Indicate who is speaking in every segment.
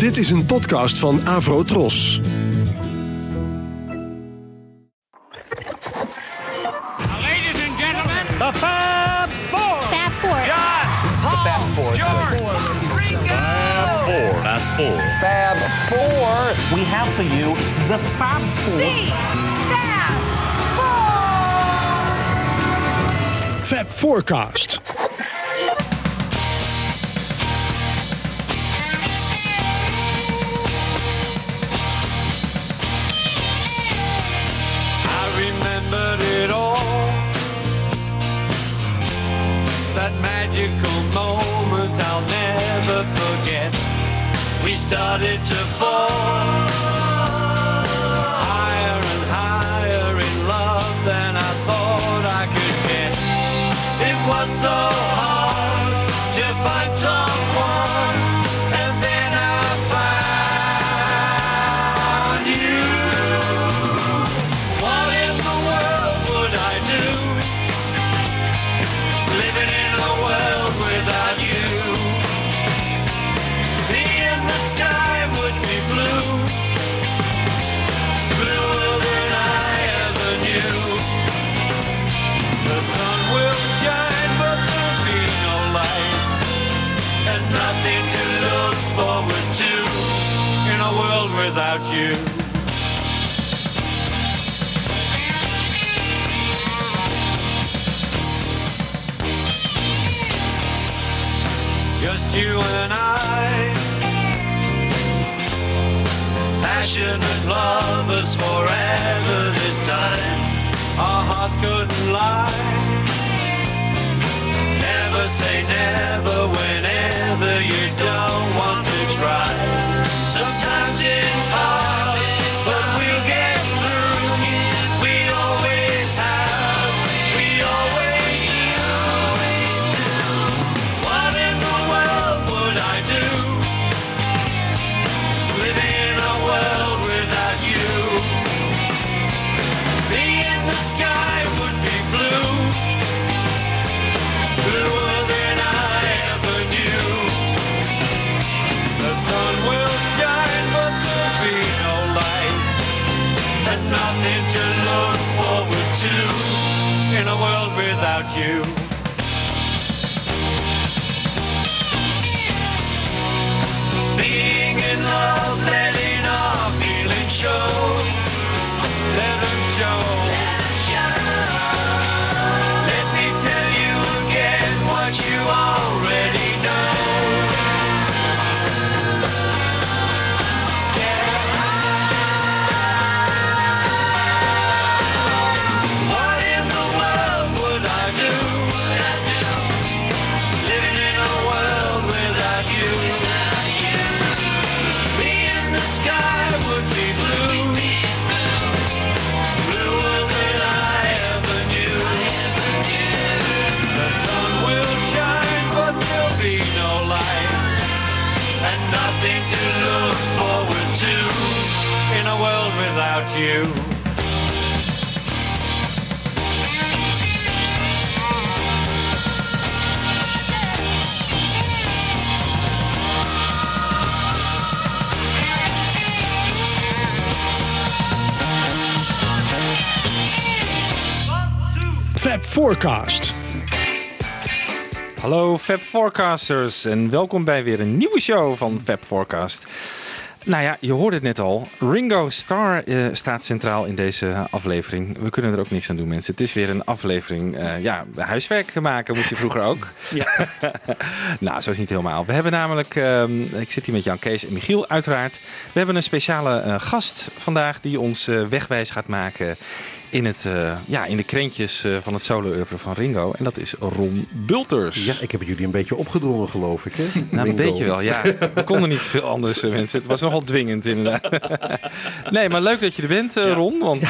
Speaker 1: Dit is een podcast van Avro Tros.
Speaker 2: Ladies and gentlemen,
Speaker 3: The Fab Four.
Speaker 4: Fab Four.
Speaker 2: John, Paul,
Speaker 3: Four.
Speaker 2: George, Ringo.
Speaker 3: Fab Four.
Speaker 5: Fab Four. We have for you the Fab Four.
Speaker 1: Fab Forecast.
Speaker 6: Moment I'll never forget. We started to fall higher and higher in love than I thought I could get. It was so hard Passionate lovers forever this time. Our hearts couldn't lie. Never say never whenever you don't want to try. Sometimes it's hard, you.
Speaker 1: Forecast.
Speaker 7: Hallo Fab Forecasters en welkom bij weer een nieuwe show van Fab Forecast. Nou ja, je hoorde het net al. Ringo Starr eh, staat centraal in deze aflevering. We kunnen er ook niks aan doen, mensen. Het is weer een aflevering. eh, ja, huiswerk maken moest je vroeger ook.
Speaker 3: Ja.
Speaker 7: nou, zo is het niet helemaal. We hebben namelijk, ehm, ik zit hier met Jan Kees en Michiel uiteraard. We hebben een speciale eh, gast vandaag die ons eh, wegwijs gaat maken in, het, eh, ja, in de krentjes eh, van het solo-oeuvre van Ringo. En dat is Ron Bulters.
Speaker 8: Ja, ik heb jullie een beetje opgedrongen, geloof ik. Hè?
Speaker 7: Nou, een beetje wel, ja. We konden niet veel anders, eh, mensen. Het was nogal dwingend, inderdaad. nee, maar leuk dat je er bent, Ron. Want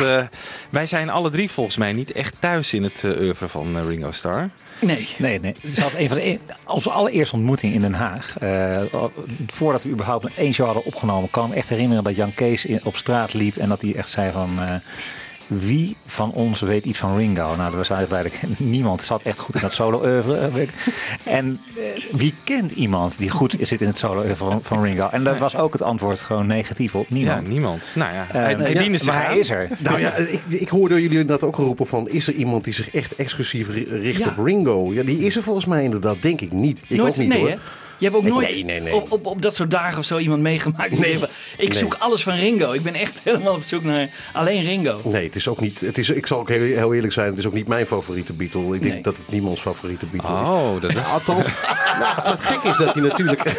Speaker 7: wij zijn alle drie volgens mij niet echt thuis in het eh, oeuvre van Ringo Starr.
Speaker 3: Nee, nee, nee. Het was een van de, e- onze allereerste ontmoeting in Den Haag. Voordat we überhaupt een show hadden opgenomen, kan ik me echt herinneren dat Jan Kees in- op straat liep en dat hij echt zei van. Eh, wie van ons weet iets van Ringo? Nou, dat was eigenlijk niemand. Zat echt goed in dat solo oeuvre. En eh, wie kent iemand die goed zit in het solo oeuvre van, van Ringo? En daar was ook het antwoord gewoon negatief op.
Speaker 7: Ja,
Speaker 3: Niemand.
Speaker 7: niemand. Nou ja,
Speaker 3: Eh,
Speaker 7: hij
Speaker 3: ja, maar
Speaker 7: aan.
Speaker 3: hij is er.
Speaker 8: Nou ja, ik, ik hoorde jullie inderdaad ook roepen van... is er iemand die zich echt exclusief ri- richt
Speaker 4: Ja.
Speaker 8: op Ringo? Ja, die is er volgens mij inderdaad, denk ik niet. Ik
Speaker 4: nooit,
Speaker 8: ook niet
Speaker 4: nee,
Speaker 8: hoor.
Speaker 4: hè? Je hebt ook nooit
Speaker 8: nee, nee, nee.
Speaker 4: Op, op, op dat soort dagen of zo iemand meegemaakt.
Speaker 8: Nee.
Speaker 4: Nee. Ik zoek
Speaker 8: Nee.
Speaker 4: alles van Ringo. Ik ben echt helemaal op zoek naar alleen Ringo.
Speaker 8: Nee, het is ook niet. Het is, ik zal ook heel, heel eerlijk zijn, het is ook niet mijn favoriete Beatle. Ik denk
Speaker 4: Nee.
Speaker 8: dat het niemands favoriete Beatle is.
Speaker 7: Oh, dat
Speaker 8: Althans, nou, het gek is dat hij natuurlijk.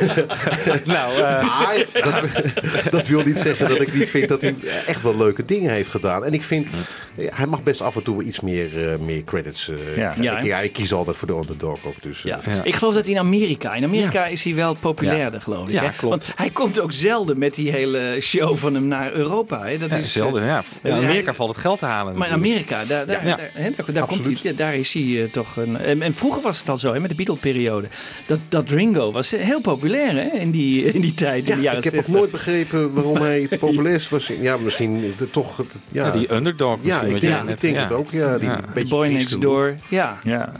Speaker 7: Nou, eh,
Speaker 8: Maar dat, dat wil niet zeggen dat ik niet vind dat hij echt wel leuke dingen heeft gedaan. En ik vind, ja, hij mag best af en toe wel iets meer, eh, meer credits. eh,
Speaker 3: Ja.
Speaker 4: Ja,
Speaker 8: ik, ja, ik kies altijd voor de underdog ook. Dus,
Speaker 4: Ja. Ik geloof dat hij in Amerika. In Amerika is hij wel populairder, geloof ik.
Speaker 7: Ja,
Speaker 4: hè?
Speaker 7: klopt.
Speaker 4: Want hij komt ook zelden met die hele show van hem naar Europa. Hè? Dat
Speaker 7: ja,
Speaker 4: is,
Speaker 7: zelden,
Speaker 4: eh,
Speaker 7: ja. In
Speaker 4: hij-
Speaker 7: Amerika valt het geld te halen
Speaker 4: Maar in. Amerika, daar, daar,
Speaker 7: Ja.
Speaker 4: daar, hè, daar, daar komt hij, ja, daar is hij eh, toch een. En, en vroeger was het al zo, hè, met de Beatle-periode. Dat, dat Ringo was heel populair hè, in, die, in die tijd, in de
Speaker 8: Ja,
Speaker 4: jaren
Speaker 8: ik heb ook
Speaker 4: 60.
Speaker 8: nooit begrepen waarom hij populair was. Ja, misschien de, toch. Ja,
Speaker 7: Ja, die underdog
Speaker 8: ja,
Speaker 7: misschien.
Speaker 8: ik
Speaker 7: wat
Speaker 8: denk,
Speaker 7: jij
Speaker 8: ik denk
Speaker 7: ja.
Speaker 8: het ook. Ja, die
Speaker 7: Ja.
Speaker 4: Boy Next. Door. Ja.
Speaker 3: Ja.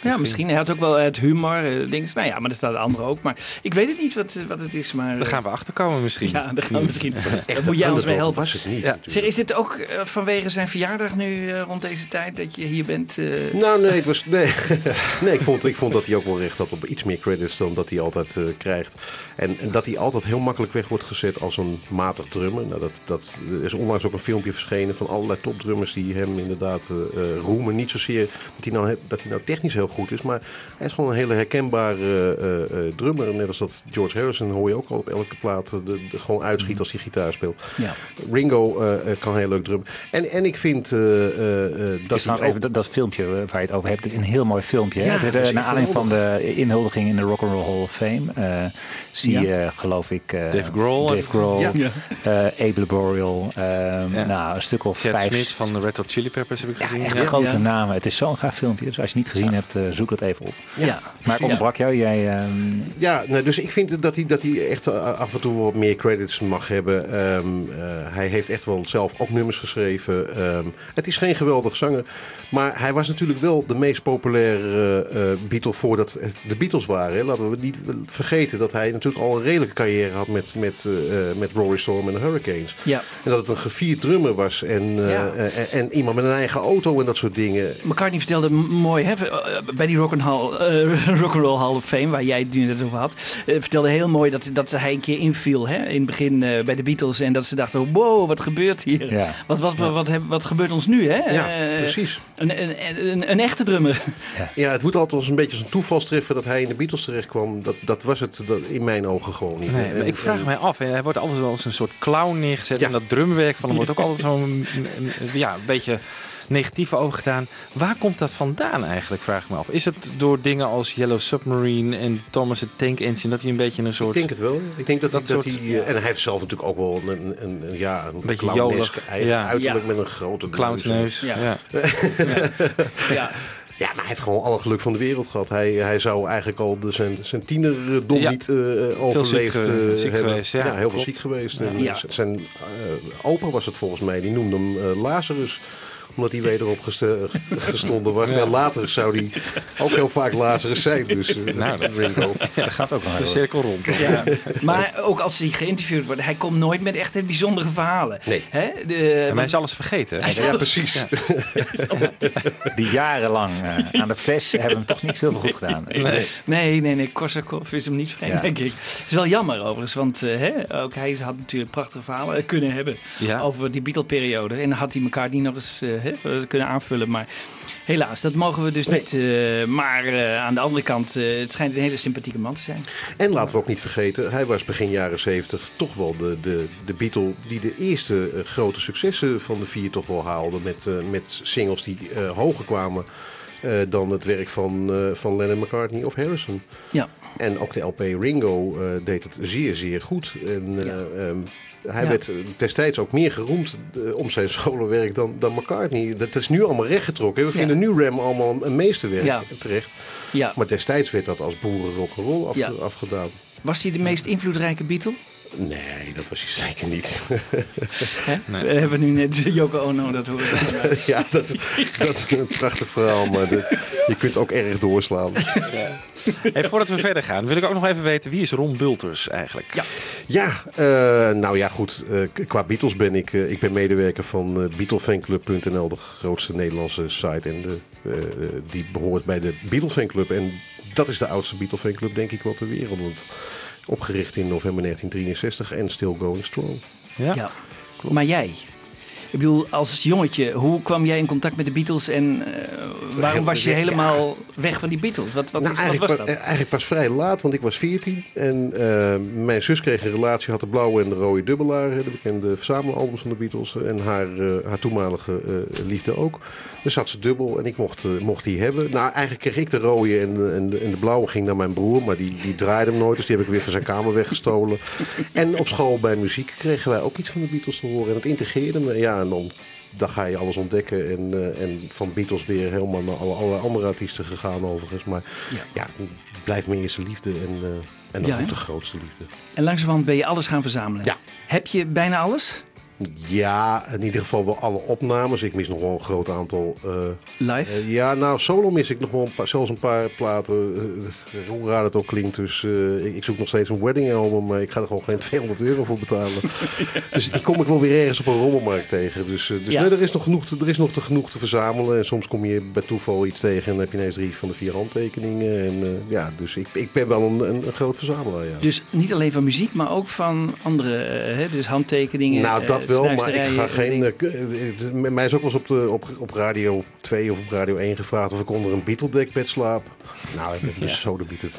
Speaker 4: Ja. Ja, misschien. Hij had ook wel het humor, eh, dingen. Nou ja, maar dat hadden anderen ook. Maar ik weet het niet wat, wat het is. Maar,
Speaker 7: Daar gaan we achterkomen misschien.
Speaker 4: Ja, daar gaan we misschien.
Speaker 8: Echt
Speaker 4: Daar moet jij ons mee helpen.
Speaker 8: was het niet.
Speaker 7: Ja.
Speaker 4: Zeg, is dit ook eh, vanwege zijn verjaardag nu eh, rond deze tijd dat je hier bent? eh?
Speaker 8: Nou, nee, het was, nee. nee ik, vond, ik vond dat hij ook wel recht had op iets meer credits dan dat hij altijd eh, krijgt. En, en dat hij altijd heel makkelijk weg wordt gezet als een matig drummer. Nou, dat, dat, er is onlangs ook een filmpje verschenen van allerlei topdrummers die hem inderdaad eh, eh, roemen. Niet zozeer dat hij, nou, dat hij nou technisch heel goed is, maar hij is gewoon een hele herkenbare eh, eh, drummer. Net als dat George Harrison hoor je ook al op elke plaat eh, de, de- gewoon uitschiet als hij gitaar speelt.
Speaker 4: Ja.
Speaker 8: Ringo eh, eh, kan heel leuk drummen. En, en ik vind eh, eh, eh, dat
Speaker 3: is
Speaker 8: hij ook-
Speaker 3: even dat, dat filmpje eh, waar je het over hebt, een heel mooi filmpje. hè?
Speaker 8: Ja,
Speaker 3: eh, naar aanleiding van de inhuldiging in de Rock and Roll Hall of Fame. eh, zie
Speaker 4: Ja.
Speaker 3: je, geloof ik, eh,
Speaker 7: Dave Grohl.
Speaker 3: Dave Grohl,
Speaker 8: Ja.
Speaker 4: Ja.
Speaker 3: eh, Abe Laboriel, ehm, nou, een stuk of
Speaker 7: Chad
Speaker 3: vijf.
Speaker 7: Smith van de Red Hot Chili Peppers heb ik
Speaker 3: Ja,
Speaker 7: gezien.
Speaker 3: echt
Speaker 7: Ja.
Speaker 3: grote
Speaker 4: Ja.
Speaker 3: namen. Het is zo'n gaaf filmpje. Dus als je het niet gezien hebt, eh, zoek het even op.
Speaker 4: Ja.
Speaker 3: Maar onderbrak jou. Jij, ehm,
Speaker 8: Ja, nou, dus ik vind dat hij, dat hij echt eh, af en toe wat meer credits mag hebben. Ehm, eh, hij heeft echt wel zelf ook nummers geschreven. Ehm, het is geen geweldig zanger. Maar hij was natuurlijk wel de meest populaire eh eh, Beatle voordat het de Beatles waren. Hè. Laten we niet vergeten dat hij natuurlijk al een redelijke carrière had met, met, eh, eh, met Rory Storm en de Hurricanes.
Speaker 4: Ja.
Speaker 8: En dat het een gevierd drummer was. En, eh,
Speaker 4: Ja.
Speaker 8: en, en iemand met een eigen auto en dat soort dingen.
Speaker 4: McCartney vertelde mooi hè, eh, bij die Rock and, Hall, eh, Rock and Roll Hall of Fame, waar jij het nu net over had. eh, vertelde heel mooi dat, dat hij een keer inviel hè, in het begin eh, bij de Beatles. En dat ze dachten: wow, wat gebeurt hier?
Speaker 3: Ja.
Speaker 4: Wat, wat, wat, wat, gebeurt ons nu? Hè?
Speaker 8: Ja,
Speaker 4: Eh,
Speaker 8: precies.
Speaker 4: Een, een, een, een echte drummer.
Speaker 8: Ja, het wordt altijd als een beetje als een toevalstreffer dat hij in de Beatles terecht kwam. Dat, dat was het dat, in mijn ogen gewoon niet.
Speaker 7: Nee,
Speaker 8: En-
Speaker 7: maar ik vraag
Speaker 8: en-
Speaker 7: mij af. Hij wordt altijd wel als een soort clown neergezet.
Speaker 8: Ja.
Speaker 7: En dat drumwerk van hem wordt ook altijd zo'n ja, een beetje negatief over gedaan. Waar komt dat vandaan eigenlijk, vraag ik me af. Is het door dingen als Yellow Submarine en Thomas the Tank Engine... dat hij een beetje een
Speaker 8: Ik
Speaker 7: soort...
Speaker 8: denk het wel. Ik denk dat,
Speaker 7: Dat
Speaker 8: dat,
Speaker 7: soort-
Speaker 8: hij, eh, En hij heeft zelf natuurlijk ook wel een, een, een, ja, een
Speaker 7: Beetje
Speaker 8: clownesk
Speaker 7: ja.
Speaker 8: uiterlijk
Speaker 4: Ja.
Speaker 8: met een grote
Speaker 7: Clownsneus.
Speaker 4: Ja.
Speaker 7: Ja.
Speaker 4: ja.
Speaker 8: Ja, maar hij heeft gewoon alle geluk van de wereld gehad. Hij, hij zou eigenlijk al de, zijn, zijn tienerdom
Speaker 7: Ja.
Speaker 8: niet eh, overleefd
Speaker 7: ziek, eh, ziek
Speaker 8: hebben.
Speaker 7: geweest, ja,
Speaker 8: heel veel
Speaker 7: klopt.
Speaker 8: ziek geweest. En
Speaker 4: Ja.
Speaker 8: Zijn opa was het volgens mij, die noemde hem eh, Lazarus omdat hij wederop gestonden was. Later zou hij ook heel vaak Lazarus zijn. Dus eh,
Speaker 7: Nou, dat-
Speaker 3: gaat ook nog
Speaker 7: De cirkel rond.
Speaker 4: Ja. Maar ook als hij geïnterviewd wordt, hij komt nooit met echt bijzondere verhalen.
Speaker 8: Nee.
Speaker 4: Hè? De,
Speaker 7: hij is alles vergeten.
Speaker 8: Ja, precies.
Speaker 3: Die jarenlang eh, aan de fles hebben hem toch niet veel goed gedaan.
Speaker 4: Nee, nee, nee. Korsakov is hem niet vreemd,
Speaker 3: Ja.
Speaker 4: denk ik. Het is wel jammer overigens, want eh, hè, ook hij had natuurlijk prachtige verhalen kunnen hebben
Speaker 7: Ja.
Speaker 4: over die Beatle-periode. En dan had hij elkaar niet nog eens eh, hè, kunnen aanvullen. Maar helaas, dat mogen we dus niet. eh, maar eh, aan de andere kant, eh, het schijnt een hele sympathieke man te zijn.
Speaker 8: En laten we ook niet vergeten, hij was begin jaren 70 toch wel de, de, de Beatle die de eerste grote successen van de vier toch wel haalde. Met, met singles die hoger kwamen dan het werk van, van Lennon McCartney of Harrison.
Speaker 4: Ja,
Speaker 8: En ook de LP Ringo deed het zeer, zeer goed. En,
Speaker 4: Ja.
Speaker 8: ehm, hij
Speaker 4: Ja.
Speaker 8: werd eh, destijds ook meer geroemd eh, om zijn solowerk dan, dan McCartney. Dat is nu allemaal rechtgetrokken. We
Speaker 4: Ja.
Speaker 8: vinden nu Ram allemaal een meesterwerk
Speaker 4: Ja.
Speaker 8: terecht.
Speaker 4: ja.
Speaker 8: Maar destijds werd dat als boeren rock'n'roll afge
Speaker 4: Ja.
Speaker 8: afgedaan.
Speaker 4: Was hij de meest invloedrijke Beatle?
Speaker 8: Nee, dat was hij zeker niet.
Speaker 4: Hè? We hebben nu net Yoko Ono, dat horen we.
Speaker 8: ja, dat, dat is een prachtig verhaal, maar de- je kunt ook erg doorslaan.
Speaker 7: Hey, voordat we verder gaan, wil ik ook nog even weten wie is Ron Bulters eigenlijk? Ja.
Speaker 8: Ja, eh, nou ja, goed. eh, qua Beatles ben ik, eh, ik ben medewerker van BeatleFanclub.nl, de grootste Nederlandse site. En de, die behoort bij de Beatles Fanclub. En dat is de oudste Beatles Fanclub, denk ik wel, ter wereld. Want opgericht in november 1963 en still going strong.
Speaker 7: Ja?
Speaker 4: Ja. Maar jij? Ik bedoel, als jongetje, hoe kwam jij in contact met de Beatles en eh, waarom was je helemaal weg van die Beatles? Wat, wat,
Speaker 8: Nou,
Speaker 4: is, wat
Speaker 8: eigenlijk,
Speaker 4: was dat?
Speaker 8: eh, eigenlijk pas vrij laat, want ik was 14. En eh, mijn zus kreeg een relatie, had de blauwe en de rode dubbelaar, de bekende verzamelalbums van de Beatles. En haar, haar toenmalige liefde ook. Dus had ze dubbel en ik mocht, mocht die hebben. Nou, eigenlijk kreeg ik de rode en, de- en, de, en de blauwe ging naar mijn broer, maar die, die draaide hem nooit. Dus die heb ik weer van zijn kamer weggestolen. en op school bij muziek kregen wij ook iets van de Beatles te horen. En het integreerde me. Ja, en dan dan ga je alles ontdekken. En, eh, en van Beatles weer helemaal naar alle, alle andere artiesten gegaan overigens. Maar
Speaker 4: Ja.
Speaker 8: ja, blijft mijn eerste liefde. En, eh en
Speaker 4: Ja, hè?
Speaker 8: de grootste liefde.
Speaker 4: En langzamerhand ben je alles gaan verzamelen.
Speaker 8: Ja.
Speaker 4: Heb je bijna alles?
Speaker 8: Ja, in ieder geval wel alle opnames. Ik mis nog wel een groot aantal. eh,
Speaker 4: Live?
Speaker 8: eh, ja, nou, solo mis ik nog wel een paar, zelfs een paar platen. eh, hoe raar het ook klinkt. Dus ik, ik zoek nog steeds een wedding album. Maar ik ga er gewoon geen 200 euro voor betalen. Dus die kom ik wel weer ergens op een rommelmarkt tegen. Dus, dus
Speaker 4: Ja.
Speaker 8: nee, er is nog genoeg, te, er is nog te genoeg te verzamelen. En soms kom je bij toeval iets tegen. En dan heb je ineens drie van de vier handtekeningen. En ja, dus ik, ik ben wel een, een, een groot verzamelaar. Ja.
Speaker 4: Dus niet alleen van muziek, maar ook van andere, hè, dus handtekeningen.
Speaker 8: Nou,
Speaker 4: eh,
Speaker 8: dat wel, maar ik ga
Speaker 4: eh,
Speaker 8: geen. eh, eh, mij is ook wel eens op, de, op, op Radio 2 of op Radio 1 gevraagd of ik onder een Beatle-dekbed slaap. Nou, ik ben dus zo de Beatles.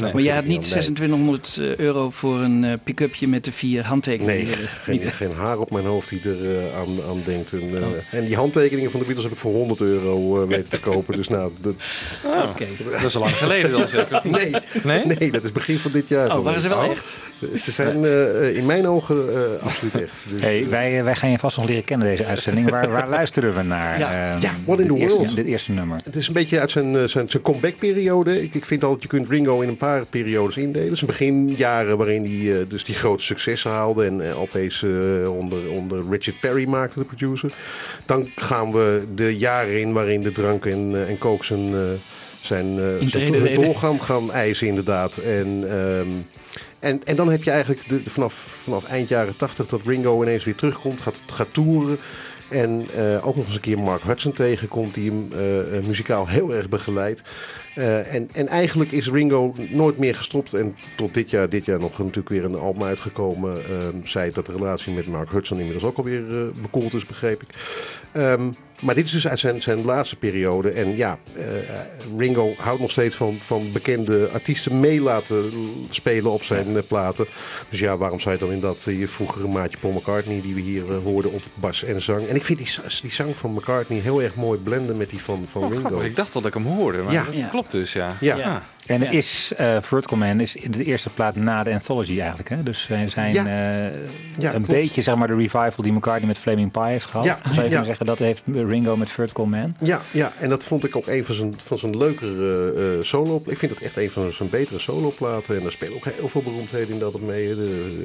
Speaker 7: Nee.
Speaker 4: Maar jij had niet
Speaker 8: Nee.
Speaker 4: 2600 euro voor een pick-upje met de vier handtekeningen.
Speaker 8: Nee, geen, geen haar op mijn hoofd die er aan, aan denkt. En, eh, en die handtekeningen van de Beatles heb ik voor 100 euro weten te kopen. Dus nou, dat,
Speaker 4: Oké.
Speaker 7: Dat is al lang geleden dan zeker.
Speaker 8: nee,
Speaker 7: Nee?
Speaker 8: nee, dat is begin van dit jaar.
Speaker 4: Oh, waren ze wel echt?
Speaker 8: Ze zijn in mijn ogen eh, absoluut echt. Dus,
Speaker 3: Hey,
Speaker 8: eh,
Speaker 3: wij, wij gaan je vast nog leren kennen deze uitzending. Waar, waar luisteren we naar?
Speaker 4: Ja.
Speaker 3: ehm,
Speaker 8: Ja, What in the
Speaker 3: eerste,
Speaker 8: World.
Speaker 3: Dit eerste nummer.
Speaker 8: Het is een beetje uit zijn, eh, zijn, zijn comeback-periode. Ik, ik vind altijd, je kunt Ringo in een paar periodes indelen. Zijn beginjaren waarin hij eh, dus die grote successen haalde. En opeens onder, onder Richard Perry maakte, de producer. Dan gaan we de jaren in waarin de drank en, en coke zijn, eh, zijn, eh, zijn gaan eisen inderdaad. En... ehm, en, en dan heb je eigenlijk de, vanaf, vanaf eind jaren 80 dat Ringo ineens weer terugkomt, gaat, gaat toeren. En eh, ook nog eens een keer Mark Hudson tegenkomt, die hem eh, eh, muzikaal heel erg begeleidt. En, en eigenlijk is Ringo nooit meer gestopt. En tot dit jaar, dit jaar nog natuurlijk weer een album uitgekomen. Ehm zei dat de relatie met Mark Hudson inmiddels ook alweer bekoeld is, begreep ik. Ehm, maar dit is dus uit zijn, zijn laatste periode. En ja, eh, Ringo houdt nog steeds van, van bekende artiesten mee laten spelen op zijn eh, platen. Dus ja, waarom zou je dan in dat eh, je vroegere maatje Paul McCartney, die we hier hoorden op bas en zang. En ik vind die, die zang van McCartney heel erg mooi blenden met die van, van
Speaker 7: Oh,
Speaker 8: Ringo.
Speaker 7: grappig. Ik dacht dat ik hem hoorde, maar
Speaker 8: Ja.
Speaker 7: dat
Speaker 4: Ja.
Speaker 7: klopt dus, ja.
Speaker 8: Ja.
Speaker 3: En het
Speaker 4: Ja.
Speaker 3: is, eh Vertical Man is de eerste plaat na de Anthology eigenlijk. Hè? Dus zij zijn
Speaker 8: Ja.
Speaker 3: eh,
Speaker 8: Ja,
Speaker 3: een
Speaker 8: klopt.
Speaker 3: beetje zeg maar de revival die McCartney met Flaming Pie heeft gehad.
Speaker 8: Ja,
Speaker 3: Zou je
Speaker 8: ja.
Speaker 3: kunnen zeggen dat heeft Ringo met Vertical Man.
Speaker 8: Ja, ja, en dat vond ik ook een van zijn, van zijn leukere eh, solo. Ik vind dat echt een van zijn betere soloplaten. En daar spelen ook heel veel beroemdheden in dat op mee. De,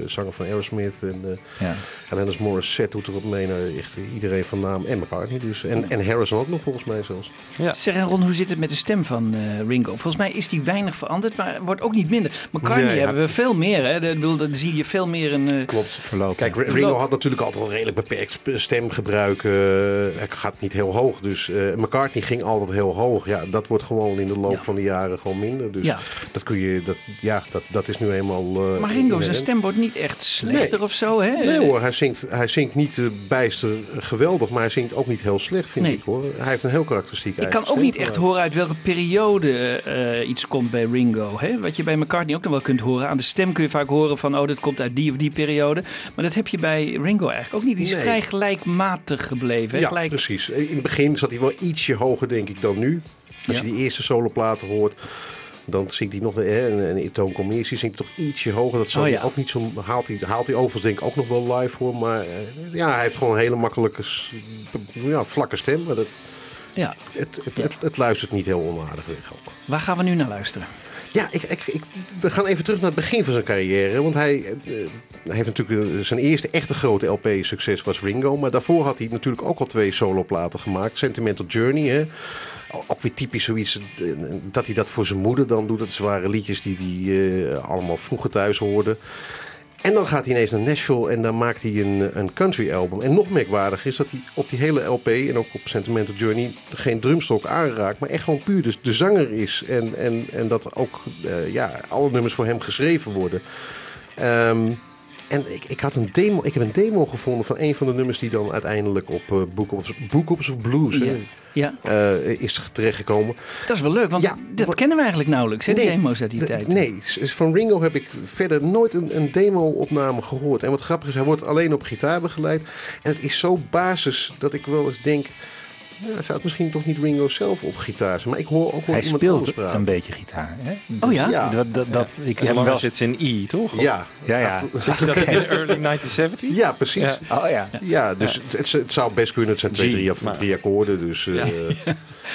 Speaker 8: de zanger van Aerosmith en uh,
Speaker 3: Ja.
Speaker 8: Alanis Morissette doet erop mee. Nou, echt iedereen van naam. En McCartney dus. En, en Harrison ook nog volgens mij zelfs.
Speaker 7: Ja.
Speaker 4: Zeg en Ron, hoe zit het met de stem van eh, Ringo? Volgens mij is die weinig veranderd, maar wordt ook niet minder. McCartney
Speaker 8: Nee,
Speaker 4: hebben we veel meer. Hè? Dat, bedoel, dan zie je veel meer een... eh,
Speaker 8: Klopt.
Speaker 3: Verlopen.
Speaker 8: Kijk, Ringo
Speaker 4: Verloop.
Speaker 8: had natuurlijk altijd wel redelijk beperkt stemgebruik. eh, hij gaat niet heel hoog. Dus eh, McCartney ging altijd heel hoog. Ja, dat wordt gewoon in de loop
Speaker 4: Ja.
Speaker 8: van de jaren gewoon minder. Dus
Speaker 4: Ja.
Speaker 8: dat kun je, dat, ja, dat, dat is nu eenmaal. eh,
Speaker 4: maar Ringo, zijn stem wordt niet echt slechter
Speaker 8: Nee.
Speaker 4: of zo, hè?
Speaker 8: Nee hoor, hij zingt, hij zingt niet bijster geweldig, maar hij zingt ook niet heel slecht, vind
Speaker 4: Nee.
Speaker 8: ik hoor. Hij heeft een heel karakteristiek
Speaker 4: Ik kan ook niet echt horen uit welke periode eh, iets komt bij Ringo. Hè? Wat je bij McCartney ook nog wel kunt horen. Aan de stem kun je vaak horen van, oh, dat komt uit die of die periode. Maar dat heb je bij Ringo eigenlijk ook niet. Die is
Speaker 8: Nee.
Speaker 4: vrij gelijkmatig gebleven. Hè?
Speaker 8: Ja,
Speaker 4: Gelijk...
Speaker 8: precies. In het begin zat hij wel ietsje hoger, denk ik, dan nu. Als
Speaker 4: Ja.
Speaker 8: je die eerste soloplaten hoort, dan zingt hij nog hè, en, in Toon zingt hij toch ietsje hoger. Dat zal
Speaker 4: Oh, ja.
Speaker 8: ook niet zo haalt hij, haalt hij overigens denk ik ook nog wel live voor. Maar eh, ja, hij heeft gewoon een hele makkelijke, ja, vlakke stem. Maar dat,
Speaker 4: Ja.
Speaker 8: het, het, het, het luistert niet heel onaardig weg ook.
Speaker 4: Waar gaan we nu naar luisteren?
Speaker 8: Ja, ik, ik, ik- we gaan even terug naar het begin van zijn carrière. Want hij, eh, hij heeft natuurlijk eh, zijn eerste echte grote LP-succes was Ringo. Maar daarvoor had hij natuurlijk ook al twee soloplaten gemaakt. Sentimental Journey, hè. Ook weer typisch zoiets eh, dat hij dat voor zijn moeder dan doet. Dat waren liedjes die hij allemaal vroeger thuis hoorde. En dan gaat hij ineens naar Nashville en dan maakt hij een, een country album. En nog merkwaardig is dat hij op die hele LP en ook op Sentimental Journey geen drumstok aanraakt, maar echt gewoon puur de, de zanger is. En, en, en dat ook eh, ja, alle nummers voor hem geschreven worden. Ehm, en ik, ik, had een demo, ik heb een demo gevonden van een van de nummers die dan uiteindelijk op eh, Book, of, Book of Blues hè,
Speaker 4: Ja,
Speaker 8: eh, is terechtgekomen.
Speaker 4: dat is wel leuk, want
Speaker 8: Ja,
Speaker 4: dat
Speaker 8: wat-
Speaker 4: kennen we eigenlijk nauwelijks, hè,
Speaker 8: Nee,
Speaker 4: demo's uit die
Speaker 8: de-
Speaker 4: tijd.
Speaker 8: Nee, van Ringo heb ik verder nooit een, een demo-opname gehoord. En wat grappig is, hij wordt alleen op gitaar begeleid. En het is zo basis dat ik wel eens denk... Nou, zou het misschien toch niet Ringo zelf op gitaar zijn? Maar ik hoor ook wel
Speaker 3: Hij
Speaker 8: iemand anders
Speaker 3: speelt
Speaker 8: praten.
Speaker 3: een beetje gitaar. Hè?
Speaker 4: Oh ja?
Speaker 8: Ja.
Speaker 3: Dat, dat, dat, ik heb wel...
Speaker 7: it's in E, toch?
Speaker 8: Ja,
Speaker 3: Ja, ja.
Speaker 7: Zeg je dat in de early 1970s?
Speaker 8: ja precies.
Speaker 7: Ja.
Speaker 8: Ja.
Speaker 3: Oh ja.
Speaker 8: dus Het, het zou best kunnen. Het zijn twee,
Speaker 7: G,
Speaker 8: drie, of
Speaker 7: maar-
Speaker 8: drie akkoorden. Dus eh,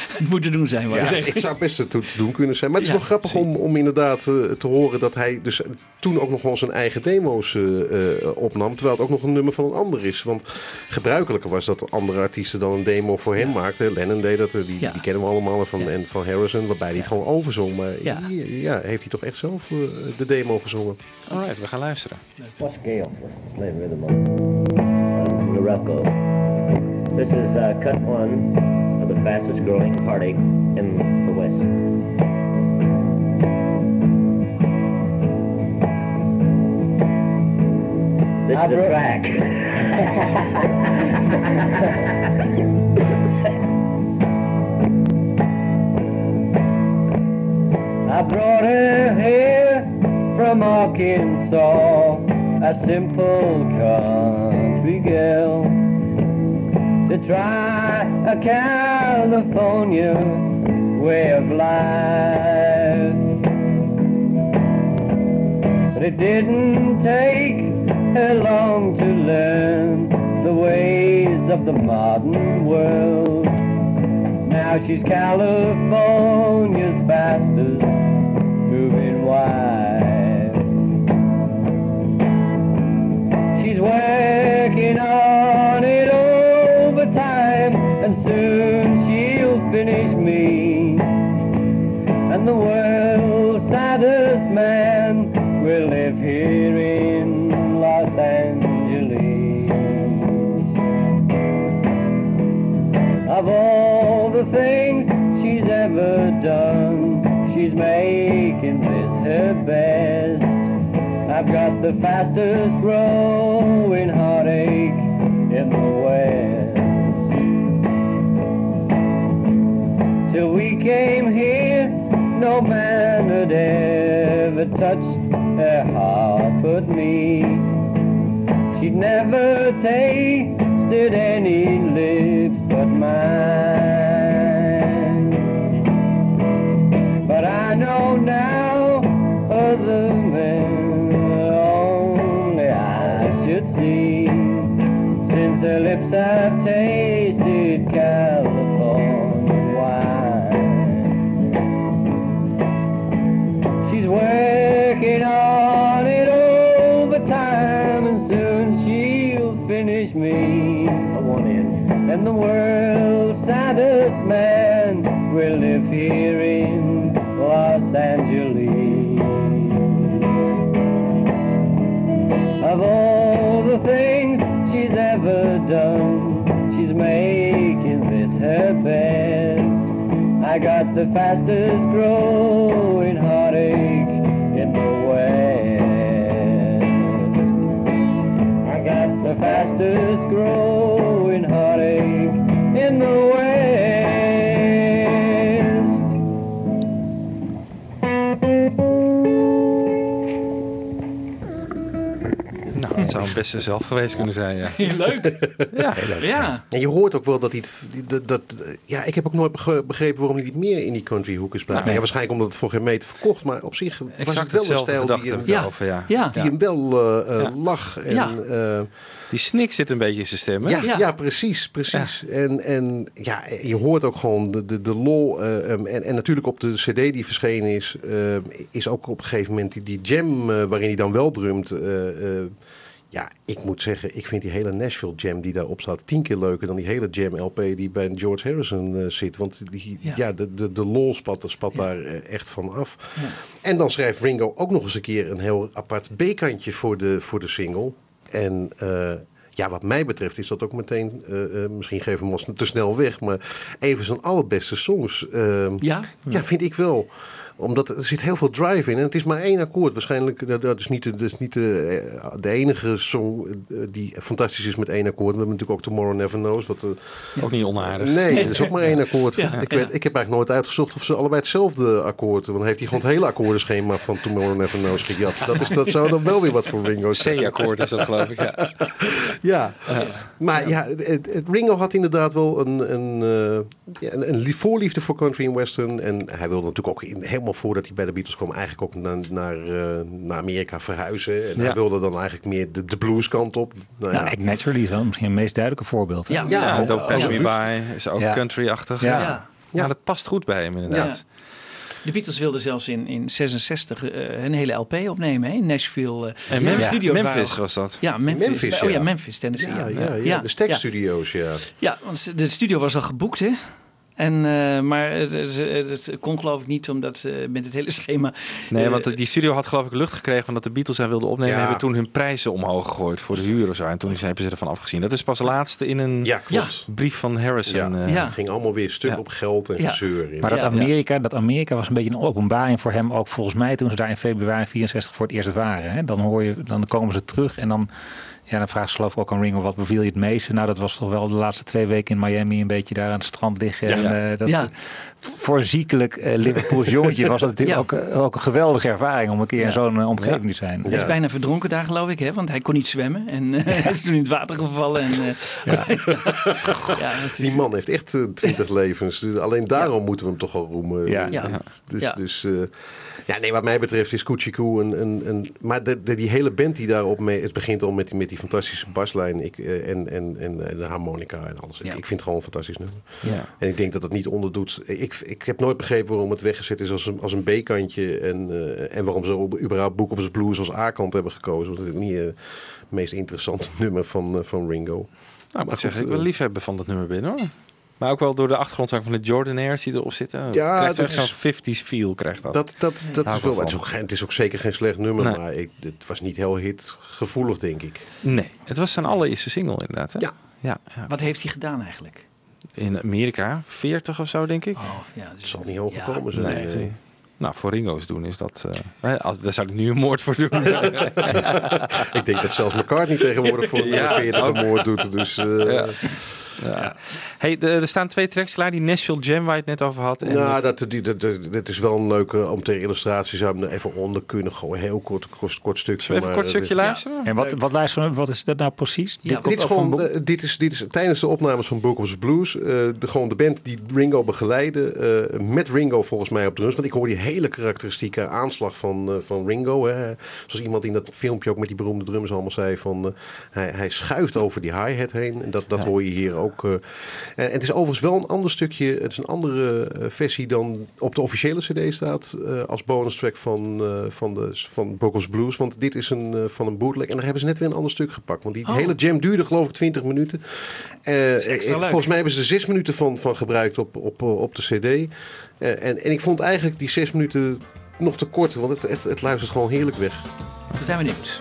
Speaker 4: Het moet te doen zijn,
Speaker 8: Ja,
Speaker 4: zeg.
Speaker 8: het zou best te, te doen kunnen zijn. Maar het is
Speaker 4: Ja,
Speaker 8: wel grappig om, om inderdaad eh, te horen dat hij dus toen ook nog wel zijn eigen demo's eh, eh, opnam. Terwijl het ook nog een nummer van een ander is. Want gebruikelijker was dat andere artiesten dan een demo voor hem maakten. Lennon deed dat, die,
Speaker 4: Ja.
Speaker 8: die kennen we allemaal. Van, En van Harrison, waarbij hij het gewoon overzong. Maar
Speaker 4: Ja.
Speaker 8: hier ja, heeft hij toch echt zelf de demo gezongen.
Speaker 7: Alright, we gaan luisteren.
Speaker 9: What's Gale? Let's play rhythm Morocco. This is uh, cut one the fastest growing heartache in the West. This is the track. I brought her here from Arkansas, a simple country girl, to try a California way of life. But it didn't take her long to learn the ways of the modern world. Now she's California's fastest moving wife. She's working on finish me. And the world's saddest man will live here in Los Angeles. Of all the things she's ever done, she's making this her best. I've got the fastest growing heartache came here, no man had ever touched her heart but me. She'd never tasted any lips but mine. But I know now other men only I should see. Since her lips have tasted I got the fastest growing heartache in the West. I got the fastest growing heartache in the West.
Speaker 7: Dat zou best zelf geweest kunnen zijn, ja.
Speaker 4: Heel leuk.
Speaker 7: Ja,
Speaker 4: Ja.
Speaker 8: En je hoort ook wel dat hij het. Dat, dat, ja, ik heb ook nooit begrepen waarom hij niet meer in die country hoek is blijven.
Speaker 7: Nee.
Speaker 8: Ja, waarschijnlijk omdat het voor geen meter verkocht. Maar op zich was het wel een stijl die, hem,
Speaker 4: Ja.
Speaker 7: ja.
Speaker 4: Ja.
Speaker 8: die hem wel
Speaker 7: Ja.
Speaker 8: lag. En,
Speaker 4: Ja.
Speaker 8: eh,
Speaker 7: Die snik zit een beetje in zijn stem, hè?
Speaker 8: Ja,
Speaker 4: Ja.
Speaker 8: ja. precies, precies. En, en ja, je hoort ook gewoon de, de, de lol. eh, um, en, en natuurlijk op de cd die verschenen is, is ook op een gegeven moment die, die jam waarin hij dan wel drumt. eh, eh, ja, ik moet zeggen, ik vind die hele Nashville jam die daarop staat tien keer leuker dan die hele jam LP die bij George Harrison eh, zit. Want die,
Speaker 4: Ja.
Speaker 8: ja. de, de, de lol spat, spat daar eh, echt van af. En dan schrijft Ringo ook nog eens een keer een heel apart B-kantje voor de, voor de single. En eh, ja, wat mij betreft is dat ook meteen, misschien geven we hem ons te snel weg, maar een van zijn allerbeste songs.
Speaker 4: Ja?
Speaker 8: ja, vind ik wel omdat er zit heel veel drive in. En het is maar één akkoord. Waarschijnlijk, dat, dat is niet, de, dat is niet de, eh, de enige song eh, die fantastisch is met één akkoord. We hebben natuurlijk ook Tomorrow Never Knows. Wat, eh,
Speaker 7: Ook niet onaardig.
Speaker 8: nee, dat is ook maar één akkoord.
Speaker 4: Ja,
Speaker 8: ik, weet, ik heb eigenlijk nooit uitgezocht of ze allebei hetzelfde akkoord... Want dan heeft hij gewoon het hele akkoordenschema van Tomorrow Never Knows gejat. Dat, is, dat zou dan wel weer wat voor Ringo zijn.
Speaker 7: C-akkoord is dat, geloof ik, ja.
Speaker 8: Ja, maar ja, Ringo had inderdaad wel een, een, een, een lief- voorliefde voor country en western. En hij wilde natuurlijk ook in, helemaal voordat hij bij de Beatles kwam, eigenlijk ook naar, naar, eh, naar Amerika verhuizen. En
Speaker 7: Ja.
Speaker 8: hij wilde dan eigenlijk meer de, de blueskant op. Nou,
Speaker 3: Nou,
Speaker 8: ja.
Speaker 3: Act Naturally is wel misschien het meest duidelijke voorbeeld. hè?
Speaker 4: Ja.
Speaker 8: Ja,
Speaker 7: Ja, Pass Me. By is ook
Speaker 3: Ja.
Speaker 7: country-achtig.
Speaker 3: Ja.
Speaker 7: Ja. Dat past goed bij hem, inderdaad.
Speaker 4: De Beatles wilden zelfs in, in 66 eh, een hele LP opnemen hè? in Nashville. eh.
Speaker 7: En Memphis,
Speaker 4: studio's
Speaker 7: Memphis was dat.
Speaker 4: Ja, Memphis.
Speaker 8: Memphis,
Speaker 4: Oh ja,
Speaker 8: ja.
Speaker 4: Memphis, Tennessee.
Speaker 8: Ja, ja, ja, de Stack-studio's, ja.
Speaker 4: Ja, want de studio was al geboekt, hè? En, eh, maar het, het, kon geloof ik niet, omdat eh, met het hele schema...
Speaker 7: Nee,
Speaker 4: eh,
Speaker 7: want die studio had geloof ik lucht gekregen van dat de Beatles daar wilden opnemen.
Speaker 8: Ja.
Speaker 7: Hebben toen hun prijzen omhoog gegooid voor de huur of zo. En toen hebben ze ervan afgezien. Dat is pas laatste in een
Speaker 8: Ja, klopt.
Speaker 7: brief van Harrison.
Speaker 8: Ja.
Speaker 7: eh.
Speaker 8: Ging allemaal weer stuk
Speaker 7: Ja.
Speaker 8: op geld en
Speaker 4: Ja.
Speaker 8: gezeur. in.
Speaker 3: Maar dat Amerika, dat Amerika was een beetje een openbaring voor hem ook volgens mij toen ze daar in februari 64 voor het eerst waren. Hè? Dan hoor je, dan komen ze terug en dan, ja, dan geloof ik ook aan Ringo wat beviel je het meeste. Nou, dat was toch wel de laatste twee weken in Miami een beetje daar aan het strand liggen.
Speaker 8: Ja.
Speaker 3: En, eh, dat,
Speaker 4: Ja.
Speaker 3: Voor een ziekelijk eh Liverpools jongetje was dat natuurlijk
Speaker 4: Ja.
Speaker 3: ook, eh, ook een geweldige ervaring om een keer in zo'n omgeving te zijn.
Speaker 4: Hij is bijna verdronken daar, geloof ik, hè? want hij kon niet zwemmen. En eh, hij is toen in het water gevallen. En, eh, is-
Speaker 8: Die man heeft echt twintig levens. Dus alleen daarom moeten we hem toch al roemen.
Speaker 3: Ja.
Speaker 4: Ja.
Speaker 8: Dus,
Speaker 4: Ja.
Speaker 8: dus eh, ja, nee, wat mij betreft is Kuchiku een, een, een maar de, de- die hele band die daarop mee, het begint al met die, met die fantastische baslijn ik, eh, en, en, en, en de harmonica en alles.
Speaker 4: Ja.
Speaker 8: Ik, ik vind het gewoon een fantastisch nummer.
Speaker 7: Ja.
Speaker 8: En ik denk dat het niet onderdoet. Ik, ik heb nooit begrepen waarom het weggezet is als een, als een B-kantje en, eh, en waarom ze überhaupt Book of the Blues als A-kant hebben gekozen. Want het is niet eh, het meest interessante nummer van, eh, van Ringo.
Speaker 7: Nou, ik
Speaker 8: Maar
Speaker 7: moet zeggen, ik
Speaker 8: eh,
Speaker 7: liefhebben van dat nummer binnen hoor. Maar ook wel door de achtergrondzang van de Jordanaires die erop zitten. Ja, krijgt
Speaker 8: dat
Speaker 7: echt zo'n
Speaker 8: is-
Speaker 7: 50s feel. Krijgt dat.
Speaker 8: Dat, dat, dat
Speaker 7: Hou
Speaker 8: is wel. Het is, ook, geen- het is ook zeker geen slecht nummer,
Speaker 7: Nee.
Speaker 8: maar ik, het was niet heel hitgevoelig, denk ik.
Speaker 7: Nee, het was zijn allereerste single inderdaad. Hè?
Speaker 8: Ja.
Speaker 7: Ja, ja.
Speaker 4: wat heeft hij gedaan eigenlijk?
Speaker 7: In Amerika, 40 of zo denk ik.
Speaker 4: Oh, ja, dus,
Speaker 8: Het zal niet hoog
Speaker 4: ja.
Speaker 8: gekomen zijn.
Speaker 7: Nee.
Speaker 8: eh.
Speaker 7: Nou, voor Ringo's doen is dat... eh, daar zou ik nu een moord voor doen.
Speaker 8: Ik denk dat zelfs McCartney tegenwoordig voor een
Speaker 7: Ja,
Speaker 8: 40
Speaker 7: ook.
Speaker 8: een moord doet. Dus, eh,
Speaker 7: Ja. Hey, er staan twee tracks klaar. Die Nashville Jam waar je het net over had. En
Speaker 8: Nou, dat, die, dat, dat is wel een leuke om ter illustratie zou ik hem er even onder kunnen gooien. Heel kort, kort, kort stukje.
Speaker 7: Zullen even een kort stukje
Speaker 8: eh,
Speaker 7: luisteren?
Speaker 3: En wat, wat, luisteren, wat is dat nou precies?
Speaker 4: Ja,
Speaker 3: komt
Speaker 8: Dit is, gewoon, eh, dit, is, dit is tijdens de opnames van Book of the Blues. eh, de, gewoon de band die Ringo begeleidde. eh, met Ringo volgens mij op drums. Want ik hoor die hele karakteristieke aanslag van, eh, van Ringo. Hè. Zoals iemand in dat filmpje ook met die beroemde drums allemaal zei. Van, eh, hij, hij schuift over die hi-hat heen. En dat, dat hoor je hier ook. eh. en het is overigens wel een ander stukje. Het is een andere eh, versie dan op de officiële cd staat. eh, als bonus track van, eh, van, de, van the Blues. Want dit is een, eh, van een bootleg. En daar hebben ze net weer een ander stuk gepakt. Want die
Speaker 4: Oh.
Speaker 8: hele jam duurde geloof ik 20 minuten. Eh, eh, volgens mij hebben ze er zes minuten van, van gebruikt op, op, eh, op de cd. Eh, en, en ik vond eigenlijk die zes minuten nog te kort. Want het, het, het luistert gewoon heerlijk weg.
Speaker 4: We zijn benieuwd.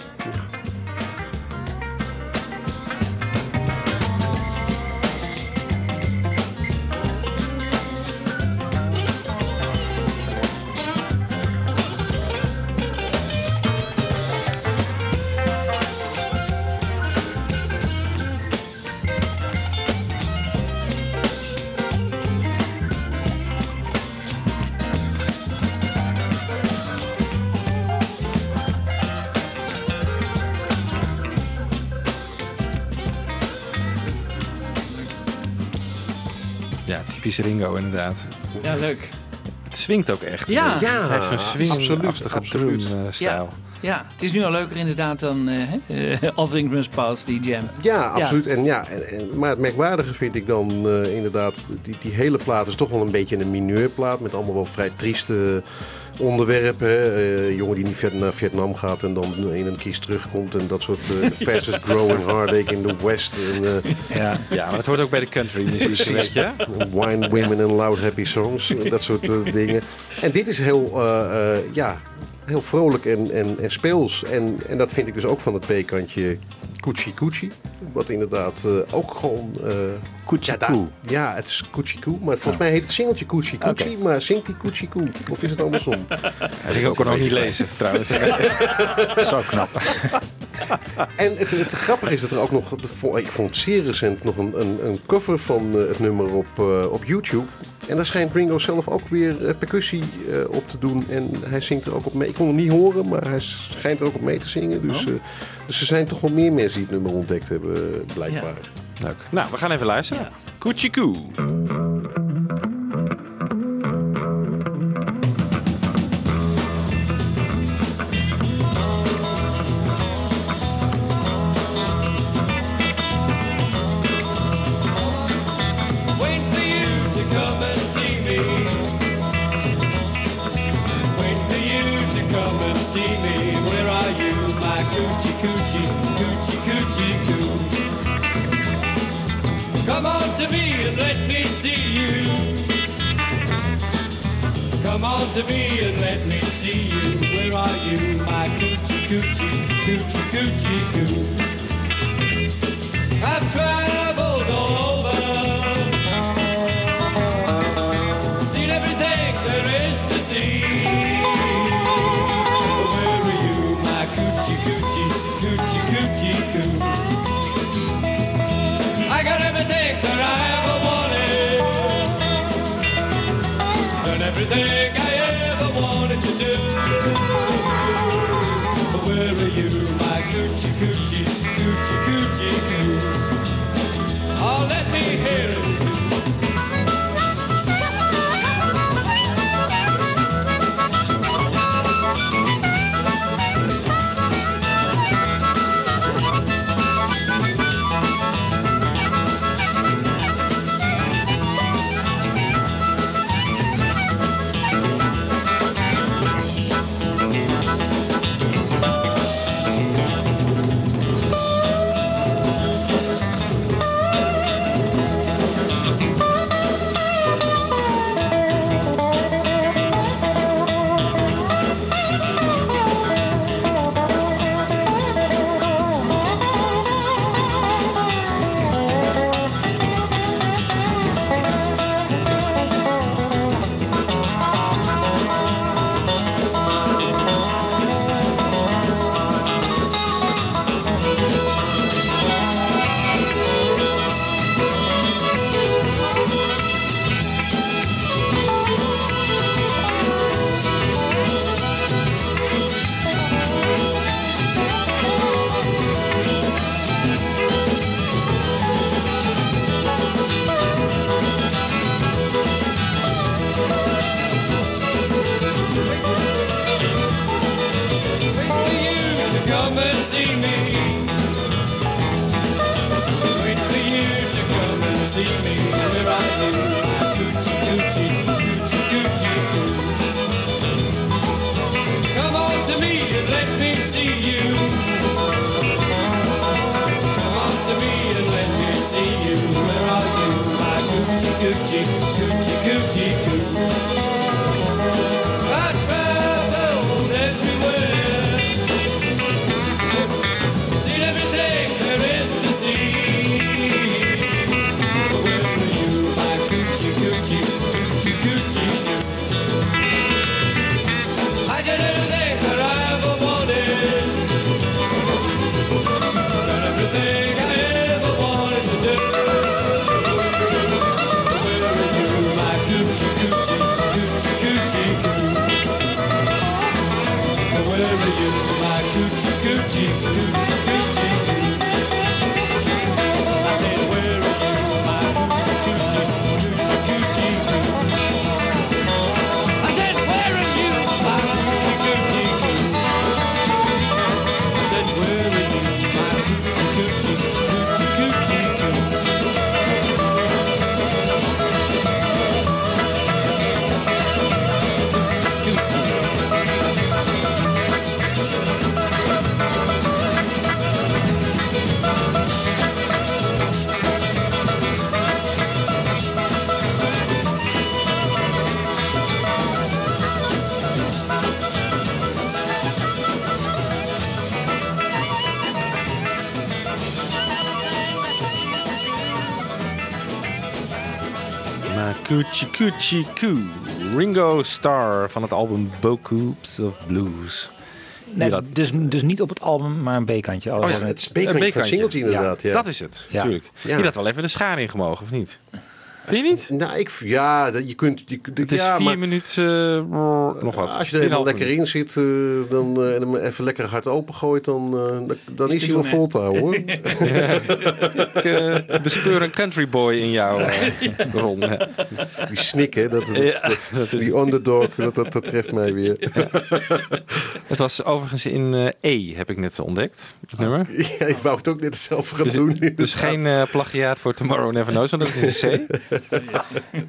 Speaker 7: Ringo inderdaad.
Speaker 4: Ja, leuk.
Speaker 7: Het swingt ook echt.
Speaker 4: Ja.
Speaker 8: Ja,
Speaker 7: het heeft zo'n swing-achtige
Speaker 8: absoluut, absoluut.
Speaker 7: drum-stijl.
Speaker 4: Ja, het is nu al leuker inderdaad dan eh, hè, eh, All Things Must Pass, die jam.
Speaker 8: Ja, absoluut. En, ja, en, en- maar het merkwaardige vind ik dan eh, inderdaad, die, die hele plaat is toch wel een beetje een mineurplaat met allemaal wel vrij trieste onderwerpen. hè. Eh, jongen die niet naar Vietnam gaat en dan in een kies terugkomt en dat soort the fastest growing heartache in the West. En, eh,
Speaker 7: Ja. ja, maar dat hoort ook bij de country muziek, weet je.
Speaker 8: Wine, Women and Loud Happy Songs. Dat soort dingen. En dit is heel, eh, eh, ja, heel vrolijk en, en, en speels. En, en dat vind ik dus ook van het B-kantje Coochie Coochie. Wat inderdaad eh, ook gewoon... eh
Speaker 3: Coochie
Speaker 8: ja, ja, het is Coochie Coo. Maar volgens mij heet het singeltje Coochie Coochie. Maar zingt die Coochie Coo? Of is het andersom?
Speaker 7: Ik ook nog niet lezen, trouwens.
Speaker 3: Zo knap.
Speaker 8: En het, het grappige is dat er ook nog, ik vond zeer recent nog een, een, een cover van eh, het nummer op, eh, op YouTube. En daar schijnt Ringo zelf ook weer eh, percussie eh, op te doen. En hij zingt er ook op mee. Ik kon het niet horen, maar hij schijnt er ook op mee te zingen. Dus, eh, dus er zijn toch wel meer mensen die het nummer ontdekt hebben, blijkbaar.
Speaker 7: Leuk. Nou, we gaan even luisteren. Coochie Coo.
Speaker 10: See me. Where are you, my coochie coochie, coochie coochie coo? Come on to me and let me see you. Come on to me and let me see you. Where are you, my coochie coochie, coochie coochie coo? I've traveled coochie Coo.
Speaker 7: Ringo Starr van het album Bocoops of Blues.
Speaker 3: Nee,
Speaker 7: dat-
Speaker 3: dus, dus niet op het album, maar een B-kantje.
Speaker 8: Oh ja, het is bekantje van singeltje inderdaad. Ja.
Speaker 7: Dat is het,
Speaker 3: Ja.
Speaker 7: natuurlijk.
Speaker 8: Ja.
Speaker 7: Je had wel even de schaar in gemogen, of niet? Vind je niet?
Speaker 8: Nou, ik, ja, dat- je kunt... Je,
Speaker 7: Het is
Speaker 8: ja,
Speaker 7: vier
Speaker 8: maar
Speaker 7: minuten, eh, nog wat.
Speaker 8: Als je er helemaal
Speaker 7: 4,5
Speaker 8: lekker
Speaker 7: minuut.
Speaker 8: in zit eh, dan, eh, en hem even lekker hard opengooit, dan, dan, dan is
Speaker 4: te
Speaker 8: hij wel vol te houden hoor.
Speaker 7: Ik eh, bespeur een country boy in jou, eh, Ron. Ja.
Speaker 8: Die snikken, dat, dat,
Speaker 7: Ja,
Speaker 8: dat-
Speaker 7: dat is-
Speaker 8: die underdog, dat, dat, dat treft mij weer.
Speaker 7: Het was overigens in eh, E, heb ik net ontdekt, het nummer.
Speaker 8: Ja, ik wou het ook net zelf gaan
Speaker 7: Dus,
Speaker 8: doen.
Speaker 7: dus geen eh, plagiaat voor Tomorrow Never Knows, want dat is een C.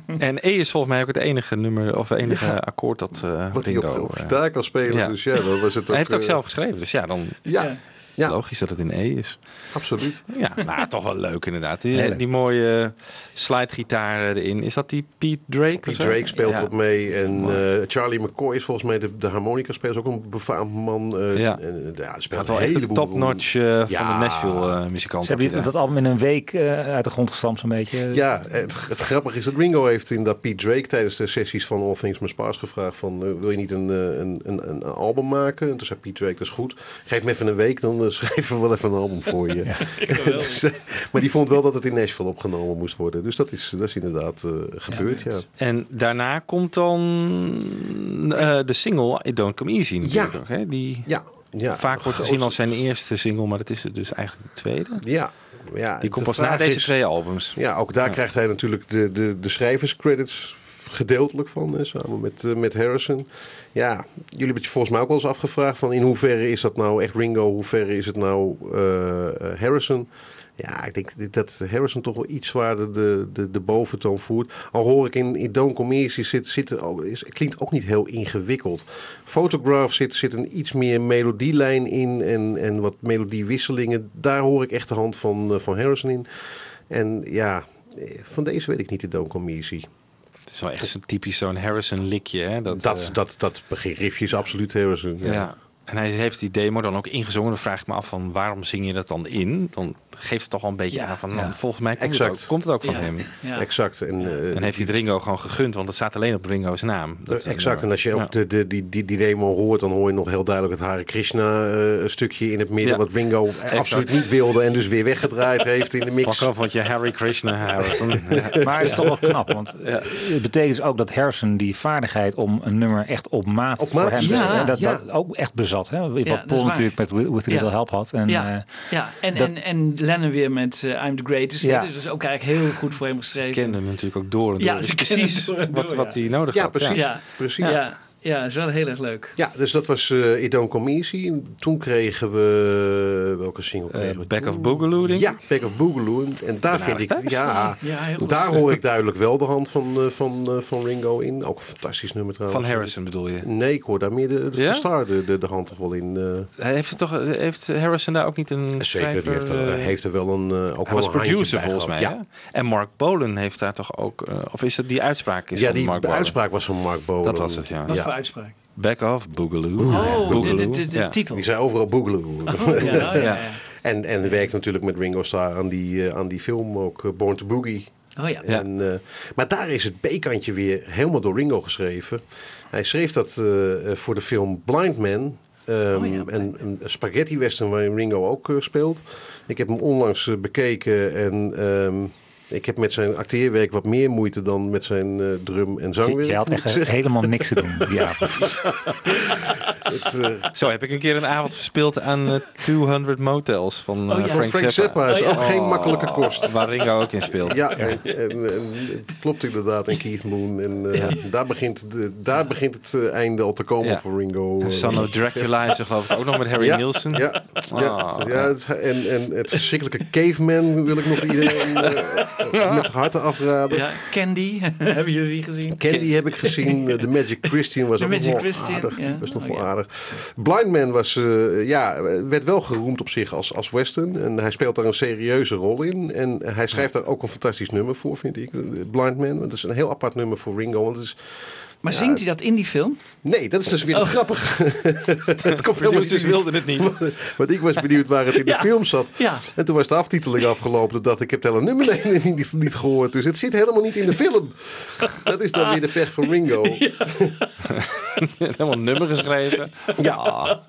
Speaker 7: En E is volgens mij ook het enige nummer of enige akkoord dat eh
Speaker 8: Wat hij op, op
Speaker 7: eh,
Speaker 8: gitaar kan spelen.
Speaker 7: ja.
Speaker 8: Dus ja, dan was het
Speaker 7: hij heeft ook
Speaker 8: eh,
Speaker 7: zelf geschreven, dus ja, dan
Speaker 8: Ja, ja,
Speaker 7: logisch dat het in E is.
Speaker 8: absoluut.
Speaker 7: Ja, maar toch wel leuk inderdaad. Die, mooie slidegitaar erin. Is dat die Pete Drake?
Speaker 8: Pete? Drake speelt
Speaker 7: Ja.
Speaker 8: erop mee. En eh, Charlie McCoy is volgens mij de, de harmonica speler. Is ook een befaamd man. eh,
Speaker 7: Ja.
Speaker 8: en, eh, ja, speelt
Speaker 7: wel
Speaker 8: een
Speaker 7: echt een
Speaker 8: heleboel.
Speaker 7: topnotch van
Speaker 8: Ja.
Speaker 7: de Nashville eh muzikant.
Speaker 3: Ze hebben dat album in een week eh, uit de grond gestampt, zo'n beetje.
Speaker 8: Ja, het, het grappige is dat Ringo heeft in dat Pete Drake tijdens de sessies van All Things Must Pass gevraagd van wil je niet een, een, een, een album maken? En toen zei Pete Drake, dat is goed. Geef me even een week, dan schrijven we wel even een album voor je. Dus, eh, maar die vond wel dat het in Nashville opgenomen moest worden. Dus dat is, dat is inderdaad eh, gebeurd, ja.
Speaker 7: En daarna komt dan eh, de single It Don't Come Easy natuurlijk
Speaker 8: Ja.
Speaker 7: nog, hè? Die
Speaker 8: Ja, ja.
Speaker 7: vaak wordt gezien als zijn eerste single, maar dat is het dus eigenlijk de tweede.
Speaker 8: Ja. ja
Speaker 7: Die komt
Speaker 8: de
Speaker 7: pas na deze
Speaker 8: is-
Speaker 7: twee albums.
Speaker 8: Ja, ook daar
Speaker 7: Ja.
Speaker 8: krijgt hij natuurlijk de, de, de schrijverscredits gedeeltelijk van, hè, samen met, met Harrison. Ja, jullie hebben je volgens mij ook wel eens afgevraagd van in hoeverre is dat nou echt Ringo, hoe verre is het nou eh, eh, Harrison? Ja, ik denk dat Harrison toch wel iets zwaarder de, de, de boventoon voert. Al hoor ik in, in Don't Come zit, zit, is, klinkt ook niet heel ingewikkeld. Photograph zit, zit een iets meer melodielijn in en, en wat melodiewisselingen. Daar hoor ik echt de hand van, eh, van Harrison in. En ja, van deze weet ik niet de Don't Come.
Speaker 7: Het is wel echt typisch zo'n Harrison likje. Hè? Dat,
Speaker 8: Dat,
Speaker 7: eh,
Speaker 8: dat, dat beginriffje is absoluut Harrison. Ja.
Speaker 7: ja. En hij heeft die demo dan ook ingezongen. Dan vraag ik me af van waarom zing je dat dan in? Dan geeft het toch wel een beetje
Speaker 4: Ja,
Speaker 7: aan van
Speaker 3: ja.
Speaker 7: nou, volgens mij komt het, ook, komt het ook van
Speaker 4: Ja.
Speaker 7: hem.
Speaker 4: Ja.
Speaker 8: Exact. En, eh,
Speaker 7: En heeft hij het Ringo gewoon gegund, want het staat alleen op Ringo's naam. Dat is een,
Speaker 8: exact.
Speaker 7: eh,
Speaker 8: En als je
Speaker 7: ja.
Speaker 8: ook de, de, die, die, die demo hoort, dan hoor je nog heel duidelijk het Hare Krishna eh, stukje in het midden.
Speaker 7: Ja.
Speaker 8: Wat Ringo absoluut niet wilde en dus weer weggedraaid heeft in de mix.
Speaker 7: Fuck off, want je Harry Krishna Harrison. Ja.
Speaker 3: Maar het is toch wel knap, want eh, het betekent dus ook dat Harrison die vaardigheid om een nummer echt op maat,
Speaker 8: Op maat
Speaker 3: voor hem
Speaker 8: te
Speaker 3: te
Speaker 4: zetten,
Speaker 3: zetten, dat, dat ook echt bezat. Hè? Wat
Speaker 4: dat is
Speaker 3: Paul natuurlijk met With a Little
Speaker 4: Ja.
Speaker 3: Help had. En,
Speaker 4: ja,
Speaker 3: eh,
Speaker 4: ja. En,
Speaker 3: dat-
Speaker 4: en, en Lennon weer met eh, I'm the Greatest.
Speaker 3: Ja.
Speaker 4: Ja. Dus ook eigenlijk heel goed voor hem geschreven.
Speaker 7: kende hem natuurlijk ook door en door.
Speaker 4: Ja, ze
Speaker 7: precies
Speaker 4: door
Speaker 7: wat,
Speaker 4: door,
Speaker 7: wat
Speaker 4: ja.
Speaker 7: hij nodig
Speaker 8: Ja,
Speaker 7: had.
Speaker 8: precies.
Speaker 4: Ja.
Speaker 8: Precies.
Speaker 4: Ja, ja, dat is wel heel erg leuk.
Speaker 8: Ja, dus dat was eh It Don't Come Easy. En Toen kregen we... Welke single
Speaker 7: Eh,
Speaker 8: kregen we
Speaker 7: Back
Speaker 8: toen?
Speaker 7: of Boogaloo, denk ik?
Speaker 8: Ja, Back of Boogaloo. En- daar
Speaker 7: Ben
Speaker 8: vind ik... Ja,
Speaker 4: Ja,
Speaker 8: daar hoor ik duidelijk wel de hand van, eh, van, eh, van Ringo in. Ook een fantastisch nummer trouwens.
Speaker 7: Van Harrison bedoel je?
Speaker 8: Nee, ik hoor daar meer de, de
Speaker 7: Ja?
Speaker 8: van Star de, de, de hand toch wel in. eh.
Speaker 7: Hij heeft, toch, heeft Harrison daar ook niet een
Speaker 8: Zeker,
Speaker 7: schrijver...
Speaker 8: die heeft er, heeft wel een, eh, ook
Speaker 7: hij
Speaker 8: wel
Speaker 7: was
Speaker 8: een
Speaker 7: producer volgens mij. hè? En Mark Bolan heeft daar toch ook... eh, of is het die uitspraak is
Speaker 8: Ja, ja
Speaker 7: van
Speaker 8: die
Speaker 7: Mark Bolan?
Speaker 8: uitspraak was van Mark Bolan.
Speaker 7: Dat was het, ja.
Speaker 4: Voor uitspraak?
Speaker 7: Back off, Boogaloo.
Speaker 4: Oh, de,
Speaker 7: Boogaloo.
Speaker 4: de, de, de
Speaker 7: Ja.
Speaker 4: titel.
Speaker 8: Die zei overal Boogaloo.
Speaker 4: Ja, oh, ja, ja.
Speaker 8: en, en werkt natuurlijk met Ringo Starr aan die, eh, aan die film ook, eh, Born to Boogie.
Speaker 4: Oh ja.
Speaker 7: Ja.
Speaker 8: En, eh, maar daar is het B-kantje weer helemaal door Ringo geschreven. Hij schreef dat voor de film Blind Man. Ehm,
Speaker 4: Oh ja,
Speaker 8: een, een spaghetti western waarin Ringo ook speelt. Ik heb hem onlangs bekeken en ehm, ik heb met zijn acteerwerk wat meer moeite dan met zijn eh, drum en zangwerk.
Speaker 3: je had echt
Speaker 8: zeggen.
Speaker 3: helemaal niks te doen die avond.
Speaker 8: Het, eh,
Speaker 7: Zo heb ik een keer een avond verspeeld aan eh, 200 Motels van eh,
Speaker 4: Oh ja.
Speaker 7: Frank,
Speaker 8: Frank Zappa is
Speaker 4: Oh ja.
Speaker 8: ook geen makkelijke kost.
Speaker 7: Waar Ringo ook in speelt.
Speaker 8: Ja, en, en, en het klopt inderdaad. En Keith Moon. En eh, daar, begint de, daar begint het einde al te komen
Speaker 7: Ja.
Speaker 8: voor Ringo. eh.
Speaker 7: Son of Dracula is er geloof ik ook nog met Harry
Speaker 8: ja,
Speaker 7: Nielsen.
Speaker 8: Ja, ja,
Speaker 7: Ah.
Speaker 8: ja het- en, en het verschrikkelijke Caveman wil ik nog iedereen eh, met harte afraden.
Speaker 4: Ja, Candy, hebben jullie die gezien?
Speaker 8: Candy heb ik gezien. The Magic Christian was
Speaker 4: The
Speaker 8: ook
Speaker 4: Magic Christian,
Speaker 8: aardig.
Speaker 4: Ja.
Speaker 8: was nog
Speaker 4: Oh,
Speaker 8: wel
Speaker 4: ja.
Speaker 8: aardig. Blind Man was, eh, ja, werd wel geroemd op zich als, als western. En hij speelt daar een serieuze rol in. En hij schrijft daar ook een fantastisch nummer voor, vind ik. Blind Man. Dat is een heel apart nummer voor Ringo. Want het is,
Speaker 4: Maar zingt hij dat in die film?
Speaker 8: nee, dat is dus weer het grappige. dat komt helemaal
Speaker 7: Producers
Speaker 8: niet.
Speaker 7: wilden het niet.
Speaker 8: Want ik was benieuwd waar het in de
Speaker 4: Ja.
Speaker 8: film zat.
Speaker 4: Ja.
Speaker 8: En toen was de aftiteling afgelopen. Dat dacht ik, ik heb het hele nummer niet niet, niet gehoord. Dus het zit helemaal niet in de film. Dat is dan weer de pech van Ringo.
Speaker 7: Helemaal een nummer geschreven.
Speaker 8: Ja.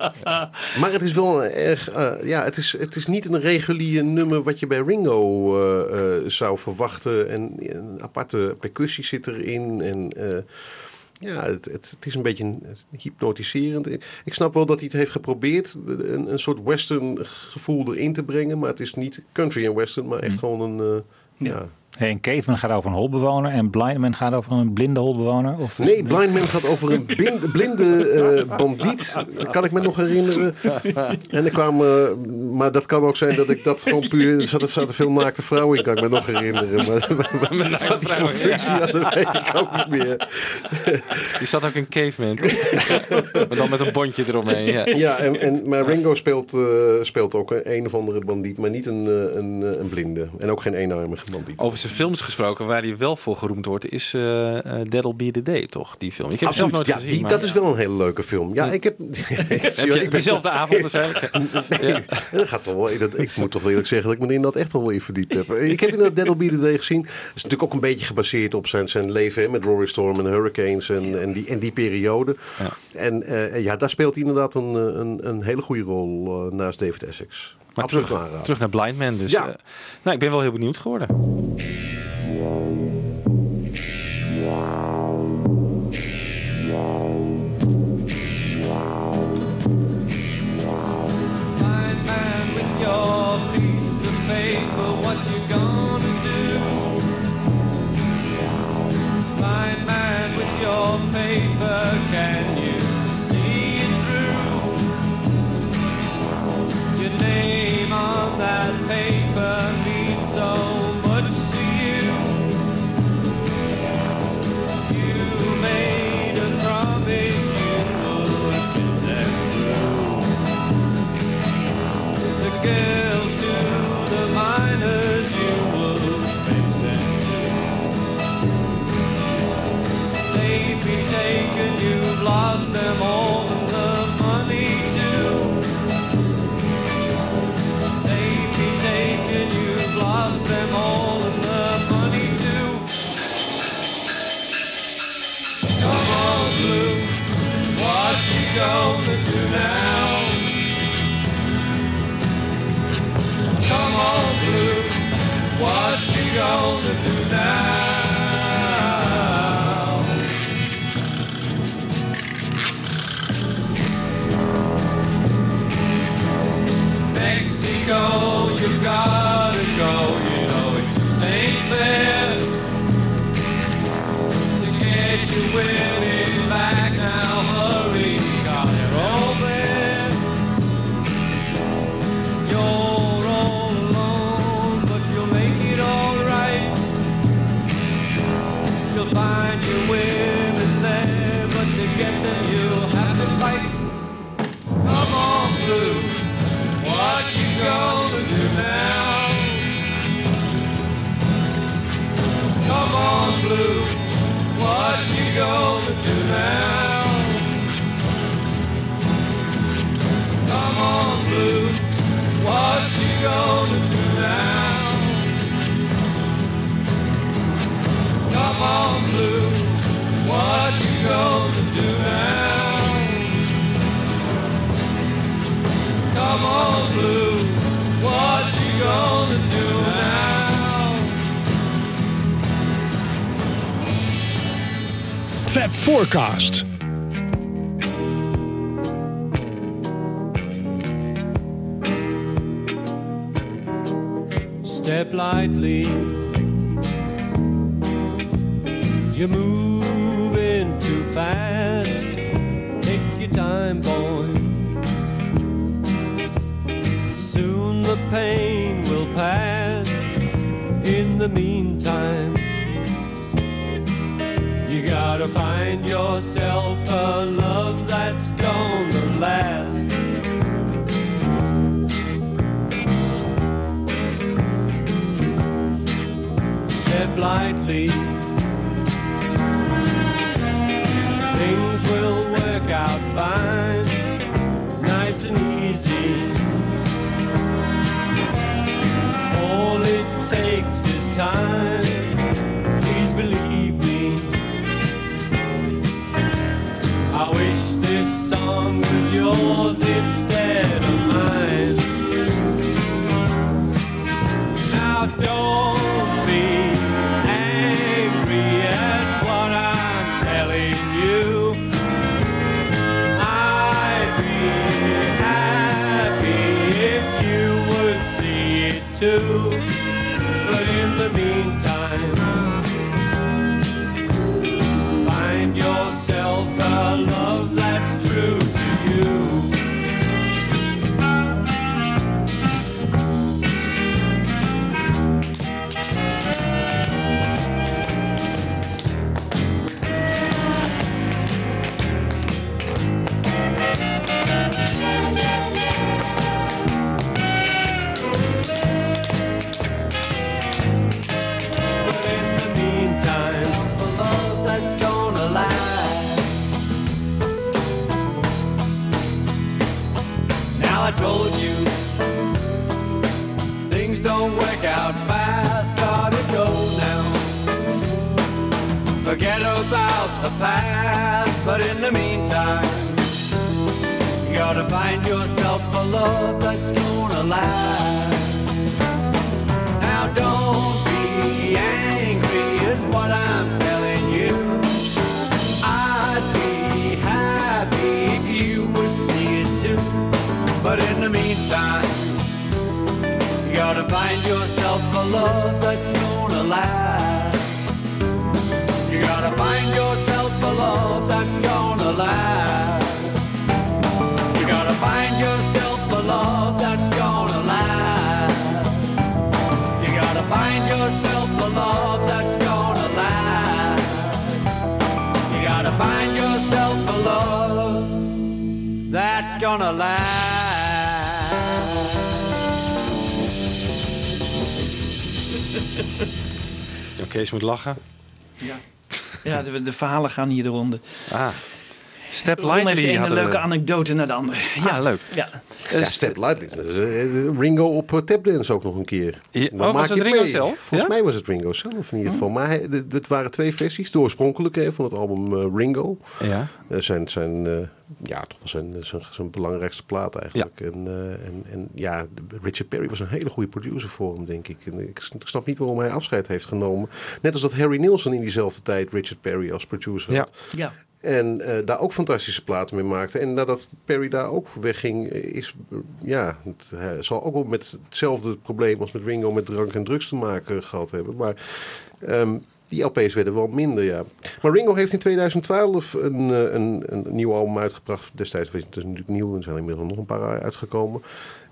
Speaker 8: Maar het is wel erg. eh, ja, het is, het is niet een regulier nummer wat je bij Ringo eh, eh, zou verwachten. En een aparte percussie zit erin. En. Ja, het, het, het is een beetje hypnotiserend. Ik snap wel dat hij het heeft geprobeerd een, een soort western gevoel erin te brengen. Maar het is niet country en western, maar echt gewoon een... eh, ja.
Speaker 3: En Caveman gaat over een holbewoner en Blindman gaat over een blinde holbewoner? Of
Speaker 8: Nee, Blind Man gaat over een blinde, blinde eh, bandiet. Dat kan ik me nog herinneren. En er kwam, eh, maar dat kan ook zijn dat ik dat gewoon puur. Er zaten, zaten veel naakte vrouwen in, kan ik me nog herinneren. Maar wat die voor functie had, dat weet ik ook niet meer.
Speaker 7: Die zat ook in Caveman. maar dan met een bondje eromheen. Ja.
Speaker 8: Ja, en, en, maar Ringo speelt, eh, speelt ook een, een of andere bandiet, maar niet een, eh, een, een blinde. En ook geen eenarmige bandiet.
Speaker 7: Over zijn films gesproken, waar hij wel voor geroemd wordt, is That'll Be The Day, toch? Die film. Ik heb zelf nooit
Speaker 8: ja,
Speaker 7: gezien.
Speaker 8: die,
Speaker 7: maar-
Speaker 8: dat is wel een hele leuke film. Ja, ik heb...
Speaker 7: Heb je diezelfde avond waarschijnlijk?
Speaker 8: Ja, dat gaat toch wel, dat, ik moet toch eerlijk zeggen dat ik me in dat echt wel weer verdiept heb. Ik heb inderdaad That'll Be The Day gezien. Het is natuurlijk ook een beetje gebaseerd op zijn, zijn leven hè, met Rory Storm en Hurricanes en, en, die, en die periode. En eh, ja, daar speelt hij inderdaad een, een, een hele goede rol naast David Essex.
Speaker 7: Maar
Speaker 8: Absoluut
Speaker 7: terug, terug naar Blind Man. Dus,
Speaker 8: Ja.
Speaker 7: eh, nou, ik ben wel heel benieuwd geworden.
Speaker 6: Gonna do now? Mexico, you gotta go, you know it just ain't fair to get your women you now? Come on, Blue, what you gonna do now? Come on, Blue, what you gonna do now? Come on, Blue, what you gonna do now? Come on, Blue, what you gonna do now?
Speaker 1: Fab Forecast.
Speaker 6: Step lightly. You're moving too fast. The pain will pass. In the meantime, you gotta find yourself a love that's gonna last. Step lightly. Things will work out fine, meantime, please believe me. I wish this song was yours instead of mine. Now don't Forget about the past, but in the meantime, you gotta find yourself a love that's gonna last. Now don't be angry at what I'm telling you. I'd be happy if you would see it too. But in the meantime, you gotta find yourself a love that's gonna last. Love that's gonna last. You gotta find yourself a love that's gonna last. You gotta find yourself a love that's gonna last. You gotta find yourself a love that's gonna last.
Speaker 7: Kees moet lachen.
Speaker 4: Ja, de, de verhalen gaan hier de ronde.
Speaker 7: Ah. Step
Speaker 4: Ron heeft de
Speaker 7: Lightly
Speaker 4: ene leuke
Speaker 7: we.
Speaker 4: anekdote naar de andere.
Speaker 7: Ja, leuk.
Speaker 4: Ja.
Speaker 8: Ja, Step Lightly. Eh, Ringo op eh, tapdance ook nog een keer.
Speaker 7: Ja,
Speaker 8: Dan
Speaker 7: oh, was het
Speaker 8: je
Speaker 7: Ringo
Speaker 8: mee.
Speaker 7: zelf?
Speaker 8: Volgens
Speaker 7: Ja?
Speaker 8: mij was het Ringo zelf in ieder geval. Maar het waren twee versies. De oorspronkelijke hè, van het album eh, Ringo.
Speaker 7: Ja.
Speaker 8: Eh, zijn, zijn, eh, ja, toch wel zijn, zijn, zijn belangrijkste plaat eigenlijk. En, eh, en, en ja, Richard Perry was een hele goede producer voor hem, denk ik. En ik snap niet waarom hij afscheid heeft genomen. Net als dat Harry Nilsson in diezelfde tijd Richard Perry als producer
Speaker 7: Ja.
Speaker 8: had.
Speaker 4: Ja.
Speaker 8: En eh, daar ook fantastische platen mee maakte. En nadat Perry daar ook wegging, eh, is eh, ja, het zal ook wel met hetzelfde probleem als met Ringo met drank en drugs te maken gehad hebben. Maar ehm, die LP's werden wel minder, ja. Maar Ringo heeft in 2012 een, een, een nieuw album uitgebracht. Destijds was het dus natuurlijk nieuw, er zijn inmiddels nog een paar uitgekomen.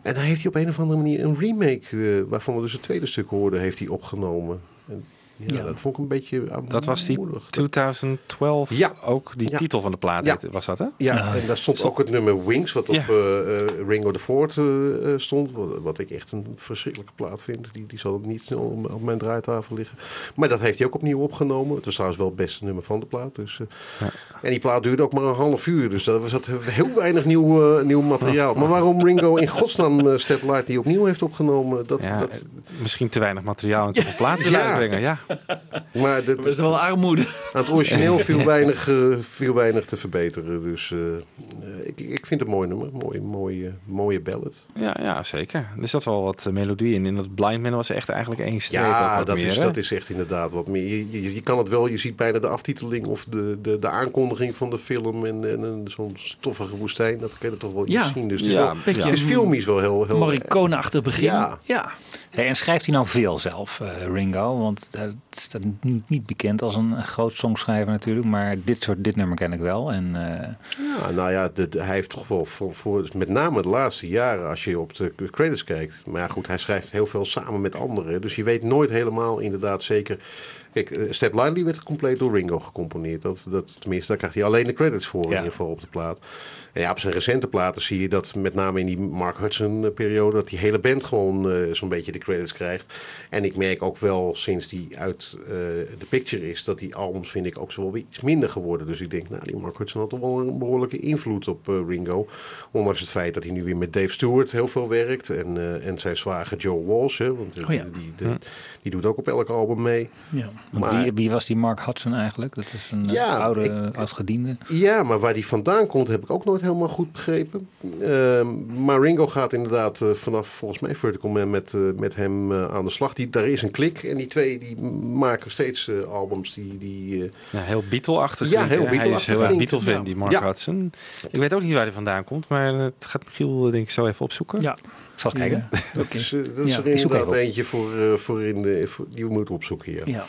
Speaker 8: En daar heeft hij op een of andere manier een remake, waarvan we dus het tweede stuk hoorden, heeft hij opgenomen. En, ja,
Speaker 4: Ja.
Speaker 8: dat vond ik een beetje
Speaker 7: Dat was die
Speaker 8: aanmoedigend.
Speaker 7: 2012
Speaker 8: Ja.
Speaker 7: ook. Die
Speaker 8: Ja.
Speaker 7: titel van de plaat
Speaker 8: Ja.
Speaker 7: was dat, hè?
Speaker 8: Ja, en daar stond ook het nummer Wings, wat op eh, eh, Ringo de Voort eh, eh, stond. Wat, wat ik echt een verschrikkelijke plaat vind. Die, die zal niet snel op, op mijn draaitafel liggen. Maar dat heeft hij ook opnieuw opgenomen. Het was trouwens wel het beste nummer van de plaat. Dus, eh, En die plaat duurde ook maar een half uur. Dus daar zat heel weinig nieuw, eh, nieuw materiaal. Maar waarom Ringo in godsnaam uh, Step Light die opnieuw heeft opgenomen... Dat,
Speaker 7: Ja,
Speaker 8: dat,
Speaker 7: Misschien te weinig materiaal om het op een plaat te willen
Speaker 8: Ja. maar dat,
Speaker 4: Dat is wel armoede.
Speaker 8: aan het origineel viel weinig, eh, viel weinig te verbeteren. Dus eh, eh, ik, ik vind het een mooi nummer. Mooi, mooie, mooie ballad.
Speaker 7: Ja, ja, zeker. Er zat wel wat eh, melodie in. In dat Blind Man was echt eigenlijk één streep.
Speaker 8: Ja,
Speaker 7: wat
Speaker 8: dat,
Speaker 7: meer,
Speaker 8: is,
Speaker 7: hè?
Speaker 8: dat is echt inderdaad wat meer. Je, je, je kan het wel, je ziet bijna de aftiteling of de, de, de aankondiging van de film en, en, en zo'n stoffige woestijn. Dat kun je toch wel
Speaker 4: Ja.
Speaker 8: zien. Dus het is,
Speaker 7: Ja,
Speaker 8: wel,
Speaker 4: beetje
Speaker 8: het is filmisch wel heel... heel
Speaker 4: Morricone-achtig begin.
Speaker 8: Ja.
Speaker 4: ja.
Speaker 3: Hey, en schrijft hij nou veel zelf, eh, Ringo? Want hij staat niet, bekend als een groot songschrijver natuurlijk. Maar dit soort dit nummer ken ik wel. En, eh,
Speaker 8: Ja, nou ja, hij heeft toch wel voor, voor met name de laatste jaren, als je op de credits kijkt. Maar ja, goed, hij schrijft heel veel samen met anderen. Dus je weet nooit helemaal inderdaad zeker. Kijk, eh, Step Lively werd compleet door Ringo gecomponeerd. Dat, dat, tenminste, daar krijgt hij alleen de credits voor in ieder geval op de plaat. En ja, op zijn recente platen zie je dat met name in die Mark Hudson periode... dat die hele band gewoon eh, zo'n beetje de credits krijgt. En ik merk ook wel sinds die uit eh, de picture is, dat die albums vind ik ook zo wel weer iets minder geworden. Dus ik denk, nou, die Mark Hudson had toch wel een behoorlijke invloed op eh, Ringo. Ondanks het feit dat hij nu weer met Dave Stewart heel veel werkt. En, eh, en zijn zwager Joe Walsh, hè, want eh,
Speaker 4: Oh ja.
Speaker 8: die, die, die doet ook op elk album mee.
Speaker 4: Ja.
Speaker 8: Maar-
Speaker 3: wie, wie was die Mark Hudson eigenlijk? Dat is een eh,
Speaker 8: Ja,
Speaker 3: oude
Speaker 8: ik-
Speaker 3: oud-gediende.
Speaker 8: Ja, maar waar die vandaan komt heb ik ook nooit helemaal goed begrepen. Ehm, maar Ringo gaat inderdaad eh, vanaf volgens mij Vertical Man met, eh, met hem eh, aan de slag. Die, daar is een klik en die twee die maken steeds eh, albums die... die eh,
Speaker 7: Ja, heel Beatle-achtig.
Speaker 8: Ja, heel
Speaker 7: Hij is heel erg. Beatle-fan, die Mark
Speaker 8: Ja.
Speaker 7: Hudson. Ik weet ook niet waar hij vandaan komt, maar het gaat Michiel denk ik zo even opzoeken.
Speaker 4: Ja.
Speaker 3: Ik zal kijken.
Speaker 4: Oké.
Speaker 8: dat is er inderdaad
Speaker 3: even op.
Speaker 8: eentje voor, voor in de, voor, die we moeten opzoeken hier.
Speaker 4: Ja.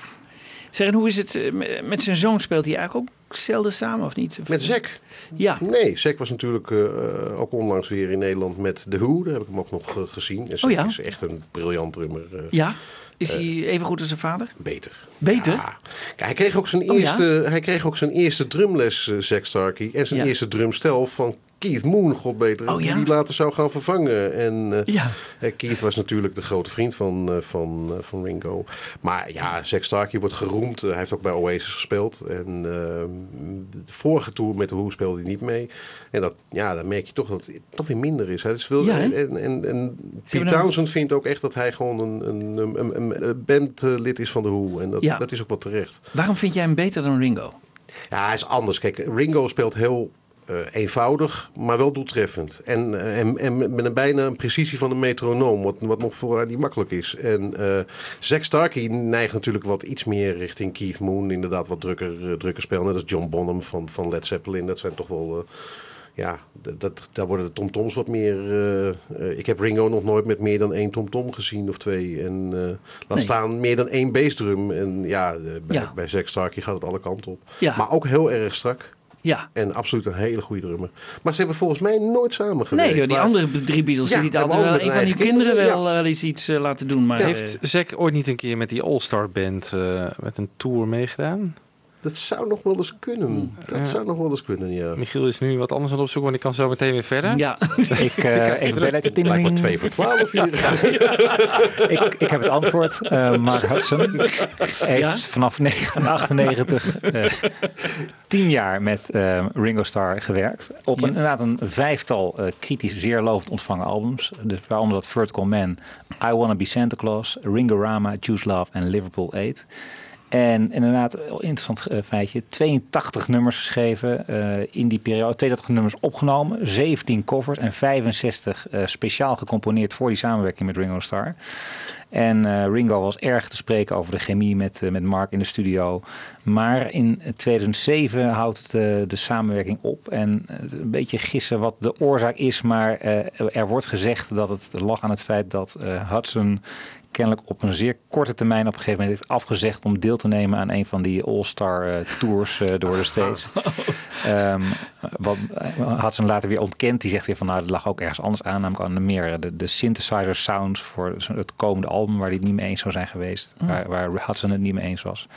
Speaker 4: Zeg, en hoe is het eh, met- zijn zoon? Speelt hij eigenlijk ook zelden samen of niet?
Speaker 8: Met Zack.
Speaker 4: Ja.
Speaker 8: Nee, Zack was natuurlijk eh, eh, ook onlangs weer in Nederland met The Who. Daar heb ik hem ook nog gezien. En Zack
Speaker 4: Oh ja?
Speaker 8: is echt een briljant drummer.
Speaker 4: Ja? Is hij even goed als zijn vader?
Speaker 8: Beter.
Speaker 4: Beter?
Speaker 8: Ja. Kijk, hij kreeg ook zijn
Speaker 4: Oh, ja?
Speaker 8: eerste, hij kreeg ook zijn eerste drumles, Zack Starkey. En zijn
Speaker 4: Ja.
Speaker 8: eerste drumstel van Keith Moon, god beter.
Speaker 4: Oh, ja?
Speaker 8: Die later zou gaan vervangen. En eh,
Speaker 4: Ja.
Speaker 8: eh, Keith was natuurlijk de grote vriend van, eh, van, van Ringo. Maar ja, Zack Starkey wordt geroemd. Hij heeft ook bij Oasis gespeeld. En eh, de vorige tour met de Who speelde hij niet mee. En dat, ja, dan merk je toch dat het toch weer minder is. Hij is veel,
Speaker 4: Ja,
Speaker 8: en, en, en Pete
Speaker 4: een-
Speaker 8: Townsend vindt ook echt dat hij gewoon een, een, een, een, bandlid is van de Who. En dat, dat is ook wel terecht.
Speaker 4: Waarom vind jij hem beter dan Ringo?
Speaker 8: Ja, hij is anders. Kijk, Ringo speelt heel eenvoudig, maar wel doeltreffend. En, eh, en, en met een bijna een precisie van een metronoom, wat, wat nog voor haar niet makkelijk is. En eh Zack Starkey neigt natuurlijk wat iets meer richting Keith Moon. Inderdaad, wat drukker, eh, drukker spelen. Net als John Bonham van, van Led Zeppelin. Dat zijn toch wel... eh, ja, dat, daar worden de tomtoms wat meer... eh, eh, ik heb Ringo nog nooit met meer dan één tomtom gezien of twee. En eh, laat
Speaker 4: Nee.
Speaker 8: staan meer dan één bassdrum. En ja, eh, bij,
Speaker 4: Ja.
Speaker 8: bij Zack Starkey gaat het alle kanten op.
Speaker 4: Ja.
Speaker 8: Maar ook heel erg strak.
Speaker 4: Ja.
Speaker 8: En absoluut een hele goede drummer. Maar ze hebben volgens mij nooit samen gewerkt.
Speaker 4: Nee, joh, die andere drie Beatles,
Speaker 8: Ja,
Speaker 4: die hadden wel
Speaker 8: allemaal
Speaker 4: een van die kinderen
Speaker 8: kinderen,
Speaker 4: wel, wel eens iets eh, laten doen. Maar,
Speaker 7: Heeft
Speaker 4: eh,
Speaker 7: Zack ooit niet een keer met die All-Star Band eh, met een tour meegedaan?
Speaker 8: Dat zou nog wel eens kunnen. Dat
Speaker 7: Ja.
Speaker 8: zou nog wel eens kunnen, ja.
Speaker 7: Michiel is nu wat anders aan het opzoeken, want ik kan zo meteen weer verder.
Speaker 4: ja.
Speaker 3: Ik, eh even bellen.
Speaker 8: Het lijkt me twee voor twaalf hier.
Speaker 3: ik, ik heb het antwoord. Eh Mark Hudson heeft vanaf 1998 eh, tien jaar met eh, Ringo Starr gewerkt. Op een, inderdaad een vijftal eh, kritisch zeer lovend ontvangen albums. Dus waaronder dat Vertical Man, I Wanna Be Santa Claus, Ringo Rama, Choose Love en Liverpool 8. En inderdaad, interessant eh, feitje. 82 nummers geschreven eh, in die periode. 82 nummers opgenomen. 17 covers en 65 eh, speciaal gecomponeerd voor die samenwerking met Ringo Starr. En Ringo was erg te spreken over de chemie met, met Mark in de studio. Maar in 2007 houdt eh, de samenwerking op. En een beetje gissen wat de oorzaak is. Maar er wordt gezegd dat het lag aan het feit dat Hudson kennelijk op een zeer korte termijn op een gegeven moment heeft afgezegd om deel te nemen aan een van die All-Star eh, tours eh, door de States. Ehm wat Hudson later weer ontkend. Die zegt weer van nou, dat lag ook ergens anders aan. Namelijk aan de meer de, de synthesizer sounds voor het komende album waar hij het niet mee eens zou zijn geweest. Waar, waar Hudson het niet mee eens was.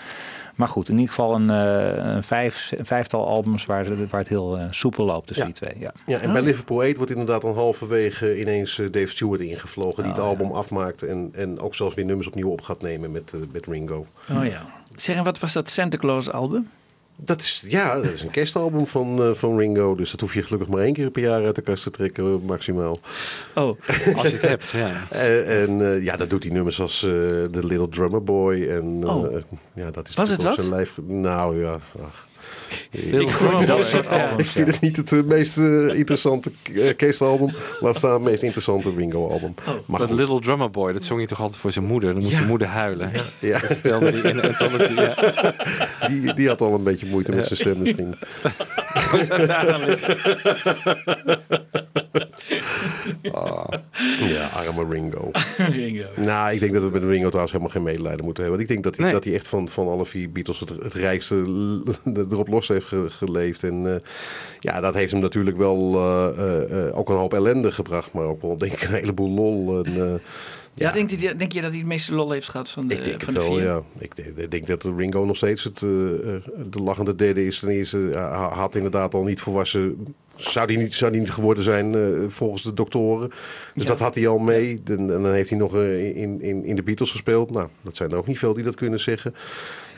Speaker 3: Maar goed, in ieder geval een, eh, een, vijf, een vijftal albums waar, het- waar het heel eh, soepel loopt tussen
Speaker 8: Ja.
Speaker 3: die twee. Ja.
Speaker 8: Ja, en bij Liverpool 8 wordt inderdaad dan halverwege ineens eh, Dave Stewart ingevlogen. Die het album afmaakt en, en ook zelfs weer nummers opnieuw op gaat nemen met, eh, met Ringo.
Speaker 4: Oh ja. Zeg, en wat was dat Santa Claus album?
Speaker 8: Dat is, ja, dat is een kerstalbum van, eh, van Ringo. Dus dat hoef je gelukkig maar één keer per jaar uit de kast te trekken, maximaal.
Speaker 4: Oh,
Speaker 7: Als je het hebt, ja.
Speaker 8: Eh, en eh, ja, dat doet hij nummers als The Little Drummer Boy. En,
Speaker 4: Oh.
Speaker 8: ja, dat is
Speaker 4: Was het wat?
Speaker 8: zijn lijf. Nou ja, ach.
Speaker 7: Little
Speaker 8: Ik,
Speaker 7: Drummer
Speaker 3: Dat soort albums.
Speaker 8: ik vind het niet het eh, meest eh, interessante uh, kerstalbum. Laat staan het meest interessante Ringo-album. maar
Speaker 7: Dat
Speaker 8: goed,
Speaker 7: Little Drummer Boy, dat zong hij toch altijd voor zijn moeder. Dan moest
Speaker 8: Ja.
Speaker 7: zijn moeder huilen.
Speaker 8: ja,
Speaker 7: hij in. Ja.
Speaker 8: die, die had al een beetje moeite met zijn stem misschien. Ja, arme Ringo.
Speaker 4: Ringo.
Speaker 8: Nou, ik denk dat we met Ringo trouwens helemaal geen medelijden moeten hebben. Want ik denk dat hij,
Speaker 7: Nee.
Speaker 8: dat hij echt van, van alle vier Beatles het, het rijkste erop los heeft ge- geleefd. En eh, ja, dat heeft hem natuurlijk wel eh, eh, ook een hoop ellende gebracht. Maar ook wel denk ik een heleboel lol. En, eh,
Speaker 4: Ja, denk, je, denk je dat hij het meeste lol heeft gehad van de,
Speaker 8: ik denk
Speaker 4: van
Speaker 8: het
Speaker 4: de
Speaker 8: wel,
Speaker 4: vier?
Speaker 8: ja. Ik denk, ik denk dat Ringo nog steeds het, de lachende derde is. Ten eerste, had inderdaad al niet volwassen zou die niet, zou die niet geworden zijn volgens de doktoren. Dus
Speaker 4: Ja.
Speaker 8: dat had hij al mee. En, en dan heeft hij nog in, in, in de Beatles gespeeld. Nou, dat zijn er ook niet veel die dat kunnen zeggen.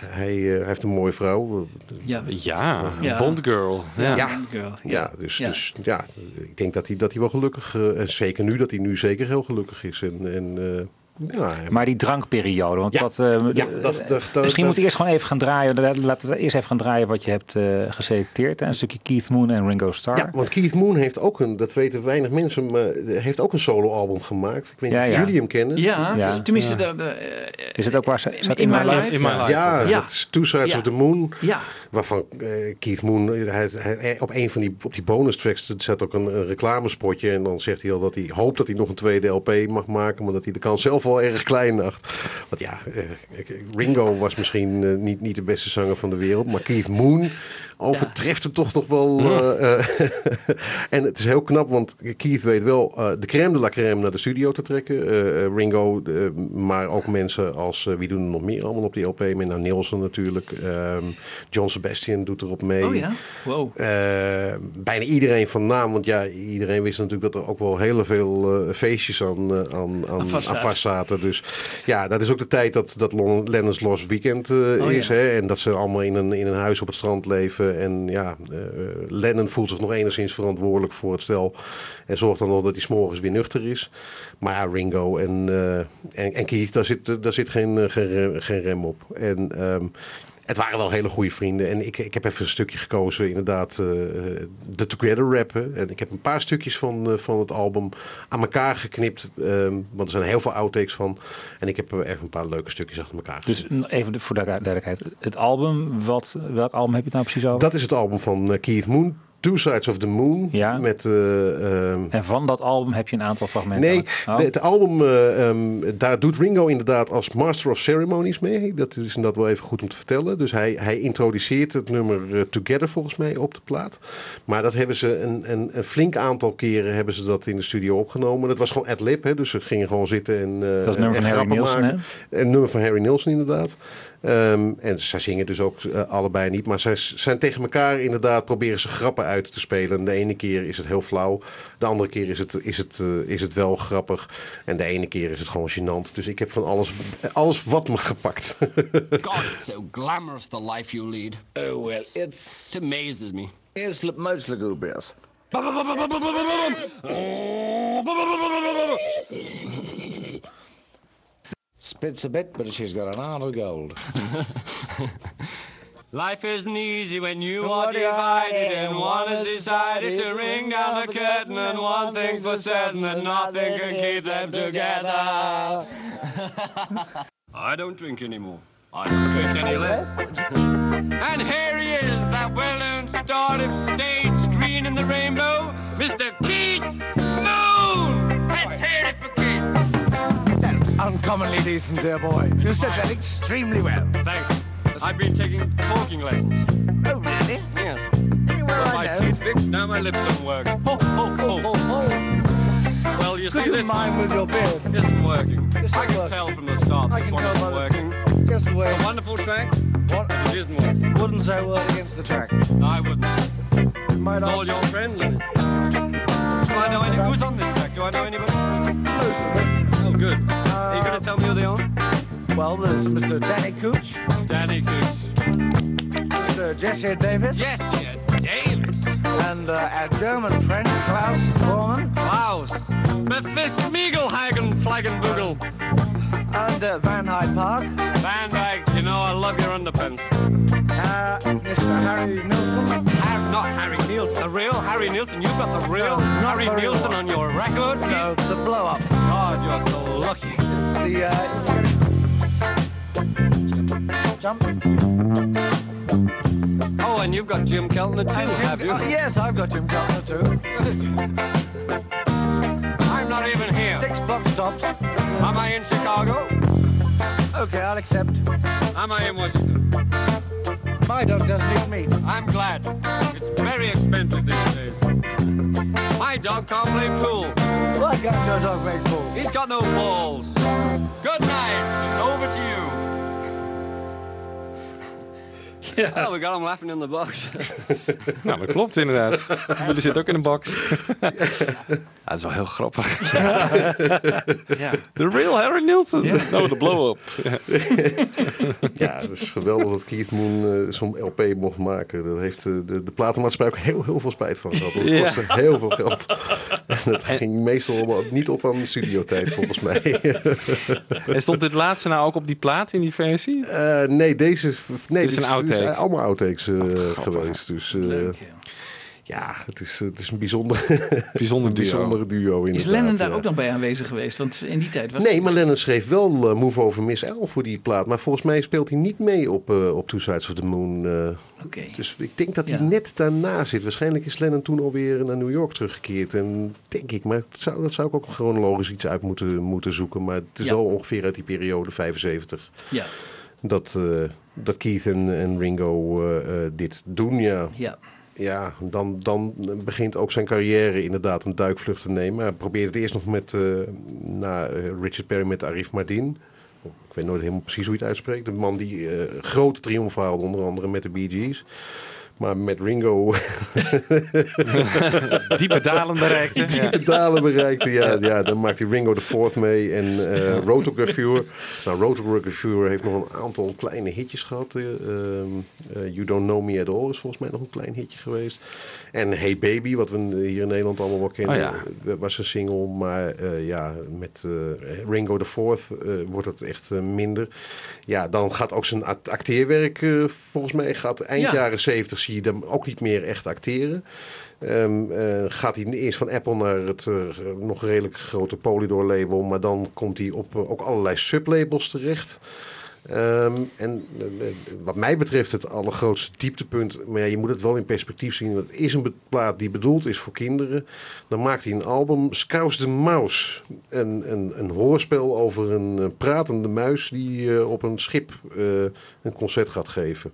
Speaker 8: Hij, eh, hij heeft een mooie vrouw.
Speaker 4: Ja.
Speaker 7: Ja,
Speaker 4: Ja.
Speaker 7: Bond Girl. Ja.
Speaker 8: Ja.
Speaker 4: Girl,
Speaker 8: Ja, dus
Speaker 4: Ja.
Speaker 8: dus ja, ik denk dat hij, dat hij wel gelukkig... eh, en zeker nu, dat hij nu zeker heel gelukkig is. En, en, eh, ja,
Speaker 3: Maar die drankperiode, want
Speaker 8: Ja.
Speaker 3: dat, eh,
Speaker 8: Ja,
Speaker 3: de-
Speaker 8: dat- dat- dat-
Speaker 3: misschien
Speaker 8: dat-
Speaker 3: moet ik eerst gewoon even gaan draaien. Laten we eerst even gaan draaien wat je hebt eh, geselecteerd. Een stukje Keith Moon en Ringo Starr.
Speaker 8: Ja, want Keith Moon heeft ook een, dat weten weinig mensen, maar heeft ook een solo-album gemaakt. Ik weet niet
Speaker 3: Ja,
Speaker 8: of
Speaker 3: ja.
Speaker 8: jullie hem kennen.
Speaker 4: Ja,
Speaker 3: Ja.
Speaker 4: dus tenminste, de, de, eh,
Speaker 3: Is het ook waar ze
Speaker 4: In My Life?
Speaker 7: In My Life.
Speaker 8: Ja,
Speaker 4: Ja.
Speaker 8: dat is Two Sides
Speaker 4: Ja.
Speaker 8: of the Moon.
Speaker 4: ja.
Speaker 8: Waarvan eh, Keith Moon, hij, hij- op een van die, op die bonus tracks zet ook een, een reclamespotje. En dan zegt hij al dat hij hoopt dat hij nog een tweede LP mag maken. Maar dat hij de kans zelf wel erg klein acht. Want ja, eh, Ringo was misschien eh, niet, niet de beste zanger van de wereld. Maar Keith Moon overtreft hem toch nog wel. eh, eh, en het is heel knap, want Keith weet wel eh, de crème de la crème naar de studio te trekken. Ringo, maar ook mensen als, wie doen er nog meer allemaal op die LP? Met nou, Nielsen natuurlijk. Ehm, John Sebastian doet erop mee.
Speaker 4: Oh ja, wow.
Speaker 8: Eh, bijna iedereen van naam, want ja, iedereen wist natuurlijk dat er ook wel heel veel feestjes aan, aan, aan,
Speaker 4: vast zaten.
Speaker 8: Dus ja, dat is ook de tijd dat, dat Lennon's Lost Weekend
Speaker 4: Oh,
Speaker 8: is. Hè? En dat ze allemaal in een, in een huis op het strand leven. En ja, eh, Lennon voelt zich nog enigszins verantwoordelijk voor het stel. En zorgt dan nog dat hij s'morgens weer nuchter is. Maar ja, Ringo en, eh, en, en Keith, daar zit, daar zit geen, eh, geen, geen rem op. En ehm, het waren wel hele goede vrienden. En ik, ik heb even een stukje gekozen, inderdaad, eh, de Together rappen. En ik heb een paar stukjes van, eh, van het album aan elkaar geknipt. ehm, want er zijn heel veel outtakes van. En ik heb er echt een paar leuke stukjes achter elkaar
Speaker 3: Dus even voor de duidelijkheid. Het album, wat, welk album heb je het nou precies over?
Speaker 8: Dat is het album van eh, Keith Moon. Two Sides of the Moon.
Speaker 3: Ja.
Speaker 8: Met, eh, ehm,
Speaker 3: En van dat album heb je een aantal fragmenten.
Speaker 8: Nee,
Speaker 3: Oh.
Speaker 8: de- het album, eh, ehm, daar doet Ringo inderdaad als Master of Ceremonies mee. Dat is inderdaad wel even goed om te vertellen. Dus hij, hij introduceert het nummer eh, Together volgens mij op de plaat. Maar dat hebben ze een, een, een flink aantal keren hebben ze dat in de studio opgenomen. Dat was gewoon ad-lib, hè, dus ze gingen gewoon zitten en
Speaker 3: Dat is het nummer van Harry Nilsson,
Speaker 8: maken. Een nummer van Harry Nilsson inderdaad. Ehm, en zij zingen dus ook allebei niet. Maar zij zijn tegen elkaar inderdaad, proberen ze grappen uit te spelen. En de ene keer is het heel flauw. De andere keer is het, is het, eh, is het wel grappig. En de ene keer is het gewoon gênant. Dus ik heb van alles, alles wat me gepakt.
Speaker 11: God, it's so glamorous the life you lead.
Speaker 12: Oh, well, it's...
Speaker 11: It amazes me.
Speaker 12: It's most lugubrious. Spits a bit, but she's got an heart of gold.
Speaker 10: Life isn't easy when you are divided and one has decided to ring down the curtain and one thing for certain that nothing can keep them together. I don't drink anymore. I don't drink any less. and here he is, that well-known star of stage screen in the rainbow, Mr. Keith Moon. Let's hear it for Keith.
Speaker 12: That's uncommonly decent, dear boy. You said that extremely well.
Speaker 10: Thanks. I've been taking talking lessons.
Speaker 12: Oh, really?
Speaker 10: Yes.
Speaker 12: Well,
Speaker 10: Got my teeth fixed, now my lips don't work. Ho, ho, ho.
Speaker 12: Oh, oh.
Speaker 10: Well, you
Speaker 12: Could
Speaker 10: see,
Speaker 12: you
Speaker 10: this
Speaker 12: mime with your beard?
Speaker 10: isn't working.
Speaker 12: It's
Speaker 10: I can
Speaker 12: working.
Speaker 10: tell from the start
Speaker 12: I
Speaker 10: this one isn't working.
Speaker 12: Just the way.
Speaker 10: It's a wonderful track,
Speaker 12: What?
Speaker 10: but it isn't working.
Speaker 12: Wouldn't say a word against the track.
Speaker 10: I wouldn't.
Speaker 12: Might
Speaker 10: It's all your friends. isn't it? Do I know any? Who's on this track? Do I know anybody?
Speaker 12: Most of it.
Speaker 10: Oh, good. Are you going to uh, tell me who they are?
Speaker 12: Well, there's Mr. Danny Cooch,
Speaker 10: Danny Cooch.
Speaker 12: Mr. Jesse Davis,
Speaker 10: yeah, Davis.
Speaker 12: and uh, our German friend Klaus Bormann,
Speaker 10: Klaus. Befistmiegelhagen Flaggenbugel.
Speaker 12: and uh, Van Hyde Park,
Speaker 10: Van Dyke, you know I love your underpants.
Speaker 12: uh, Mr. Harry Nilsson,
Speaker 10: Har- not Harry Nielsen, the real Harry Nilsson. You've got the real
Speaker 12: No,
Speaker 10: Harry
Speaker 12: the real
Speaker 10: Nielsen
Speaker 12: one.
Speaker 10: on your record.
Speaker 12: no, the blow up.
Speaker 10: God, you're so lucky.
Speaker 12: It's the uh, jump.
Speaker 10: Oh, and you've got Jim Keltner too,
Speaker 12: Jim-
Speaker 10: have you?
Speaker 12: oh, yes, I've got Jim Keltner too.
Speaker 10: I'm not even here.
Speaker 12: Six box tops.
Speaker 10: Am I in Chicago?
Speaker 12: Okay, I'll accept.
Speaker 10: Am I in Washington?
Speaker 12: My dog doesn't eat meat.
Speaker 10: I'm glad. It's very expensive these days. My dog can't play pool.
Speaker 12: Why can't your dog make pool?
Speaker 10: He's got no balls. Good night, and over to you.
Speaker 11: Oh, we got him laughing in the box.
Speaker 7: Nou, dat klopt inderdaad. Jullie zitten ook in een box. ja, dat is wel heel grappig.
Speaker 4: Ja.
Speaker 7: The real Harry Nilsson. No, the blow-up.
Speaker 8: Ja, het is geweldig dat Keith Moon eh, zo'n LP mocht maken. Daar heeft eh, de, de platenmaatschappij ook heel, heel veel spijt van gehad. want Het
Speaker 7: Ja.
Speaker 8: kostte heel veel geld. En dat ging meestal op- niet op aan de studiotijd, volgens mij.
Speaker 7: En stond dit laatste nou ook op die plaat in die versie?
Speaker 8: Eh, nee, deze... Nee,
Speaker 7: Dit is een outtake.
Speaker 8: Zijn allemaal outtakes eh, geweest. Dus eh,
Speaker 4: Leuk, ja.
Speaker 8: het is, het is een bijzonder,
Speaker 7: Bijzonder duo.
Speaker 8: bijzondere duo
Speaker 4: Is. Lennon daar
Speaker 8: ja.
Speaker 4: ook nog bij aanwezig geweest? Want in die tijd was
Speaker 8: Nee, maar Lennon schreef wel eh, Move Over Miss L voor die plaat. Maar volgens mij speelt hij niet mee op, op Two Sides of the Moon. eh.
Speaker 4: Oké.
Speaker 8: dus ik denk dat hij
Speaker 4: Ja.
Speaker 8: net daarna zit. Waarschijnlijk is Lennon toen alweer naar New York teruggekeerd. En denk ik, maar dat zou, dat zou ik ook chronologisch iets uit moeten, moeten zoeken. Maar het is
Speaker 4: Ja.
Speaker 8: wel ongeveer uit die periode, 75,
Speaker 4: Ja,
Speaker 8: dat, eh, dat Keith en, en Ringo eh, eh, dit doen. Ja,
Speaker 4: ja.
Speaker 8: ja dan, dan begint ook zijn carrière inderdaad een duikvlucht te nemen. Hij probeerde het eerst nog met na Richard Perry met Arif Mardin. Ik weet nooit helemaal precies hoe je het uitspreekt. De man die grote triomfen haalde, onder andere met de Bee Gees. Maar met Ringo
Speaker 7: Diepe dalen bereikte.
Speaker 8: Diepe dalen bereikte. Ja, ja, dan maakte hij Ringo de Fourth mee en eh Rotogravure. Nou, Rotogravure heeft nog een aantal kleine hitjes gehad. eh, ehm, eh, you Don't Know Me At All is volgens mij nog een klein hitje geweest. En Hey Baby, wat we hier in Nederland allemaal wel kennen,
Speaker 7: Oh ja.
Speaker 8: was een single. Maar ja, met Ringo de Fourth wordt het echt minder. Ja, dan gaat ook zijn act- acteerwerk, volgens mij gaat eind
Speaker 4: Ja.
Speaker 8: jaren 70 zie je hem ook niet meer echt acteren. Ehm, eh, gaat hij eerst van Apple naar het eh, nog redelijk grote Polydor label, maar dan komt hij op eh, ook allerlei sublabels terecht. Ehm, en wat mij betreft het allergrootste dieptepunt, maar je moet het wel in perspectief zien. Het is een plaat die bedoeld is voor kinderen. Dan maakt hij een album, Scous de Mouse. Een, een, een hoorspel over een pratende muis die op een schip een concert gaat geven.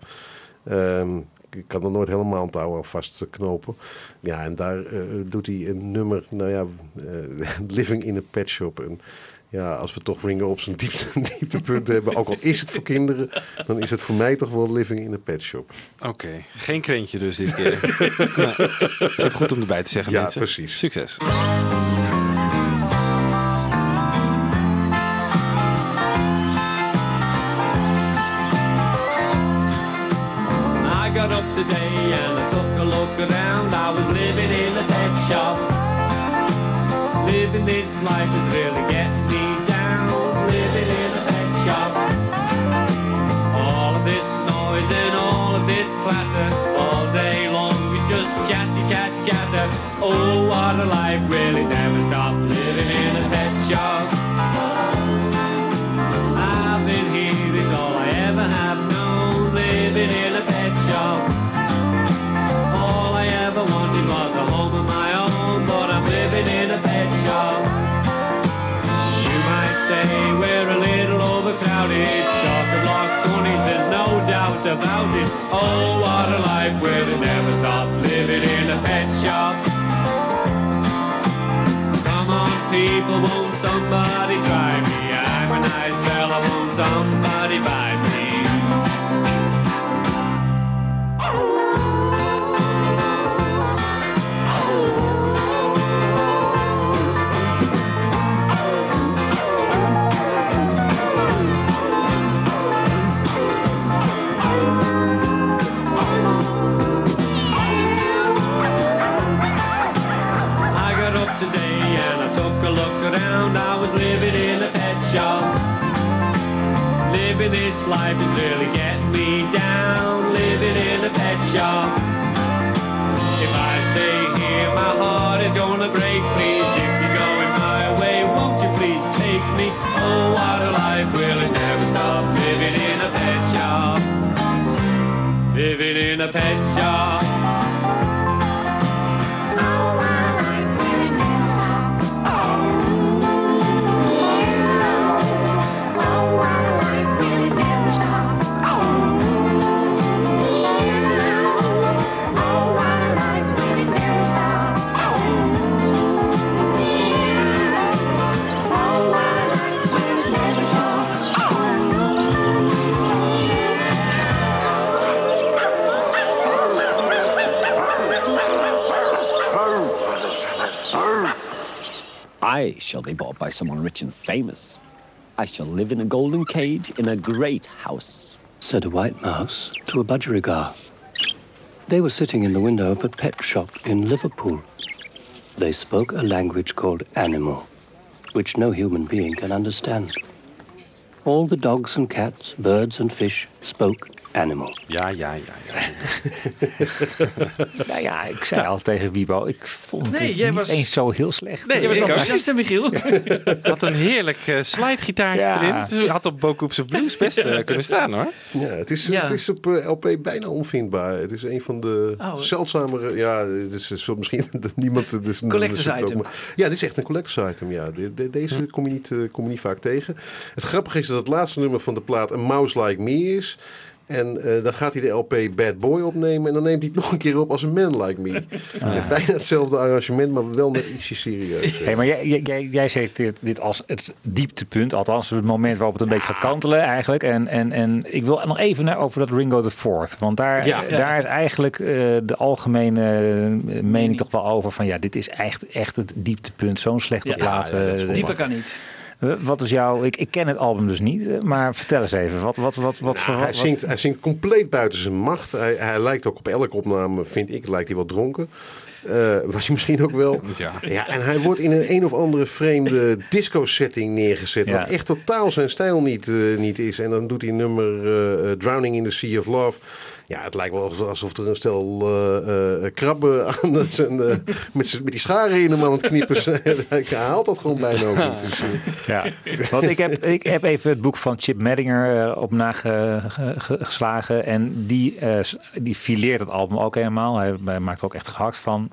Speaker 8: Ehm, ik kan er nooit helemaal aan touw aan vastknopen. Ja, en daar eh, doet hij een nummer, nou ja, eh, Living in a Pet Shop. En ja, als we toch Ringo op zijn diepte, dieptepunt hebben, ook al is het voor kinderen, dan is het voor mij toch wel Living in a Pet Shop.
Speaker 7: Oké, geen krentje dus dit keer. Ja, Even goed om erbij te zeggen,
Speaker 8: Ja,
Speaker 7: mensen.
Speaker 8: precies.
Speaker 7: Succes.
Speaker 6: This life is really getting me down. Living in a pet shop. All of this noise and all of this clatter. All day long we just chatty chat chatter. Oh, what a life really never stop. Living in a pet about it. Oh, what a life, will it never stop? Living in a pet shop. Come on, people, won't somebody try me? I'm a nice fella, won't somebody buy this life is really getting me down. Living in a pet shop. If I stay here, my heart is gonna break. Please, if you're going my way, won't you please take me? Oh, what a life, will it never stop? Living in a pet shop. Living in a pet shop.
Speaker 13: Shall be bought by someone rich and famous. I shall live in a golden cage in a great house.
Speaker 14: said a white mouse to a budgerigar. They were sitting in the window of a pet shop in Liverpool. They spoke a language called animal, which no human being can understand. All the dogs and cats, birds and fish spoke animal.
Speaker 7: Ja, ja, ja.
Speaker 3: Nou ja, ik zei al tegen Wiebo, ik vond
Speaker 4: Nee,
Speaker 3: het
Speaker 4: jij
Speaker 3: niet
Speaker 4: was-
Speaker 3: eens zo heel slecht.
Speaker 4: Nee, je was
Speaker 7: ook.
Speaker 4: enthousiast, hè, Michiel?
Speaker 7: Wat een heerlijk uh, slidegitaartje
Speaker 3: Ja.
Speaker 7: erin. Dus had op Bokups of Blues best eh, kunnen staan hoor.
Speaker 8: Ja, het is,
Speaker 4: Ja.
Speaker 8: Het is op eh, LP bijna onvindbaar. Het is een van de
Speaker 4: Oh.
Speaker 8: zeldzamere... Ja, het is een soort misschien dat niemand... Dus,
Speaker 4: Collectors
Speaker 8: dus het ook
Speaker 4: item.
Speaker 8: maar- ja, dit is echt een collectors item. Ja. De- de- deze kom, je niet, eh, kom je niet vaak tegen. Het grappige is dat het laatste nummer van de plaat... A Mouse Like Me is... En eh, dan gaat hij de LP Bad Boy opnemen. En dan neemt hij het nog een keer op als een Man Like Me. Met bijna hetzelfde arrangement, maar wel net ietsje serieus.
Speaker 3: Hey, maar jij, jij- jij, selecteert dit als het dieptepunt, althans het moment waarop het een beetje gaat kantelen eigenlijk. En, en, en ik wil nog even naar, over dat Ringo the Fourth. Want daar,
Speaker 8: Ja.
Speaker 3: daar is eigenlijk eh, de algemene mening toch wel over van ja, dit is echt, echt het dieptepunt. Zo'n slechte
Speaker 4: Ja.
Speaker 3: plaat.
Speaker 8: Ja,
Speaker 3: eh,
Speaker 4: Dieper kan niet.
Speaker 3: Wat is jouw... Ik, ik ken het album dus niet, eh, maar vertel eens even. Wat, wat, wat, wat, voor-
Speaker 8: hij,
Speaker 3: wat-
Speaker 8: zingt, hij zingt compleet buiten zijn macht. Hij, hij lijkt ook op elke opname, vind ik, lijkt hij wel dronken. Eh, was hij misschien ook wel.
Speaker 7: Ja.
Speaker 8: Ja, en hij wordt in een een of andere vreemde disco-setting neergezet.
Speaker 3: Ja.
Speaker 8: Wat echt totaal zijn stijl niet, eh, niet is. En dan doet hij nummer Drowning in the Sea of Love. Ja, het lijkt wel alsof- er een stel eh, eh, krabben aan zijn, eh, met, met die scharen in hem aan het knippen. Hij haalt dat gewoon bijna ook niet. Dus, eh,
Speaker 3: Ja, want ik heb, ik heb even het boek van Chip Medinger eh, op nageslagen. En die, die fileert het album ook helemaal. Hij maakt er ook echt gehakt van.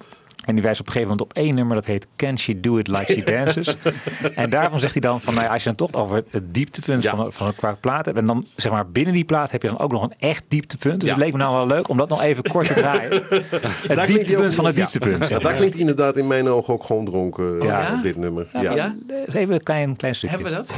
Speaker 3: En die wijst op een gegeven moment op één nummer dat heet Can She Do It Like She Dances. en daarvan zegt hij dan van, nou ja, als je dan toch over het dieptepunt
Speaker 8: Ja.
Speaker 3: van, van een qua plaat hebt. En dan zeg maar binnen die plaat heb je dan ook nog een echt dieptepunt. Dus
Speaker 8: Ja.
Speaker 3: het leek me nou wel leuk om dat nog even kort te draaien. Het
Speaker 8: Daar
Speaker 3: dieptepunt van het dieptepunt.
Speaker 8: Ja, daar klinkt inderdaad in mijn ogen ook gewoon dronken
Speaker 3: Ja.
Speaker 8: ja. op dit nummer. Ja.
Speaker 4: Ja?
Speaker 3: Even een klein, klein stukje.
Speaker 4: Hebben we dat?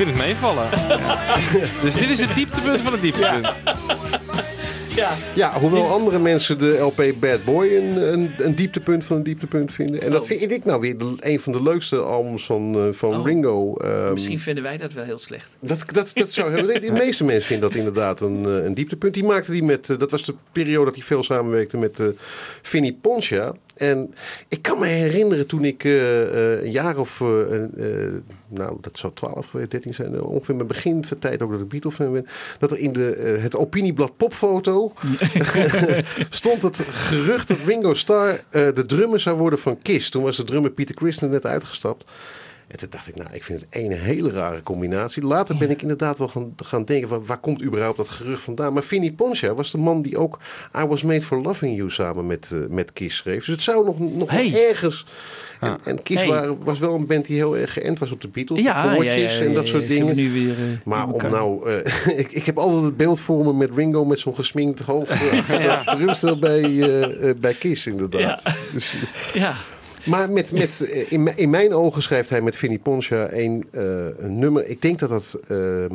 Speaker 7: Ik vind het meevallen. Dus dit is het dieptepunt van het dieptepunt.
Speaker 8: Ja, hoewel andere mensen de LP Bad Boy een, een, een dieptepunt van een dieptepunt vinden. En dat vind ik nou weer de- een van de leukste albums van, eh, van
Speaker 4: Oh.
Speaker 8: Ringo. Ehm,
Speaker 4: Misschien vinden wij dat wel heel slecht.
Speaker 8: dat, dat, dat zou hebben. De meeste mensen vinden dat inderdaad een, eh, een dieptepunt. Die maakte die met, eh, dat was de periode dat hij veel samenwerkte met eh Vinnie Poncha. En ik kan me herinneren toen ik eh, eh, een jaar of, eh, nou dat zou 12 geweest, 13 zijn, ongeveer mijn begin van tijd ook dat ik Beatle fan ben, dat er in de, het opinieblad popfoto stond het gerucht dat Ringo Starr de drummer zou worden van Kiss. Toen was de drummer Peter Criss net uitgestapt. En toen dacht ik, nou, ik vind het een hele rare combinatie. Later ben ik inderdaad wel gaan, gaan denken, van, waar komt überhaupt dat gerucht vandaan? Maar Vinnie Poncha was de man die ook I Was Made For Loving You samen met, eh, met Kiss schreef. Dus het zou nog, nog
Speaker 4: Hey.
Speaker 8: ergens... En, en Kiss
Speaker 4: Hey.
Speaker 8: waren- was wel een band die heel erg geënt was op de Beatles.
Speaker 4: Ja,
Speaker 8: de
Speaker 4: ja,
Speaker 8: en dat soort dingen.
Speaker 4: Nu weer, eh,
Speaker 8: Maar om nou, eh, ik, ik heb altijd het beeld voor me met Ringo met zo'n gesminkt hoofd
Speaker 4: Ja.
Speaker 8: dat drumstel bij, bij Kiss inderdaad. Dus,
Speaker 4: Ja,
Speaker 8: maar met, met, eh, in, mijn- in mijn ogen schrijft hij met Vinnie Poncha een, eh, een nummer. Ik denk dat dat. ehm,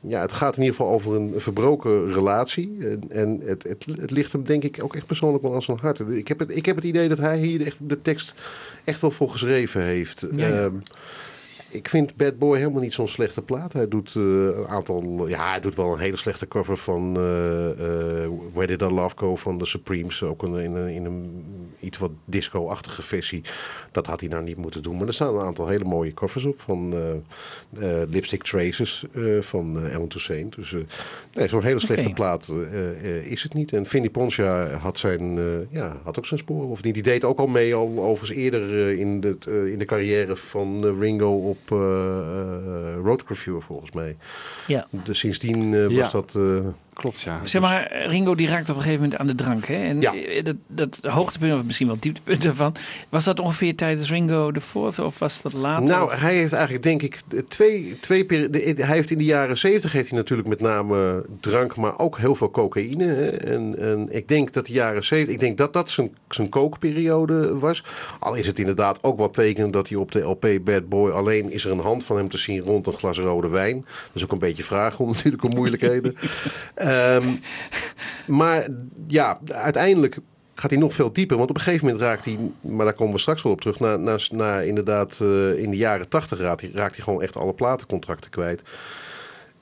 Speaker 8: ja, het gaat in ieder geval over een verbroken relatie. En, en het, het, het ligt hem denk ik ook echt persoonlijk wel aan zijn hart. Ik heb het, ik heb het idee dat hij hier echt de tekst echt wel voor geschreven heeft.
Speaker 4: Ja, ja.
Speaker 8: Ehm, ik vind Bad Boy helemaal niet zo'n slechte plaat. Hij doet eh, een aantal. Ja, hij doet wel een hele slechte cover van eh, eh, Where Did Our Love Go van de Supremes. Ook een, in, een, in een iets wat disco-achtige versie. Dat had hij nou niet moeten doen. Maar er staan een aantal hele mooie covers op van Lipstick Traces van Ellen Toussaint. Dus nee, zo'n hele slechte plaat is het niet. En Vinnie Poncia had, zijn, ja, had ook zijn sporen. Of niet. Die deed ook al mee, al overigens eerder in, de, in de carrière van Ringo op eh eh, Road volgens mij.
Speaker 4: Ja.
Speaker 8: Dus sindsdien eh, was
Speaker 7: Ja.
Speaker 8: dat...
Speaker 7: Klopt, ja.
Speaker 4: Zeg maar, Ringo die raakt op een gegeven moment aan de drank. Hè? En
Speaker 8: Ja.
Speaker 4: eh, dat, dat hoogtepunt, of misschien wel dieptepunt ervan. Was dat ongeveer tijdens Ringo de Fourth of was dat later?
Speaker 8: Nou,
Speaker 4: Of-
Speaker 8: hij heeft eigenlijk denk ik twee, twee Hij heeft in de jaren zeventig heeft hij natuurlijk met name drank, maar ook heel veel cocaïne. Hè. En, en ik denk dat de jaren zeventig, ik denk dat dat zijn, zijn kookperiode was. Al is het inderdaad ook wel tekenen dat hij op de LP Bad Boy alleen is er een hand van hem te zien rond een glas rode wijn. Dat is ook een beetje vragen om natuurlijk om moeilijkheden. Ehm, maar ja, uiteindelijk gaat hij nog veel dieper. Want op een gegeven moment raakt hij, maar daar komen we straks wel op terug, na, na, na inderdaad eh, in de jaren tachtig raakt raakt hij gewoon echt alle platencontracten kwijt.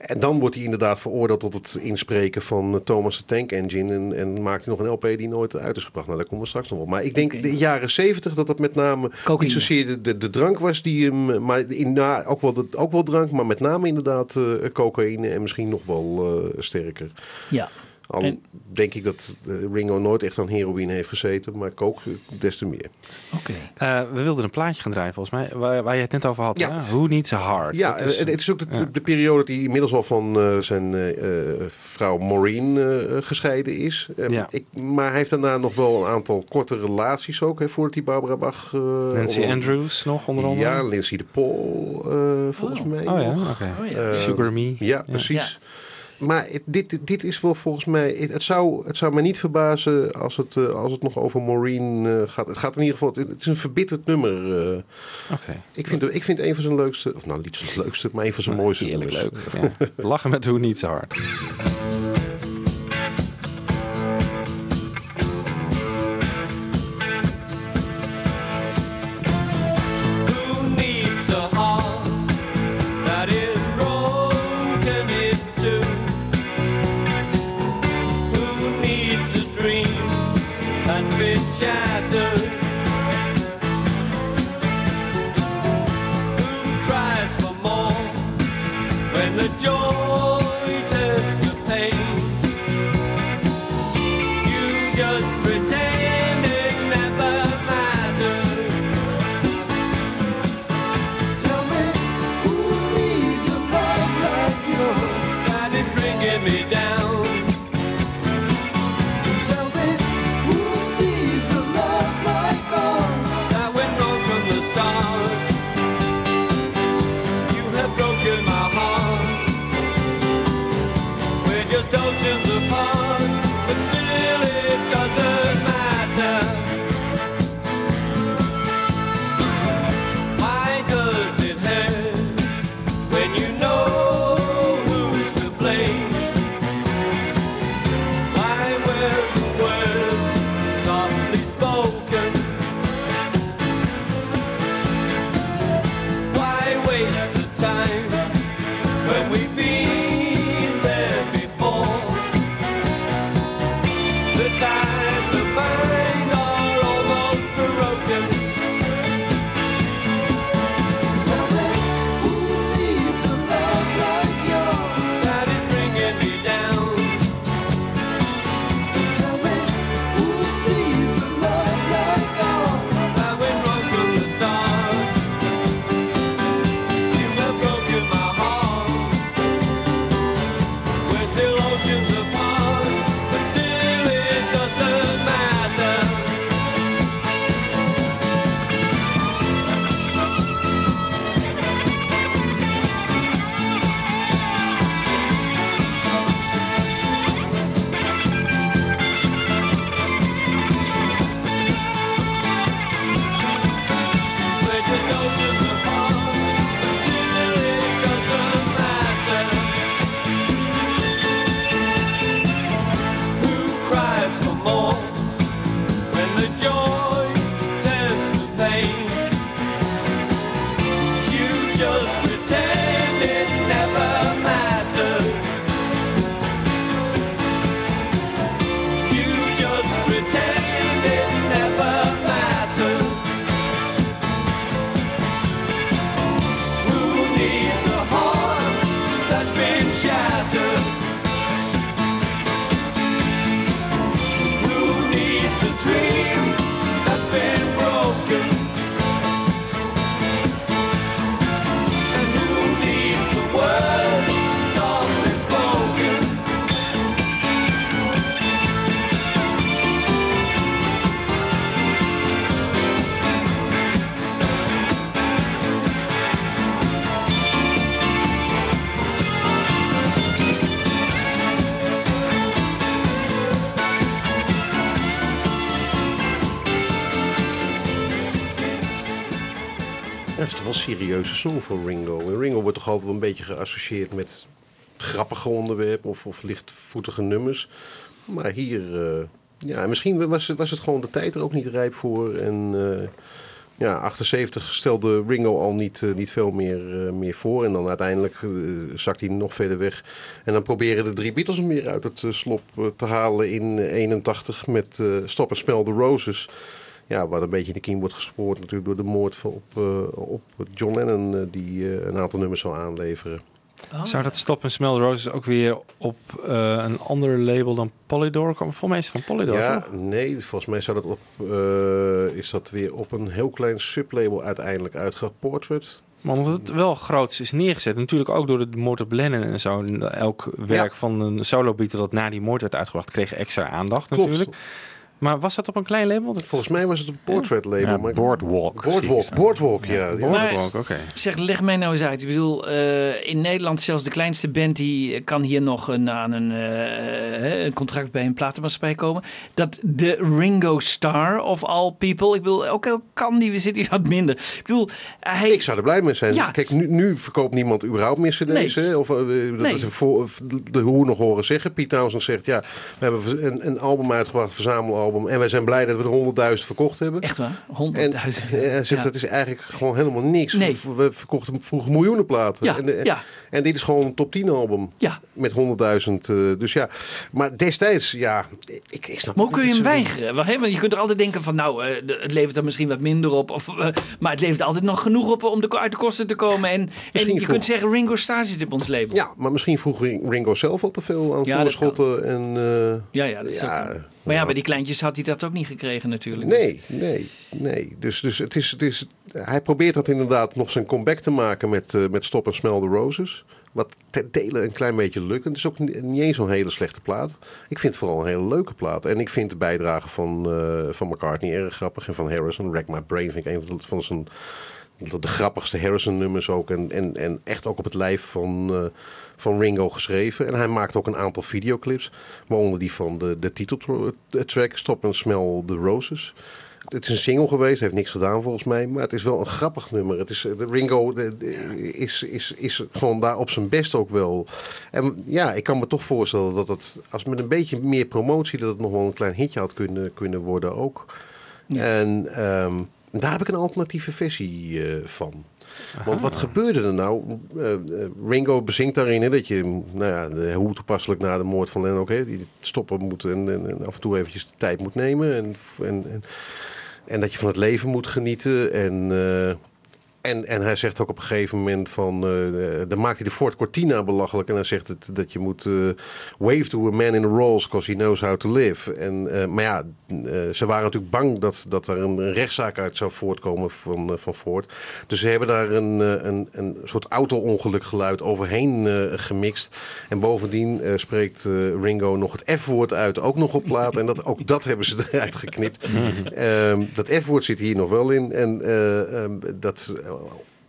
Speaker 8: En dan wordt hij inderdaad veroordeeld tot het inspreken van Thomas de Tank Engine. En, en maakt hij nog een LP die nooit uit is gebracht. Nou, daar komen we straks nog op. Maar ik denk
Speaker 4: Oké.
Speaker 8: de jaren zeventig dat dat met name
Speaker 4: Cocaïne.
Speaker 8: niet zozeer de, de, de drank was die hem... Maar in, na, ook, wel de, ook wel drank, maar met name inderdaad eh, cocaïne. En misschien nog wel eh, sterker.
Speaker 4: Ja.
Speaker 8: Al
Speaker 4: En-
Speaker 8: denk ik dat eh, Ringo nooit echt aan heroïne heeft gezeten. Maar coke eh, des te meer.
Speaker 4: Oké.
Speaker 7: Eh, we wilden een plaatje gaan draaien volgens mij, waar, waar je het net over had.
Speaker 8: Ja.
Speaker 7: Ja. Who Needs a Heart?
Speaker 8: Ja,
Speaker 7: is-
Speaker 8: het is ook de,
Speaker 7: ja.
Speaker 8: de periode hij inmiddels al van eh, zijn eh, eh, vrouw Maureen eh, gescheiden is. Eh,
Speaker 7: Ja.
Speaker 8: ik, maar hij heeft daarna nog wel een aantal korte relaties ook, hè, voordat hij Barbara Bach... eh,
Speaker 7: Nancy
Speaker 8: onder-
Speaker 7: Andrews nog onder andere.
Speaker 8: Ja, Lindsay de Paul eh, volgens
Speaker 4: Oh.
Speaker 8: mij
Speaker 7: Oh ja,
Speaker 8: nog.
Speaker 7: oké.
Speaker 4: Oh ja.
Speaker 8: Eh,
Speaker 7: Sugar Me.
Speaker 8: Ja, precies. Maar dit, dit is wel volgens mij. Het, zou, het zou mij niet verbazen als het, eh, als het nog over Maureen eh, gaat. Het gaat in ieder geval. Het, is een verbitterd nummer. eh.
Speaker 7: Oké.
Speaker 8: ik, vind, ik vind een van zijn leukste. Of nou, niet zijn leukste, maar een van zijn mooiste.
Speaker 7: Heerlijk leuk. Ja. Lachen met Who Needs a Heart.
Speaker 8: Serieuze song voor Ringo. En Ringo wordt toch altijd wel een beetje geassocieerd met grappige onderwerpen of, of lichtvoetige nummers. Maar hier, eh, ja, misschien was, was het gewoon de tijd er ook niet rijp voor. En eh, ja, 78 stelde Ringo al niet, eh, niet veel meer, meer voor. En dan uiteindelijk zakt hij nog verder weg. En dan proberen de drie Beatles hem weer uit het slop te halen in eh, 81 met Stop and Smell the Roses. Ja, wat een beetje in de kiem wordt gespoord natuurlijk door de moord van op, eh, op John Lennon, eh, die eh, een aantal nummers zou aanleveren.
Speaker 7: Zou dat Stop and Smell the Roses ook weer op eh, een ander label dan Polydor komen? Volgens mij is het van Polydor,
Speaker 8: Ja,
Speaker 7: toch?
Speaker 8: nee, volgens mij zou dat op, eh, is dat weer op een heel klein sublabel uiteindelijk uitgebracht. Portrait.
Speaker 7: Maar omdat het wel groots is neergezet. Natuurlijk ook door de moord op Lennon en zo. En Elk werk van een solo dat na die moord werd uitgebracht... kreeg extra aandacht
Speaker 8: Klopt.
Speaker 7: natuurlijk. Maar was dat op een klein label? Dat-
Speaker 8: Volgens mij was het een portrait label.
Speaker 3: Ja,
Speaker 8: maar
Speaker 3: Boardwalk.
Speaker 8: Boardwalk, Boardwalk, ja. ja.
Speaker 7: Boardwalk, oké.
Speaker 4: Zeg, leg mij nou eens uit. Ik bedoel, eh, in Nederland zelfs de kleinste band... die kan hier nog een, aan een, eh, hè, een contract bij een platenmaatschappij komen. Dat de Ringo Starr of all people... Ik bedoel, ook al kan die, we zitten hier wat minder. Ik bedoel, hij...
Speaker 8: Ik zou er blij mee zijn.
Speaker 4: Ja.
Speaker 8: Kijk, nu, nu verkoopt niemand überhaupt meer cd's.
Speaker 4: Nee.
Speaker 8: Hè? Of, eh, dat
Speaker 4: Nee.
Speaker 8: is voor, de hoe nog horen zeggen. Piet Townsend zegt, ja, we hebben een, een album uitgebracht, een verzamelalbum. En wij zijn blij dat we er 100.000 verkocht hebben.
Speaker 4: Echt waar? 100.000.
Speaker 8: En eh, zegt,
Speaker 4: Ja.
Speaker 8: dat is eigenlijk gewoon helemaal niks.
Speaker 4: Nee.
Speaker 8: We, verkochten vroeger miljoenen platen.
Speaker 4: Ja,
Speaker 8: en, eh,
Speaker 4: ja.
Speaker 8: en dit is gewoon een top 10 album.
Speaker 4: Ja.
Speaker 8: Met 100.000. eh, dus ja, maar destijds, ja, ik, ik snap
Speaker 4: Maar hoe kun je hem weigeren? Want, je kunt er altijd denken van, nou, eh, het levert er misschien wat minder op. Of, eh, maar het levert altijd nog genoeg op om de, uit de kosten te komen. En, en je
Speaker 8: vroeg-
Speaker 4: kunt zeggen, Ringo Starr zit op ons label.
Speaker 8: Ja, maar misschien vroeg Ring- Ringo zelf al te veel aan
Speaker 4: Ja,
Speaker 8: voorschotten. En, eh,
Speaker 4: Ja, ja, dat is
Speaker 8: ja,
Speaker 4: ook- Maar ja, bij die kleintjes had hij dat ook niet gekregen natuurlijk.
Speaker 8: Nee, nee, nee. Dus, dus het is, het is, hij probeert dat inderdaad nog zijn comeback te maken met, eh, met Stop and Smell the Roses. Wat ten dele een klein beetje lukt. Het is ook niet, niet eens zo'n hele slechte plaat. Ik vind het vooral een hele leuke plaat. En ik vind de bijdrage van, eh, van McCartney erg grappig. En van Harrison, Wreck My Brain, vind ik een van, van zijn de, grappigste Harrison-nummers ook. En, en, en echt ook op het lijf van, eh, van Ringo geschreven. En hij maakt ook een aantal videoclips. Waaronder die van de, de titeltrack Stop and Smell the Roses. Het is een single geweest, heeft niks gedaan volgens mij. Maar het is wel een grappig nummer. Het is, eh, de Ringo is, is, is gewoon daar op zijn best ook wel. En ja, ik kan me toch voorstellen dat het, als met een beetje meer promotie, dat het nog wel een klein hitje had kunnen, kunnen worden ook. En ehm, daar heb ik een alternatieve versie eh, van. Want wat gebeurde er nou? Eh, eh, Ringo bezinkt daarin hè, dat je, nou ja, hoe toepasselijk na de moord van Lennon ook, die stoppen moet en, en, af en toe eventjes de tijd moet nemen. En, en, en, en dat je van het leven moet genieten. En, eh, en, en hij zegt ook op een gegeven moment van, eh, dan maakt hij de Ford Cortina belachelijk. En hij zegt dat, dat je moet eh, wave to a man in the rolls because he knows how to live. En, maar ja, ze waren natuurlijk bang dat, dat er een, rechtszaak uit zou voortkomen van, van Ford. Dus ze hebben daar een, een, een soort auto-ongeluk geluid overheen gemixt. En bovendien spreekt Ringo nog het F-woord uit, ook nog op plaat. En dat, ook dat hebben ze eruit geknipt. Ehm, dat F-woord zit hier nog wel in. En eh, ehm, dat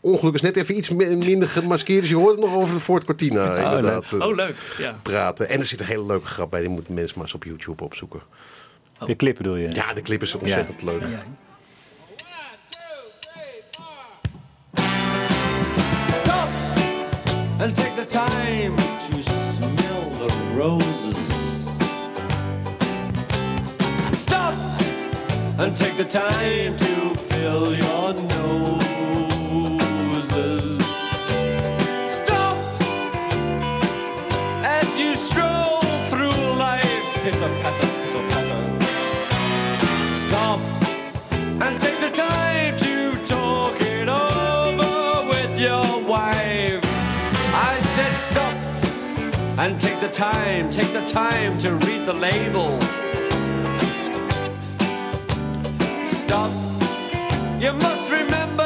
Speaker 8: ongeluk is net even iets mi- minder gemaskeerd. Dus je hoort het nog over de Ford Cortina inderdaad eh,
Speaker 4: Oh, leuk. Ja.
Speaker 8: praten. En er zit een hele leuke grap bij. Die moeten mensen maar eens op YouTube opzoeken.
Speaker 3: De clip bedoel je?
Speaker 8: Ja, de clip is ontzettend leuk.
Speaker 6: Stop and take the time to smell the roses. Stop and take the time to fill your noses. And take the time, take the time to read the label. Stop. You must remember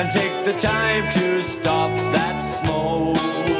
Speaker 6: and take the time to stop that smoking.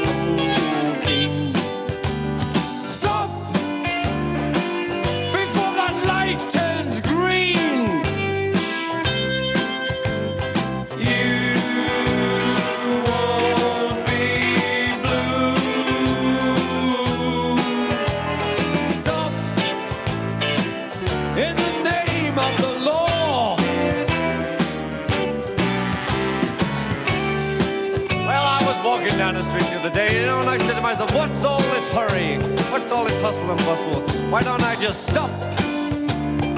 Speaker 6: All this hustle and bustle? Why don't I just stop?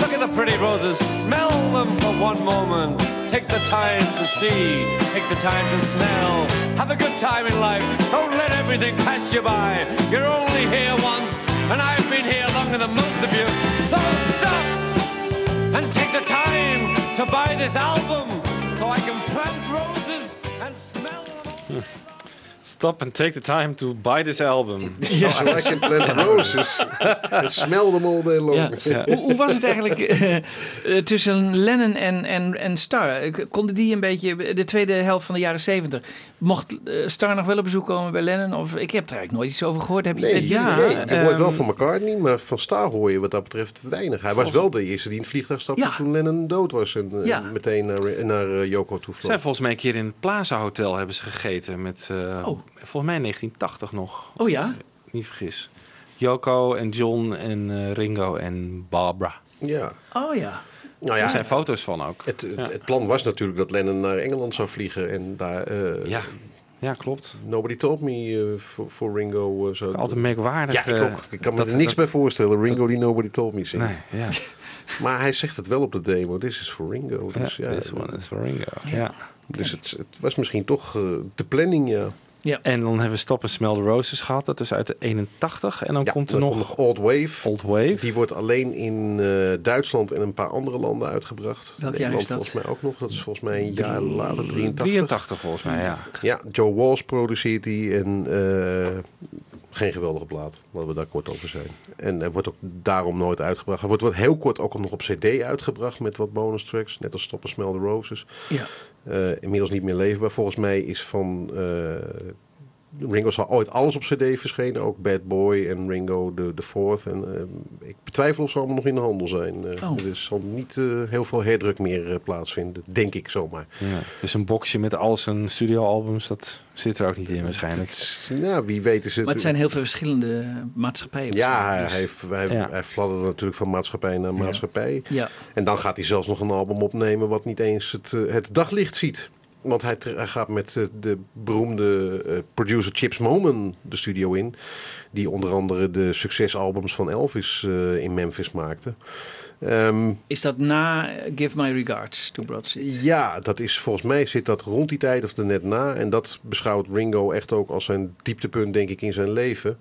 Speaker 6: Look at the pretty roses, smell them for one moment. Take the time to see, take the time to smell. Have a good time in life. Don't let everything pass you by. You're only here once, and I've been here longer than most of you. So stop and take the time to buy this album so I can plant roses.
Speaker 7: Stop and take the time to buy this album.
Speaker 8: Ja. So I can plant roses and smell them all day long.
Speaker 4: Ja. Hoe, hoe was het eigenlijk eh, eh, tussen Lennon en, en, en Star? Konden die een beetje, de tweede helft van de jaren zeventig, mocht eh, Star nog wel op bezoek komen bij Lennon? Of, ik heb er eigenlijk nooit iets over gehoord. Heb je,
Speaker 8: Nee,
Speaker 4: je-
Speaker 8: nee, je hoort wel
Speaker 4: ehm,
Speaker 8: van McCartney, maar van Star hoor je wat dat betreft weinig. Hij was wel de eerste die in het vliegtuig stapte
Speaker 4: Ja.
Speaker 8: toen Lennon dood was en
Speaker 7: Ja.
Speaker 8: meteen naar, naar Yoko toe vloog.
Speaker 7: zijn volgens mij een keer in het Plaza Hotel hebben ze gegeten met, eh,
Speaker 4: Oh.
Speaker 7: Volgens mij in 1980 nog.
Speaker 4: Oh ja?
Speaker 7: Niet vergis. Yoko en John en eh, Ringo en Barbara.
Speaker 8: Ja.
Speaker 4: Oh ja.
Speaker 8: Nou ja,
Speaker 7: er zijn foto's van ook.
Speaker 8: Het, het,
Speaker 7: Ja.
Speaker 8: het plan was natuurlijk dat Lennon naar Engeland zou vliegen en daar... eh,
Speaker 7: Ja. ja, klopt.
Speaker 8: Nobody told me eh, voor Ringo uh, zo.
Speaker 7: Altijd merkwaardig,
Speaker 8: Ja, ik ook. Ik kan me
Speaker 7: dat-
Speaker 8: er niks
Speaker 7: dat-
Speaker 8: bij voorstellen. Ringo die Nobody told me zingt.
Speaker 7: Nee, ja.
Speaker 8: Maar hij zegt het wel op de demo. This is for Ringo. Dus ja,
Speaker 7: this one is for Ringo. Ja.
Speaker 8: Dus het, het was misschien toch de planning, ja.
Speaker 4: Ja.
Speaker 7: En dan hebben we Stop and Smell the Roses gehad. Dat is uit de 81. En dan
Speaker 8: Ja,
Speaker 7: komt er
Speaker 8: dan
Speaker 7: nog...
Speaker 8: komt Old Wave.
Speaker 7: Old Wave.
Speaker 8: Die wordt alleen in eh, Duitsland en een paar andere landen uitgebracht.
Speaker 4: Welk jaar is dat?
Speaker 8: volgens mij ook nog. Dat is volgens mij een jaar later, 83.
Speaker 7: 83 volgens mij, ja.
Speaker 8: Ja, Joe Walsh produceert die en eh, geen geweldige plaat, laten we daar kort over zijn. En er wordt ook daarom nooit uitgebracht. Er wordt, wordt heel kort ook nog op cd uitgebracht met wat bonus tracks, net als Stop and Smell the Roses.
Speaker 4: Ja.
Speaker 8: Eh, inmiddels niet meer leefbaar. Volgens mij is van eh, Ringo zal ooit alles op cd verschenen, ook Bad Boy en Ringo the, the Fourth. En eh, ik betwijfel of ze allemaal nog in de handel zijn. Eh,
Speaker 4: Oh.
Speaker 8: Er zal niet eh, heel veel herdruk meer eh, plaatsvinden, denk ik zomaar.
Speaker 7: Ja. Dus een boxje met al zijn studioalbums, dat zit er ook niet in waarschijnlijk.
Speaker 8: Nou, wie weet is het...
Speaker 4: Maar het zijn heel veel verschillende maatschappijen.
Speaker 8: Ja, hij,
Speaker 4: Dus-
Speaker 8: hij, hij,
Speaker 7: Ja.
Speaker 8: hij fladderde natuurlijk van maatschappij naar maatschappij.
Speaker 4: Ja.
Speaker 8: En dan gaat hij zelfs nog een album opnemen wat niet eens het, het daglicht ziet. Want hij, gaat met eh, de beroemde eh, producer Chips Moman de studio in. Die onder andere de succesalbums van Elvis eh, in Memphis maakte. Ehm,
Speaker 4: Is dat na Give My Regards to Broad City?
Speaker 8: ja, dat is volgens mij zit dat rond die tijd of er net na. En dat beschouwt Ringo echt ook als zijn dieptepunt, denk ik, in zijn leven.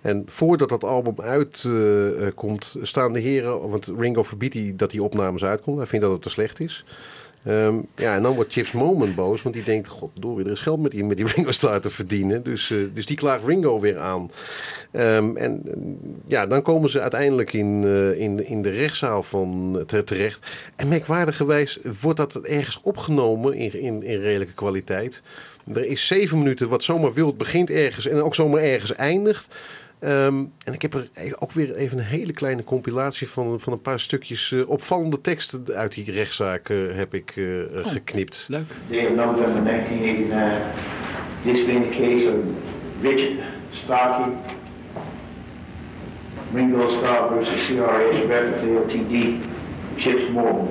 Speaker 8: En voordat dat album uitkomt, staan de heren... Want Ringo verbiedt die, dat die opnames uitkomt. Hij vindt dat het te slecht is. Ehm, ja, en dan wordt Chips Moment boos, want die denkt... God, er is geld met die, met die Ringo Starr te verdienen. Dus, eh, dus die klaagt Ringo weer aan. Ehm, en eh, ja, dan komen ze uiteindelijk in, eh, in, in de rechtszaal van te- terecht. En merkwaardigerwijs wordt dat ergens opgenomen in, in, in redelijke kwaliteit. Er is zeven minuten wat zomaar wild begint ergens en ook zomaar ergens eindigt. Ehm, en ik heb er e- ook weer even een hele kleine compilatie van, van een paar stukjes eh, opvallende teksten uit die rechtszaak eh, heb ik eh, geknipt.
Speaker 4: Leuk.
Speaker 15: Day of November 1989. This being the case of Richard Starkey, Ringo Starr versus CRH Records LTD, Chips Morgan.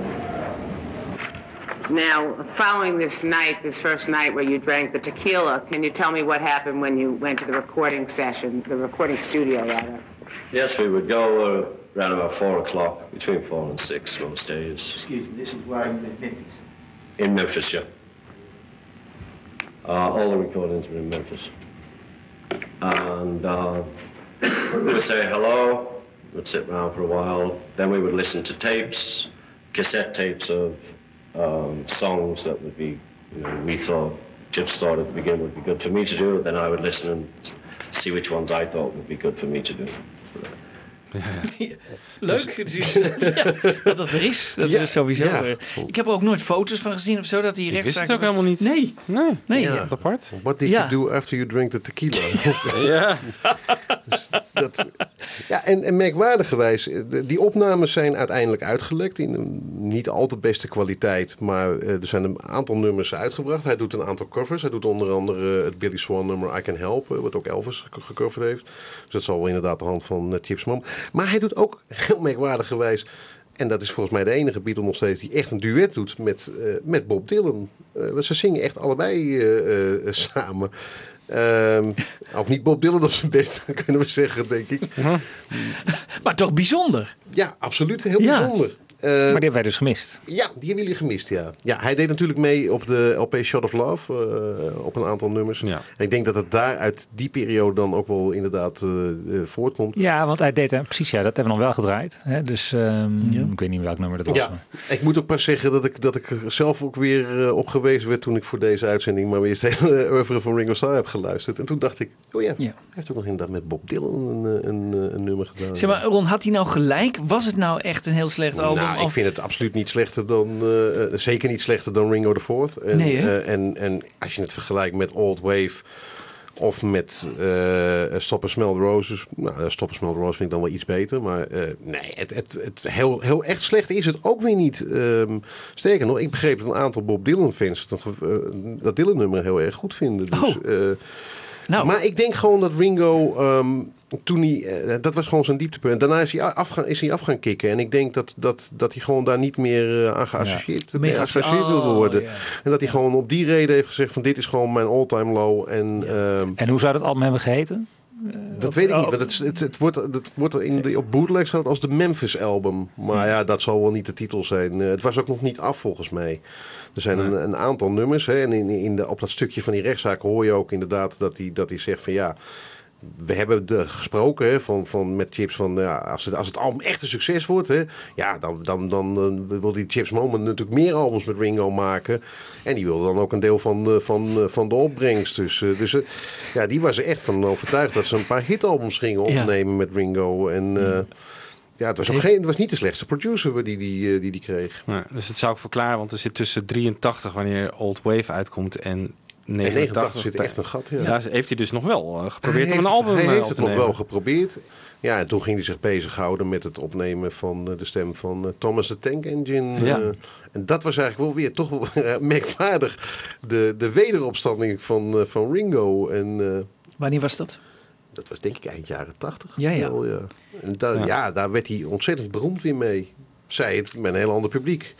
Speaker 16: Now, following this night, this first night where you drank the tequila, can you tell me what happened when you went to the recording session, the recording studio, rather?
Speaker 17: Yes, we would go uh, around about four o'clock, between four and six most days.
Speaker 15: Excuse me, this is where I'm in Memphis.
Speaker 17: In Memphis, yeah. Uh, all the recordings were in Memphis. And uh, we would say hello, we'd sit around for a while, then we would listen to tapes, cassette tapes of um, songs that would be, you know, we thought, Chips thought at the beginning would be good for me to do, then I would listen and see which ones I thought would be good for me to do.
Speaker 4: Leuk. Is- dat het er is. Dat
Speaker 8: Ja,
Speaker 4: is sowieso.
Speaker 8: ja.
Speaker 4: eh, Ik heb er ook nooit foto's van gezien of zo. Dat die
Speaker 7: wist
Speaker 4: rechtszaak...
Speaker 7: het ook helemaal niet.
Speaker 4: Nee.
Speaker 7: Nee.
Speaker 4: Nee.
Speaker 8: Ja.
Speaker 7: Apart.
Speaker 8: What did
Speaker 4: Ja.
Speaker 8: you do after you drank the tequila?
Speaker 7: Ja.
Speaker 8: dat, ja, en, en merkwaardigerwijs, eh, die opnames zijn uiteindelijk uitgelekt in een niet al te beste kwaliteit, maar eh, er zijn een aantal nummers uitgebracht. Hij doet een aantal covers. Hij doet onder andere het Billy Swan nummer I Can Help, wat ook Elvis ge- gecoverd heeft. Dus dat zal wel inderdaad de hand van Chips Mom. Maar hij doet ook heel merkwaardigerwijs, en dat is volgens mij de enige Beatle nog steeds die echt een duet doet met, eh, met Bob Dylan. Eh, ze zingen echt allebei eh, samen. Ehm, ook niet Bob Dylan op zijn best, kunnen we zeggen, denk ik.
Speaker 4: Maar toch bijzonder.
Speaker 8: Ja, absoluut. Heel
Speaker 4: Ja.
Speaker 8: bijzonder. Eh,
Speaker 3: Maar die hebben wij dus gemist.
Speaker 8: ja, die hebben jullie gemist, ja. Ja, hij deed natuurlijk mee op de LP Shot of Love, eh, op een aantal nummers.
Speaker 7: Ja.
Speaker 8: En ik denk dat het daar uit die periode dan ook wel inderdaad eh, voortkomt.
Speaker 3: Ja, want hij deed, precies ja, dat hebben we nog wel gedraaid. Hè? Dus ehm, ik weet niet welk nummer dat was.
Speaker 8: Ja,
Speaker 3: maar-
Speaker 8: ik moet ook pas zeggen dat ik, dat ik er zelf ook weer eh, op gewezen werd toen ik voor deze uitzending maar weer eens het hele oeuvre van Ringo Starr heb geluisterd. En toen dacht ik, oh ja,
Speaker 4: Ja.
Speaker 8: hij heeft ook nog inderdaad met Bob Dylan een, een, eh, een nummer gedaan.
Speaker 4: Zeg maar, Ron, had hij nou gelijk? Was het nou echt een heel slecht album?
Speaker 8: Nou, ik vind het absoluut niet slechter dan, eh, eh, zeker niet slechter dan Ringo the Fourth. En,
Speaker 4: Nee,
Speaker 8: eh, en, en als je het vergelijkt met Old Wave of met eh Stop and Smell the Roses. Nou, Stop and Smell the Roses vind ik dan wel iets beter. Maar nee, het, het, het heel, heel echt slecht is het ook weer niet. Ehm, sterker nog, ik begreep dat een aantal Bob Dylan fans dat, dat Dylan nummer heel erg goed vinden. Dus,
Speaker 4: Oh. nou,
Speaker 8: maar ik denk gewoon dat Ringo, ehm, toen hij, eh, dat was gewoon zijn dieptepunt. Daarna is hij af gaan, is hij af gaan kicken. En ik denk dat, dat, dat hij gewoon daar niet meer eh, aan geassocieerd,
Speaker 4: mee gaat-
Speaker 8: geassocieerd wil
Speaker 4: Oh,
Speaker 8: worden.
Speaker 4: ja.
Speaker 8: En dat hij gewoon op die reden heeft gezegd van dit is gewoon mijn all-time low. En ehm,
Speaker 3: En hoe zou dat album hebben geheten?
Speaker 8: dat weet ik niet.
Speaker 4: oh.
Speaker 8: Want het, het, het wordt, het wordt er in de, op bootleg staat het als de Memphis album. Maar ja, dat zal wel niet de titel zijn. Eh, het was ook nog niet af volgens mij. Er zijn een, een aantal nummers. Hè, en in, in de, op dat stukje van die rechtszaak hoor je ook inderdaad dat hij, dat hij zegt van ja... We hebben gesproken hè, van, van, met Chips van ja, als, het, als het album echt een succes wordt, hè, ja, dan, dan, dan, eh, wil die Chips Moment natuurlijk meer albums met Ringo maken. En die wilde dan ook een deel van, eh, van, eh, van de opbrengst. Dus, dus ja, die was er echt van overtuigd dat ze een paar hitalbums gingen
Speaker 4: Ja.
Speaker 8: opnemen met Ringo. En eh, ja, het was, ook geen, het was niet de slechtste producer die die, die, die kreeg.
Speaker 7: Ja, dus het zou ik verklaren, want er zit tussen 83 wanneer Old Wave uitkomt en 89.
Speaker 8: 89 zit echt een gat, ja.
Speaker 7: Daar heeft hij dus nog wel eh, geprobeerd
Speaker 8: hij
Speaker 7: om een
Speaker 8: heeft-
Speaker 7: album
Speaker 8: Hij
Speaker 7: eh,
Speaker 8: heeft
Speaker 7: op
Speaker 8: het nog wel geprobeerd. Ja, en toen ging hij zich bezighouden met het opnemen van eh, de stem van Thomas the Tank Engine.
Speaker 7: Ja.
Speaker 8: en dat was eigenlijk wel weer toch wel merkwaardig. De, de wederopstanding van, van Ringo. En eh,
Speaker 4: Wanneer was dat?
Speaker 8: dat was denk ik eind jaren tachtig.
Speaker 4: Ja, ja.
Speaker 8: Wel, ja. En da-
Speaker 7: Ja.
Speaker 8: ja. daar werd hij ontzettend beroemd weer mee. Zij het met een heel ander publiek.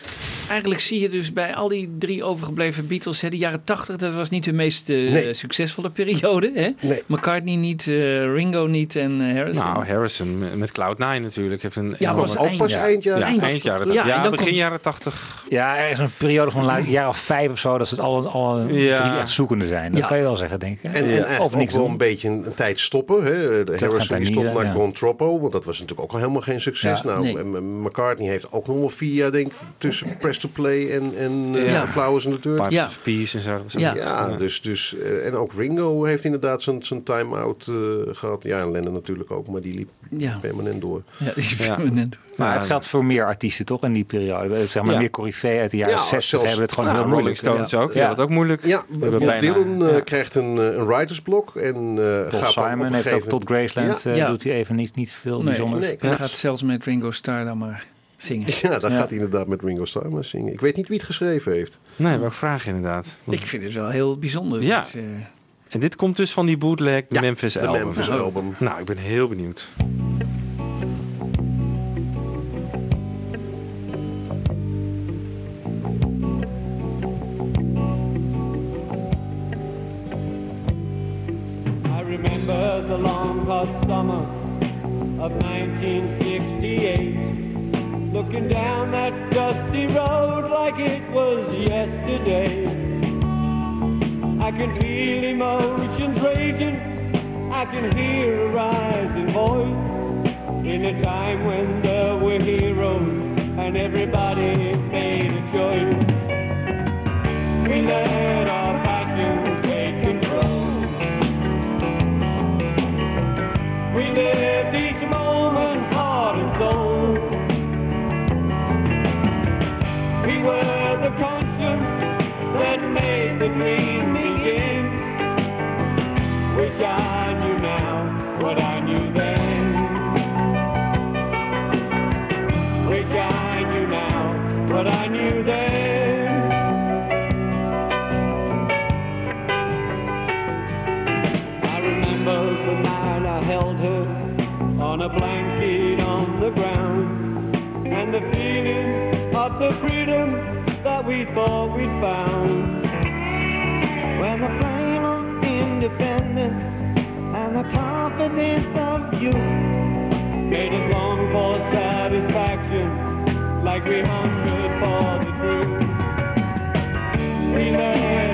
Speaker 4: Eigenlijk zie je dus bij al die drie overgebleven Beatles, hè, de jaren 80, dat was niet de meest eh,
Speaker 8: Nee.
Speaker 4: succesvolle periode. Hè?
Speaker 8: Nee.
Speaker 4: McCartney niet, eh, Ringo niet en eh, Harrison.
Speaker 7: Nou, Harrison met- met Cloud9 natuurlijk heeft een.
Speaker 4: Ja, was
Speaker 8: ook pas
Speaker 4: ja.
Speaker 8: eind jaren
Speaker 7: ja,
Speaker 4: eind-
Speaker 7: jaren
Speaker 4: Ja,
Speaker 7: 80.
Speaker 4: en
Speaker 7: Ja,
Speaker 4: dan
Speaker 7: begin
Speaker 4: komt-
Speaker 7: jaren 80.
Speaker 3: Ja, er is een periode van een jaar of vijf of zo dat ze het alle, alle
Speaker 7: Ja.
Speaker 3: drie echt zoekende zijn. Dat
Speaker 4: Ja.
Speaker 3: kan je wel zeggen, denk ik. hè?
Speaker 8: En, en
Speaker 3: Of niks
Speaker 8: ook wel een beetje een, een tijd stoppen. Hè. De Harrison die stopt naar
Speaker 3: ja.
Speaker 8: Gone Troppo. Want dat was natuurlijk ook al helemaal geen succes.
Speaker 3: Ja,
Speaker 8: nou, McCartney heeft ook nog wel vier jaar denk ik, tussen Lives to Play en, en eh,
Speaker 7: Ja.
Speaker 8: Flowers in the Dirt.
Speaker 7: Parts of Peace en zo. Dat
Speaker 8: Ja, dus, dus eh, en ook Ringo heeft inderdaad zijn, zijn time-out eh, gehad. Ja, en Lennon natuurlijk ook, maar die liep
Speaker 4: Ja.
Speaker 8: permanent door.
Speaker 4: Ja, die
Speaker 3: Ja.
Speaker 4: permanent.
Speaker 3: Maar het geldt voor meer artiesten toch in die periode. Zeg maar
Speaker 8: Ja.
Speaker 3: meer Corifee uit de jaren
Speaker 8: Ja,
Speaker 3: 60
Speaker 8: zelfs-
Speaker 3: hebben het gewoon
Speaker 8: Ja,
Speaker 3: heel
Speaker 8: Rolling
Speaker 3: moeilijk.
Speaker 7: Stones ook, die hadden het ook moeilijk.
Speaker 8: Ja,
Speaker 7: We hebben
Speaker 8: Bob
Speaker 7: bijna-
Speaker 8: Dylan
Speaker 7: ja.
Speaker 8: krijgt een, een writersblok en eh
Speaker 3: Paul
Speaker 8: gaat
Speaker 3: Simon
Speaker 8: een
Speaker 3: heeft ook tot Graceland
Speaker 8: Ja.
Speaker 4: Ja.
Speaker 3: doet hij even niet, niet veel
Speaker 4: Nee,
Speaker 3: bijzonders.
Speaker 8: nee,
Speaker 4: Hij gaat zelfs met Ringo Starr dan maar zingen.
Speaker 8: Ja, dan gaat hij inderdaad met Ringo Starr maar zingen. Ik weet niet wie het geschreven heeft.
Speaker 7: Nee, welke vraag inderdaad.
Speaker 4: Ik vind het wel heel bijzonder.
Speaker 7: Ja.
Speaker 4: Dit, eh,
Speaker 7: En dit komt dus van die bootleg, de Memphis
Speaker 8: de
Speaker 7: album.
Speaker 8: Memphis
Speaker 7: Nou,
Speaker 8: album.
Speaker 7: Nou, ik ben heel benieuwd.
Speaker 18: I remember the long hot summer of 1968. Looking down that dusty road like it was yesterday. I can feel emotions raging. I can hear a rising voice. In a time when there were heroes and everybody made a choice. We let our passions take control. We lived the conscience that made the dream begin. I knew now what I knew then. I knew now what I knew then. I remember the night I held her on a blanket on the ground and the feeling of the freedom we thought we'd found. When the flame of independence and the confidence of youth made us long for satisfaction like we hungered for the truth. We let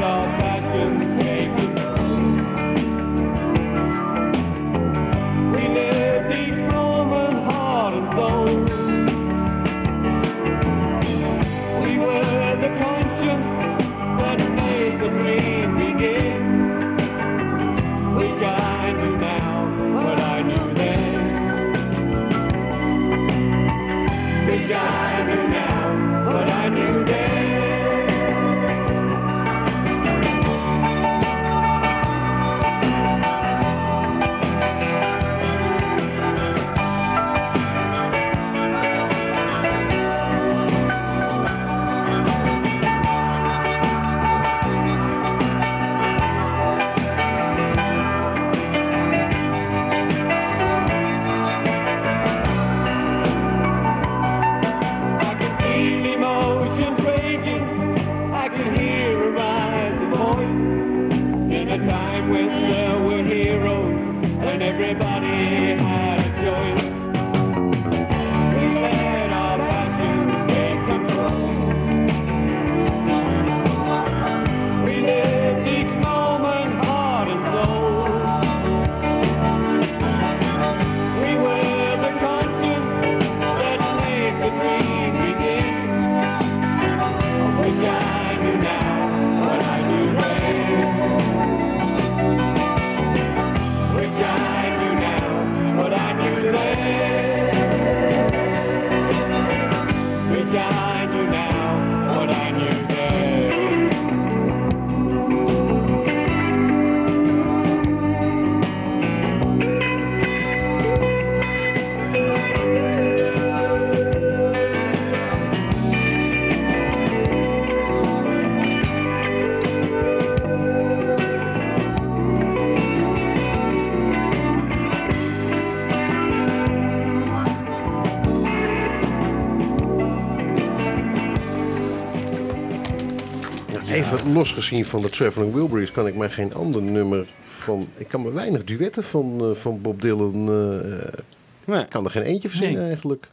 Speaker 8: losgezien van de Traveling Wilburys kan ik mij geen ander nummer van... Ik kan me weinig duetten van, eh, van Bob Dylan... eh,
Speaker 7: Nee.
Speaker 8: Ik kan er geen eentje verzinnen
Speaker 7: Nee.
Speaker 8: eigenlijk.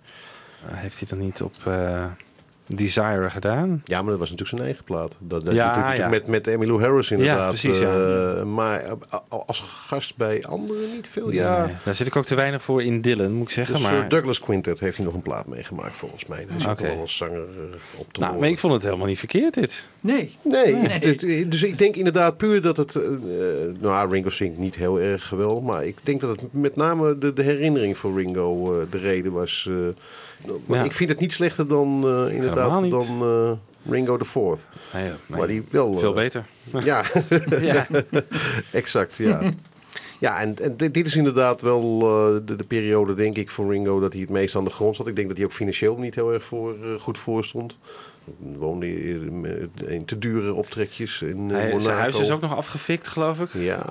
Speaker 7: Heeft hij dan niet op... eh, Desire gedaan.
Speaker 8: Ja, maar dat was natuurlijk zijn eigen plaat. Dat, dat
Speaker 7: Ja,
Speaker 8: doet hij natuurlijk
Speaker 7: ja.
Speaker 8: met, met Emmylou Harris inderdaad.
Speaker 7: Ja, precies, ja.
Speaker 8: Eh, maar eh, als gast bij anderen niet veel. Ja,
Speaker 7: Nee, daar zit ik ook te weinig voor in Dylan, moet ik zeggen.
Speaker 8: de Sir
Speaker 7: maar...
Speaker 8: Douglas Quintet heeft hij nog een plaat meegemaakt volgens mij. Daar is ook
Speaker 7: Oké.
Speaker 8: wel als zanger eh, op te
Speaker 7: Nou,
Speaker 8: horen.
Speaker 7: maar ik vond het helemaal niet verkeerd, dit.
Speaker 4: Nee.
Speaker 8: Nee, dus ik denk inderdaad puur dat het... eh, eh, nou, Ringo zingt niet heel erg geweldig. Maar ik denk dat het met name de, de herinnering voor Ringo eh, de reden was. eh, maar
Speaker 7: Ja.
Speaker 8: Ik vind het niet slechter dan eh, inderdaad
Speaker 7: Helemaal niet.
Speaker 8: dan eh, Ringo the Fourth. Maar die
Speaker 7: veel
Speaker 8: eh,
Speaker 7: beter.
Speaker 8: Ja,
Speaker 7: Ja.
Speaker 8: exact, ja. Ja, en, en dit dit is inderdaad wel eh, de, de periode, denk ik, voor Ringo dat hij het meest aan de grond zat. Ik denk dat hij ook financieel niet heel erg voor, eh, goed voor stond. Hij woonde in, in te dure optrekjes in eh,
Speaker 7: Hij, zijn huis is ook nog afgefikt, geloof ik.
Speaker 8: Ja.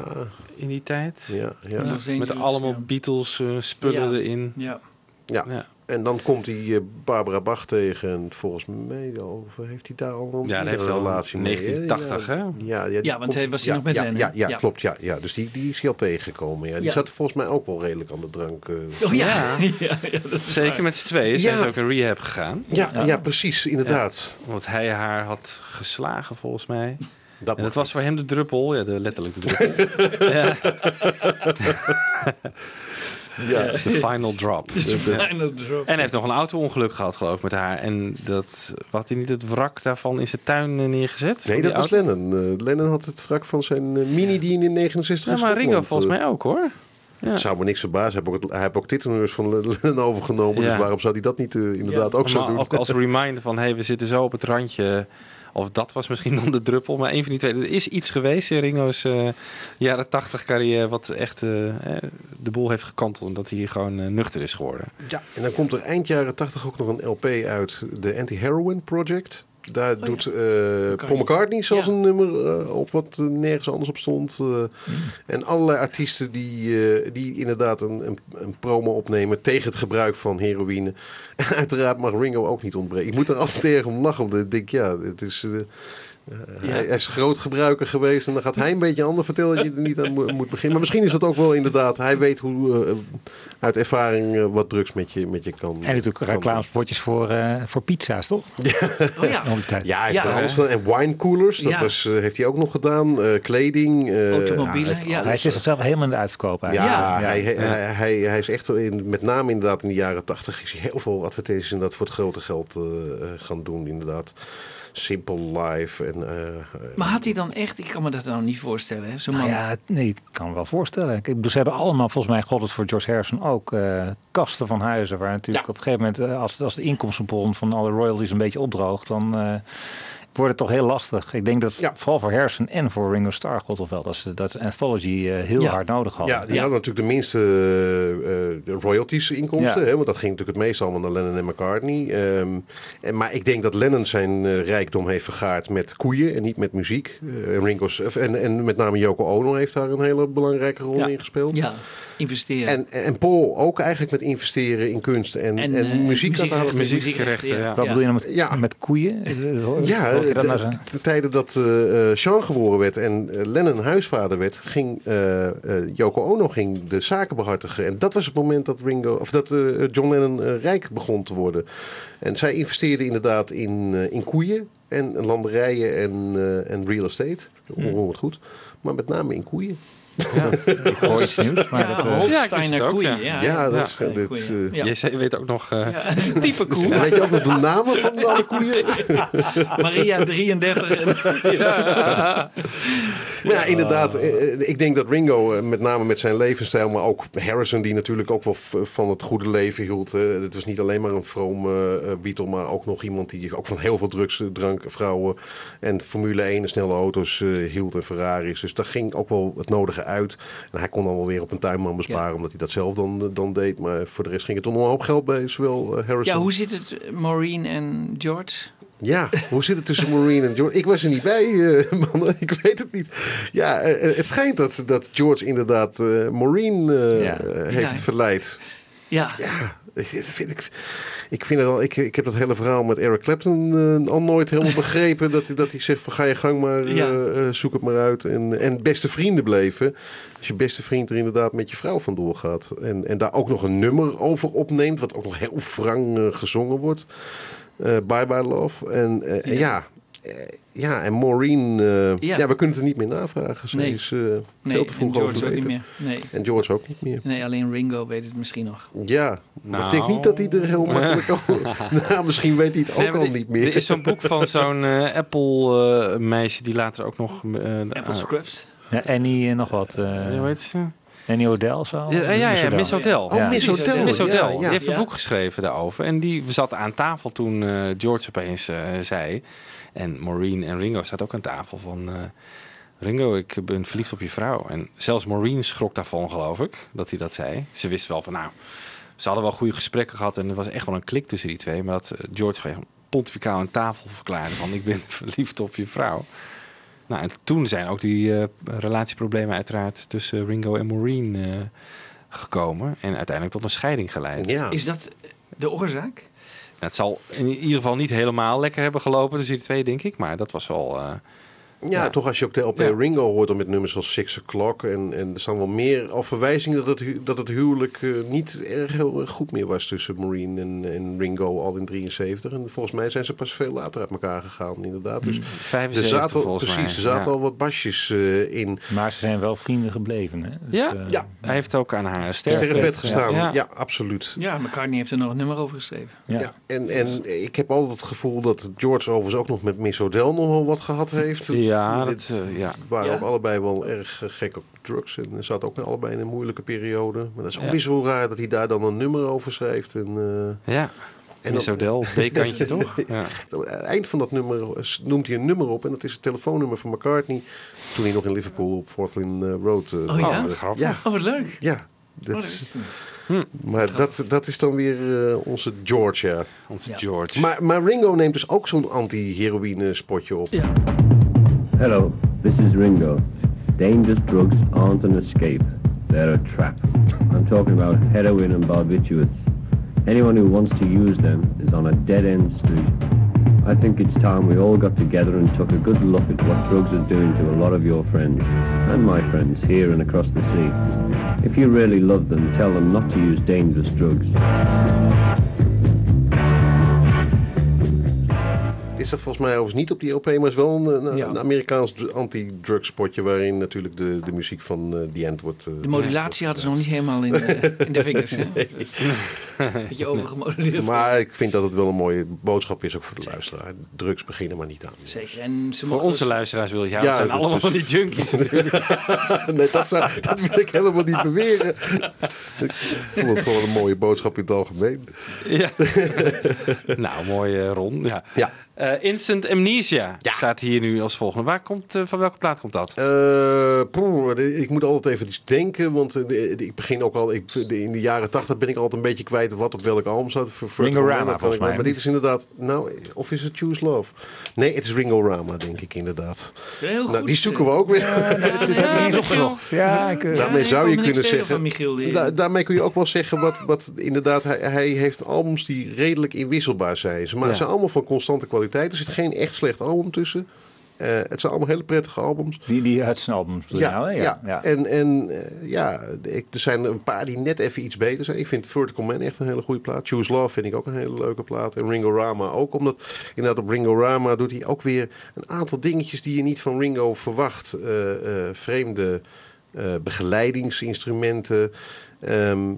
Speaker 7: In die tijd.
Speaker 8: Ja, ja.
Speaker 7: Met allemaal
Speaker 4: ja.
Speaker 7: Beatles eh, spullen
Speaker 4: Ja.
Speaker 7: erin.
Speaker 4: Ja.
Speaker 8: Ja. En dan komt hij eh, Barbara Bach tegen. En volgens mij of heeft hij daar al een
Speaker 7: Ja, heeft hij al
Speaker 8: relatie mee. hè?
Speaker 7: 1980, hè?
Speaker 8: Ja, ja,
Speaker 4: want
Speaker 8: komt-
Speaker 4: hij was
Speaker 8: ja,
Speaker 4: nog met
Speaker 8: ja,
Speaker 4: Lennon.
Speaker 8: Ja, ja,
Speaker 4: Ja.
Speaker 8: klopt. Ja, ja. Dus die, die is hij al tegengekomen. Ja. Die
Speaker 4: Ja.
Speaker 8: zat volgens mij ook wel redelijk aan de drank. eh.
Speaker 4: Oh ja. ja. ja, dat is
Speaker 7: Zeker
Speaker 4: waar.
Speaker 7: met z'n tweeën.
Speaker 8: Ja.
Speaker 7: Zijn ze ook in rehab gegaan.
Speaker 8: Ja, ja. precies, inderdaad.
Speaker 7: Want hij haar had geslagen, volgens mij.
Speaker 8: Dat
Speaker 7: en dat was voor hem de druppel. Ja, de, letterlijk de druppel. ja.
Speaker 8: Ja.
Speaker 7: De final drop. Ja.
Speaker 4: Final drop.
Speaker 7: En hij heeft nog een auto-ongeluk gehad, geloof ik, met haar. En dat, had hij niet het wrak daarvan in zijn tuin eh, neergezet?
Speaker 8: Nee, dat was
Speaker 7: auto?
Speaker 8: Lennon. Eh, Lennon had het wrak van zijn eh, mini die in 69
Speaker 7: Ja, maar Ringo volgens mij ook, hoor. Ja.
Speaker 8: Het zou me niks verbazen. Hij heeft ook, het- hij heeft ook titelnummers van Lennon overgenomen.
Speaker 7: Ja.
Speaker 8: Dus waarom zou hij dat niet inderdaad ook zo doen?
Speaker 7: ook als reminder van, hey, we zitten zo op het randje. Of dat was misschien dan de druppel. Maar een van die twee. Er is iets geweest in Ringo's eh, jaren tachtig carrière... wat echt eh, de boel heeft gekanteld. En dat hij gewoon eh, nuchter is geworden.
Speaker 8: Ja, en dan komt er eind jaren 80 ook nog een LP uit, de Anti-Heroin Project. Daar doet eh, Paul McCartney zelfs
Speaker 4: Ja.
Speaker 8: een nummer eh, op wat nergens anders op stond. eh, En allerlei artiesten die, eh, die inderdaad een, een, een promo opnemen tegen het gebruik van heroïne. En uiteraard mag Ringo ook niet ontbreken. Ik moet er altijd erg om lachen, omdat ik denk, ja, het is... eh, hij, hij is groot gebruiker geweest en dan gaat hij een beetje ander vertellen dat je er niet aan mo- moet beginnen. Maar misschien is dat ook wel inderdaad, hij weet hoe eh, uit ervaring eh, wat drugs met je, met je kan.
Speaker 3: En natuurlijk reclamespotjes voor, eh, voor pizza's, toch?
Speaker 4: Oh ja.
Speaker 3: Tijd.
Speaker 8: Ja, hij heeft
Speaker 4: Ja.
Speaker 8: er alles van. En wine coolers, dat
Speaker 4: Ja.
Speaker 8: was, heeft hij ook nog gedaan. Eh, kleding. eh,
Speaker 4: Automobielen,
Speaker 8: hij
Speaker 4: ja.
Speaker 3: Hij zit zichzelf helemaal in de uitverkoop
Speaker 8: Ja,
Speaker 3: eigenlijk.
Speaker 8: Hij, hij, hij, hij, hij is echt, in, met name inderdaad in de jaren tachtig, is hij heel veel advertenties inderdaad voor het grote geld gaan doen. Inderdaad. Simple Life. En, eh, eh,
Speaker 4: Maar had hij dan echt, ik kan me dat nou niet voorstellen, hè? Zo'n
Speaker 3: Nou
Speaker 4: man.
Speaker 3: ja, nee, ik kan me wel voorstellen. Ik bedoel, ze hebben allemaal, volgens mij god het voor George Harrison ook, eh, kasten van huizen. Waar natuurlijk op een gegeven moment, als, als de inkomstenbron van alle royalties een beetje opdroogt, dan eh, wordt het toch heel lastig. Ik denk dat
Speaker 8: Ja.
Speaker 3: vooral voor Harrison en voor Ringo Starr, god of wel, dat ze dat Anthology eh, heel
Speaker 4: Ja.
Speaker 3: hard nodig hadden.
Speaker 8: Ja, die hadden natuurlijk de minste eh, eh, royalties inkomsten.
Speaker 3: Ja.
Speaker 8: Hè, want dat ging natuurlijk het meest allemaal naar Lennon en McCartney. Ehm, en, maar ik denk dat Lennon zijn rijkdom heeft vergaard met koeien en niet met muziek. Eh, en, Ringo's, of- en, en met name Yoko Ono heeft daar een hele belangrijke rol
Speaker 4: Ja.
Speaker 8: in gespeeld.
Speaker 4: Ja, investeren.
Speaker 8: En, en Paul ook eigenlijk met investeren in kunst en, en,
Speaker 4: En, eh,
Speaker 8: muziek. dat
Speaker 4: muziekrechten.
Speaker 7: Muziekgerechten, ja.
Speaker 3: Wat bedoel je nou met,
Speaker 8: Ja.
Speaker 3: met koeien? Eh,
Speaker 8: Ja,
Speaker 3: dat
Speaker 8: de,
Speaker 3: nou
Speaker 8: de tijden dat eh, eh, Sean geboren werd en eh, Lennon huisvader werd, ging eh, eh, Yoko Ono ging de zaken behartigen. En dat was het moment dat Ringo, of dat eh, John Lennon eh, rijk begon te worden. En zij investeerde inderdaad in, eh, in koeien en landerijen en, eh, en real estate. Onroerend goed. Maar met name in koeien.
Speaker 3: Ik hoor iets nieuws, maar
Speaker 4: ja,
Speaker 3: dat... eh,
Speaker 7: Ja, ik wist
Speaker 4: Holsteiner koeien.
Speaker 7: ja.
Speaker 4: Ja,
Speaker 8: Ja, dat
Speaker 7: ja.
Speaker 8: is, dit,
Speaker 4: koeien.
Speaker 8: eh,
Speaker 4: Ja.
Speaker 7: JC weet ook nog eh
Speaker 4: Ja, een type koe.
Speaker 8: Weet je ook nog de namen van alle koeien?
Speaker 4: Maria 33. En,
Speaker 8: Maar ja, inderdaad. eh, Ik denk dat Ringo, eh, met name met zijn levensstijl, maar ook Harrison, die natuurlijk ook wel van het goede leven hield. eh, Het was niet alleen maar een vroom eh, eh, Beatle, maar ook nog iemand die ook van heel veel drugs, eh, drank, vrouwen en Formule 1 en snelle auto's eh, hield en Ferraris. Dus daar ging ook wel het nodige uit. En hij kon dan wel weer op een tuinman besparen, omdat hij dat zelf dan, eh, dan deed. Maar voor de rest ging het om een hoop geld bij zowel eh, Harrison.
Speaker 4: ja, hoe zit het, eh, Maureen en George?
Speaker 8: Ja, hoe zit het tussen Maureen en George? Ik was er niet bij, man. Ik weet het niet. Ja, het schijnt dat, dat George inderdaad Maureen
Speaker 3: Ja.
Speaker 8: heeft
Speaker 4: Ja.
Speaker 8: verleid.
Speaker 4: Ja,
Speaker 8: Ja, vind ik, ik vind het al. Ik, ik heb dat hele verhaal met Eric Clapton eh, al nooit helemaal begrepen. Dat, hij- dat hij zegt van ga je gang maar, eh,
Speaker 4: Ja.
Speaker 8: eh, zoek het maar uit. En, en beste vrienden bleven. Als je beste vriend er inderdaad met je vrouw vandoor gaat. En, en daar ook nog een nummer over opneemt. Wat ook nog heel wrang eh, gezongen wordt. Bye Bye Love. En ja. eh, ja, en Maureen, eh, ja.
Speaker 4: Ja.
Speaker 8: we kunnen het er niet meer navragen. Ze
Speaker 4: Nee.
Speaker 8: is eh,
Speaker 4: Nee,
Speaker 8: veel te vroeg
Speaker 4: en George ook
Speaker 8: overleden.
Speaker 4: niet meer. Nee.
Speaker 8: En George ook niet meer.
Speaker 4: Nee, alleen Ringo weet het misschien nog.
Speaker 8: Ja, maar
Speaker 7: Nou.
Speaker 8: ik denk niet dat hij er heel makkelijk over... nou, misschien weet hij het ook al niet meer.
Speaker 7: Er is zo'n boek van zo'n eh, Apple-meisje die later ook nog...
Speaker 4: Apple Scruffs.
Speaker 3: Ja, Annie en nog wat. eh
Speaker 7: hoe heet ze?
Speaker 3: Annie O'Dell zo?
Speaker 7: Ja, ja, ja, Miss O'Dell.
Speaker 3: Oh,
Speaker 8: Miss. O'Dell,
Speaker 7: Miss
Speaker 8: ja,
Speaker 7: O'Dell.
Speaker 8: ja.
Speaker 7: Die heeft een
Speaker 4: Ja.
Speaker 7: boek geschreven daarover. En die zat aan tafel toen eh, George opeens zei... En Maureen en Ringo zaten ook aan tafel van... eh, Ringo, ik ben verliefd op je vrouw. En zelfs Maureen schrok daarvan, geloof ik, dat hij dat zei. Ze wist wel van, nou, ze hadden wel goede gesprekken gehad... en er was echt wel een klik tussen die twee. Maar dat eh, George gewoon pontificaal aan tafel verklaarde van... ik ben verliefd op je vrouw. Nou, en toen zijn ook die eh, relatieproblemen uiteraard tussen Ringo en Maureen eh, gekomen. En uiteindelijk tot een scheiding geleid.
Speaker 8: Ja.
Speaker 4: Is dat de oorzaak?
Speaker 7: Nou, het zal in ieder geval niet helemaal lekker hebben gelopen tussen die twee, denk ik. Maar dat was wel...
Speaker 8: Ja, toch als je ook de LP
Speaker 7: Ja.
Speaker 8: Ringo hoort dan met nummers als Six O'Clock. En, en er staan wel meer al verwijzingen dat het, hu- dat het huwelijk eh, niet erg heel goed meer was tussen Maureen en, en Ringo al in 73. En volgens mij zijn ze pas veel later uit elkaar gegaan, inderdaad. Dus er
Speaker 7: 75
Speaker 8: zaten al,
Speaker 7: volgens
Speaker 8: precies,
Speaker 7: mij,
Speaker 8: er zaten
Speaker 7: ja.
Speaker 8: al wat basjes eh, in.
Speaker 3: Maar ze zijn wel vrienden gebleven. Hè? Dus,
Speaker 7: ja,
Speaker 3: eh,
Speaker 8: ja.
Speaker 7: hij heeft ook aan haar
Speaker 8: Sterrenbed
Speaker 7: sterfbed
Speaker 8: gestaan. Ja,
Speaker 7: Ja.
Speaker 8: absoluut.
Speaker 4: Ja, McCartney heeft er nog een nummer over geschreven.
Speaker 3: Ja.
Speaker 8: Ja, en, en ik heb altijd het gevoel dat George overigens ook nog met Miss O'Dell nog wel wat gehad heeft.
Speaker 7: Ja,
Speaker 8: Dit
Speaker 7: dat, eh, ja.
Speaker 8: waren
Speaker 4: Ja?
Speaker 8: ook allebei wel erg eh, gek op drugs. En zat ook allebei in een moeilijke periode. Maar dat is ook
Speaker 7: Ja.
Speaker 8: weer zo raar dat hij daar dan een nummer over schrijft. En, eh,
Speaker 7: Ja,
Speaker 8: En
Speaker 7: O'Dell, B-kantje toch? Ja.
Speaker 8: aan het eind van dat nummer noemt hij een nummer op. En dat is het telefoonnummer van McCartney. Toen hij nog in Liverpool op Forthlin eh, Road eh,
Speaker 4: Oh ja?
Speaker 7: grappig.
Speaker 8: Ja,
Speaker 4: Oh, wat leuk.
Speaker 8: ja.
Speaker 4: Oh,
Speaker 8: Dat
Speaker 4: niet.
Speaker 8: maar dat, dat is dan weer eh, onze George, ja.
Speaker 7: Onze
Speaker 4: Ja.
Speaker 7: George.
Speaker 8: Maar, maar Ringo neemt dus ook zo'n anti-heroïne spotje op.
Speaker 4: Ja.
Speaker 15: Hello, this is Ringo. Dangerous drugs aren't an escape, they're a trap. I'm talking about heroin and barbiturates. Anyone who wants to use them is on a dead end street. I think it's time we all got together and took a good look at what drugs are doing to a lot of your friends, and my friends here and across the sea. If you really love them, tell them not to use dangerous drugs.
Speaker 8: Is dat volgens mij overigens niet op die LP, maar is wel een, een,
Speaker 4: Ja.
Speaker 8: een Amerikaans dr- anti-drug spotje waarin natuurlijk de, de muziek van eh The End wordt. eh,
Speaker 4: De modulatie hadden ze nog niet helemaal in de, in de vingers. Hè? Dus, een beetje overgemoduleerd.
Speaker 8: Maar ik vind dat het wel een mooie boodschap is ook voor de luisteraar. Drugs beginnen maar niet aan.
Speaker 4: Zeker. En ze
Speaker 7: Voor onze
Speaker 4: dus-
Speaker 7: luisteraars wil je, ja,
Speaker 8: Ja,
Speaker 7: dat zijn allemaal van die junkies natuurlijk.
Speaker 8: nee, dat, zou, dat wil ik helemaal niet beweren. ik vond het gewoon een mooie boodschap in het algemeen.
Speaker 7: Ja. nou, mooi eh, Ron. Ja.
Speaker 8: Ja.
Speaker 7: Eh, Instant Amnesia staat hier nu als volgende. Waar komt, eh, van welke plaat komt dat?
Speaker 8: Eh, ik moet altijd even iets denken, want ik begin ook al, ik, in de jaren tachtig ben ik altijd een beetje kwijt wat op welk album staat. Voor- voor-
Speaker 3: Ringo
Speaker 8: voor-
Speaker 3: Rama,
Speaker 8: kan ik
Speaker 3: volgens mij.
Speaker 8: Maar dit is inderdaad, nou, of is het Choose Love? Nee, het is Ringo Rama, denk ik inderdaad.
Speaker 4: Heel goed.
Speaker 8: Nou, die zoeken we ook weer.
Speaker 3: dit heb ik niet opgezocht. Ja, ik,
Speaker 8: Daarmee
Speaker 4: Ja,
Speaker 8: zou je kunnen zeggen.
Speaker 4: van Michiel, die-
Speaker 8: Da- daarmee kun je ook wel zeggen wat, wat inderdaad. Hij, hij heeft albums die redelijk inwisselbaar zijn. Maar
Speaker 7: Ja.
Speaker 8: ze zijn allemaal van constante kwaliteit. Er zit geen echt slecht album tussen. Eh, het zijn allemaal hele prettige albums.
Speaker 3: Die, die uit zijn album. bedoel je
Speaker 8: Ja,
Speaker 3: nou,
Speaker 8: ja,
Speaker 3: ja.
Speaker 8: en, en eh, ja, ik, er zijn een paar die net even iets beter zijn. Ik vind Vertical Man echt een hele goede plaat. Choose Love vind ik ook een hele leuke plaat. En Ringo Rama ook. Omdat inderdaad op Ringo Rama doet hij ook weer een aantal dingetjes die je niet van Ringo verwacht. Eh, vreemde begeleidingsinstrumenten. Ehm,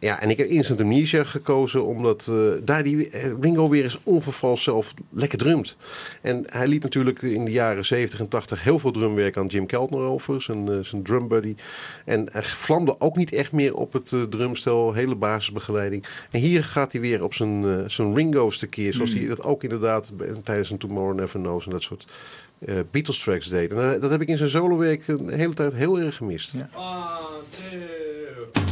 Speaker 8: ja, en ik heb Instant Amnesia gekozen omdat eh, daar die eh, Ringo weer eens onvervals zelf lekker drumt. En hij liet natuurlijk in de jaren 70 en 80 heel veel drumwerk aan Jim Keltner over, zijn, eh, zijn drum buddy. En hij vlamde ook niet echt meer op het drumstel, hele basisbegeleiding. En hier gaat hij weer op zijn, zijn Ringo's tekeer, zoals hij dat ook inderdaad tijdens een Tomorrow Never Knows en dat soort eh, Beatles tracks deed. En dat heb ik in zijn solowerk een hele tijd heel erg gemist.
Speaker 6: Instant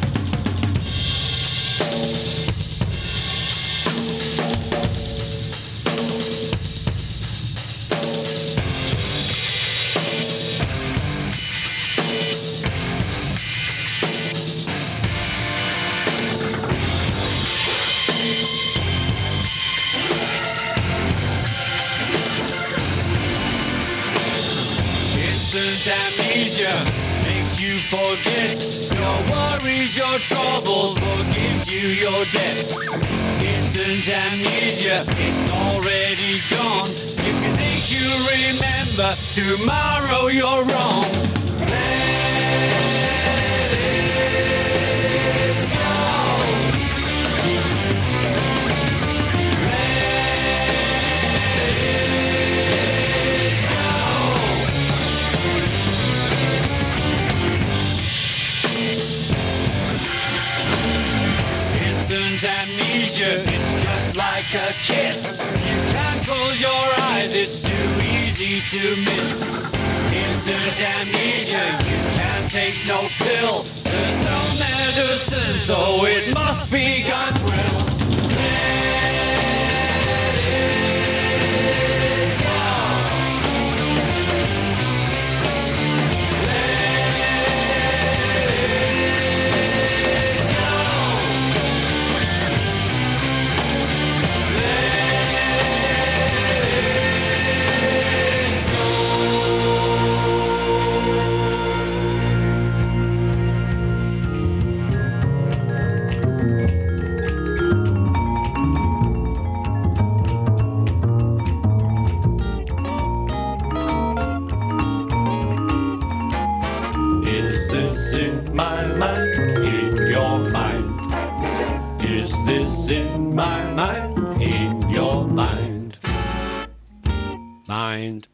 Speaker 6: amnesia makes you forget Your worries, your troubles, forgives you your debt. Instant amnesia, it's already gone. If you think you remember, tomorrow you're wrong. Amnesia, it's just like a kiss. You can't close your eyes, it's too easy to miss. Instant amnesia, you can't take no pill. There's no medicine, so it must be Godwill. Is Mind.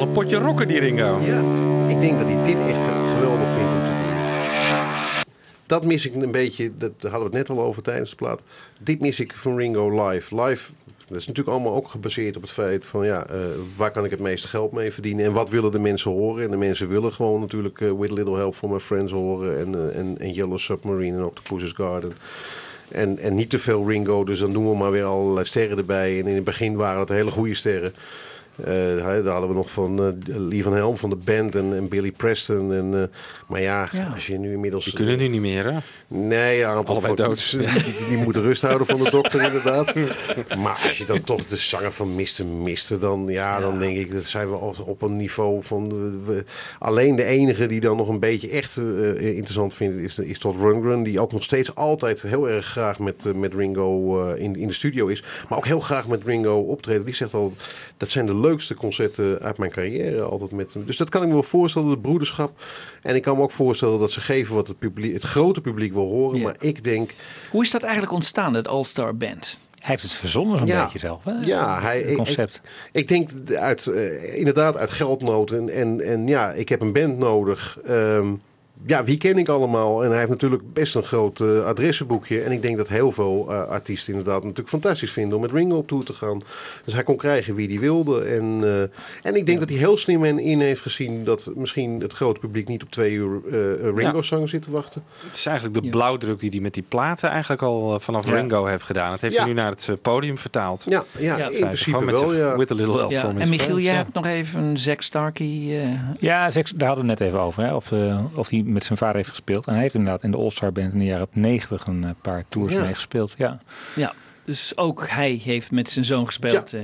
Speaker 7: Wel een potje rocken, die Ringo.
Speaker 8: Ja, ik denk dat hij dit echt geweldig vindt om te doen. Dat mis ik een beetje, dat hadden we het net al over tijdens de plaat. Dit mis ik van Ringo live. Live, dat is natuurlijk allemaal ook gebaseerd op het feit van ja, eh, waar kan ik het meeste geld mee verdienen en wat willen de mensen horen. En de mensen willen gewoon natuurlijk eh, With Little Help from My Friends horen en, eh, en, en Yellow Submarine en Octopus's Garden. En, en niet te veel Ringo, dus dan doen we maar weer allerlei sterren erbij. En in het begin waren het hele goede sterren. Eh, hè, daar hadden we nog van eh, Lee van Helm van de band en, en Billy Preston. En, eh, maar ja,
Speaker 7: Ja.
Speaker 8: als je nu inmiddels...
Speaker 7: Die kunnen nu niet meer, hè?
Speaker 8: Nee, een aantal van-
Speaker 7: dood.
Speaker 8: Die, die moeten rust houden van de dokter, inderdaad. Maar als je dan toch de zanger van Mister miste, dan, ja, dan denk ik, dat zijn we op, op een niveau van. we- alleen de enige die dan nog een beetje echt eh, interessant vindt, is, is Todd Rundgren. Die ook nog steeds altijd heel erg graag met, met Ringo eh, in, in de studio is. Maar ook heel graag met Ringo optreden. Die zegt al, dat zijn de leukste concerten uit mijn carrière. Altijd met hem. Dus dat kan ik me wel voorstellen, de broederschap. En ik kan me ook voorstellen dat ze geven wat het, publiek, het grote publiek wil horen.
Speaker 4: Ja.
Speaker 8: Maar ik denk,
Speaker 4: Hoe is dat eigenlijk ontstaan, het All-Star Band?
Speaker 3: Hij heeft het verzonnen zo'n
Speaker 8: Ja.
Speaker 3: beetje zelf. Hè?
Speaker 8: Ja, hij,
Speaker 3: Het concept.
Speaker 8: Ik, ik denk uit, eh, inderdaad uit geldnood. En, en, en ja, ik heb een band nodig. Ehm, ja, wie ken ik allemaal? En hij heeft natuurlijk best een groot adressenboekje. En ik denk dat heel veel eh, artiesten inderdaad natuurlijk fantastisch vinden om met Ringo op tour te gaan. Dus hij kon krijgen wie hij wilde. En, eh, en ik denk dat hij heel slim en in heeft gezien dat misschien het grote publiek niet op twee uur eh Ringo-zang zit te wachten.
Speaker 7: Het is eigenlijk de blauwdruk die hij met die platen eigenlijk al vanaf
Speaker 8: Ja.
Speaker 7: Ringo heeft gedaan. Dat heeft
Speaker 8: Ja.
Speaker 7: hij nu naar het podium vertaald.
Speaker 8: Ja, ja, in principe
Speaker 7: gewoon met
Speaker 8: wel,
Speaker 7: zijn-
Speaker 8: ja.
Speaker 7: With a little help
Speaker 4: Ja.
Speaker 7: from his
Speaker 4: En Michiel,
Speaker 7: friends,
Speaker 4: jij
Speaker 7: ja.
Speaker 4: hebt nog even Zack Starkey. eh,
Speaker 3: Ja, Zack- daar hadden we het net even over. Hè? Of, eh, of hij met zijn vader heeft gespeeld. En hij heeft inderdaad in de All-Star Band in de jaren 90 een eh, paar tours
Speaker 4: Ja.
Speaker 3: mee gespeeld. Ja.
Speaker 4: Ja, dus ook hij heeft met zijn zoon gespeeld. Ja,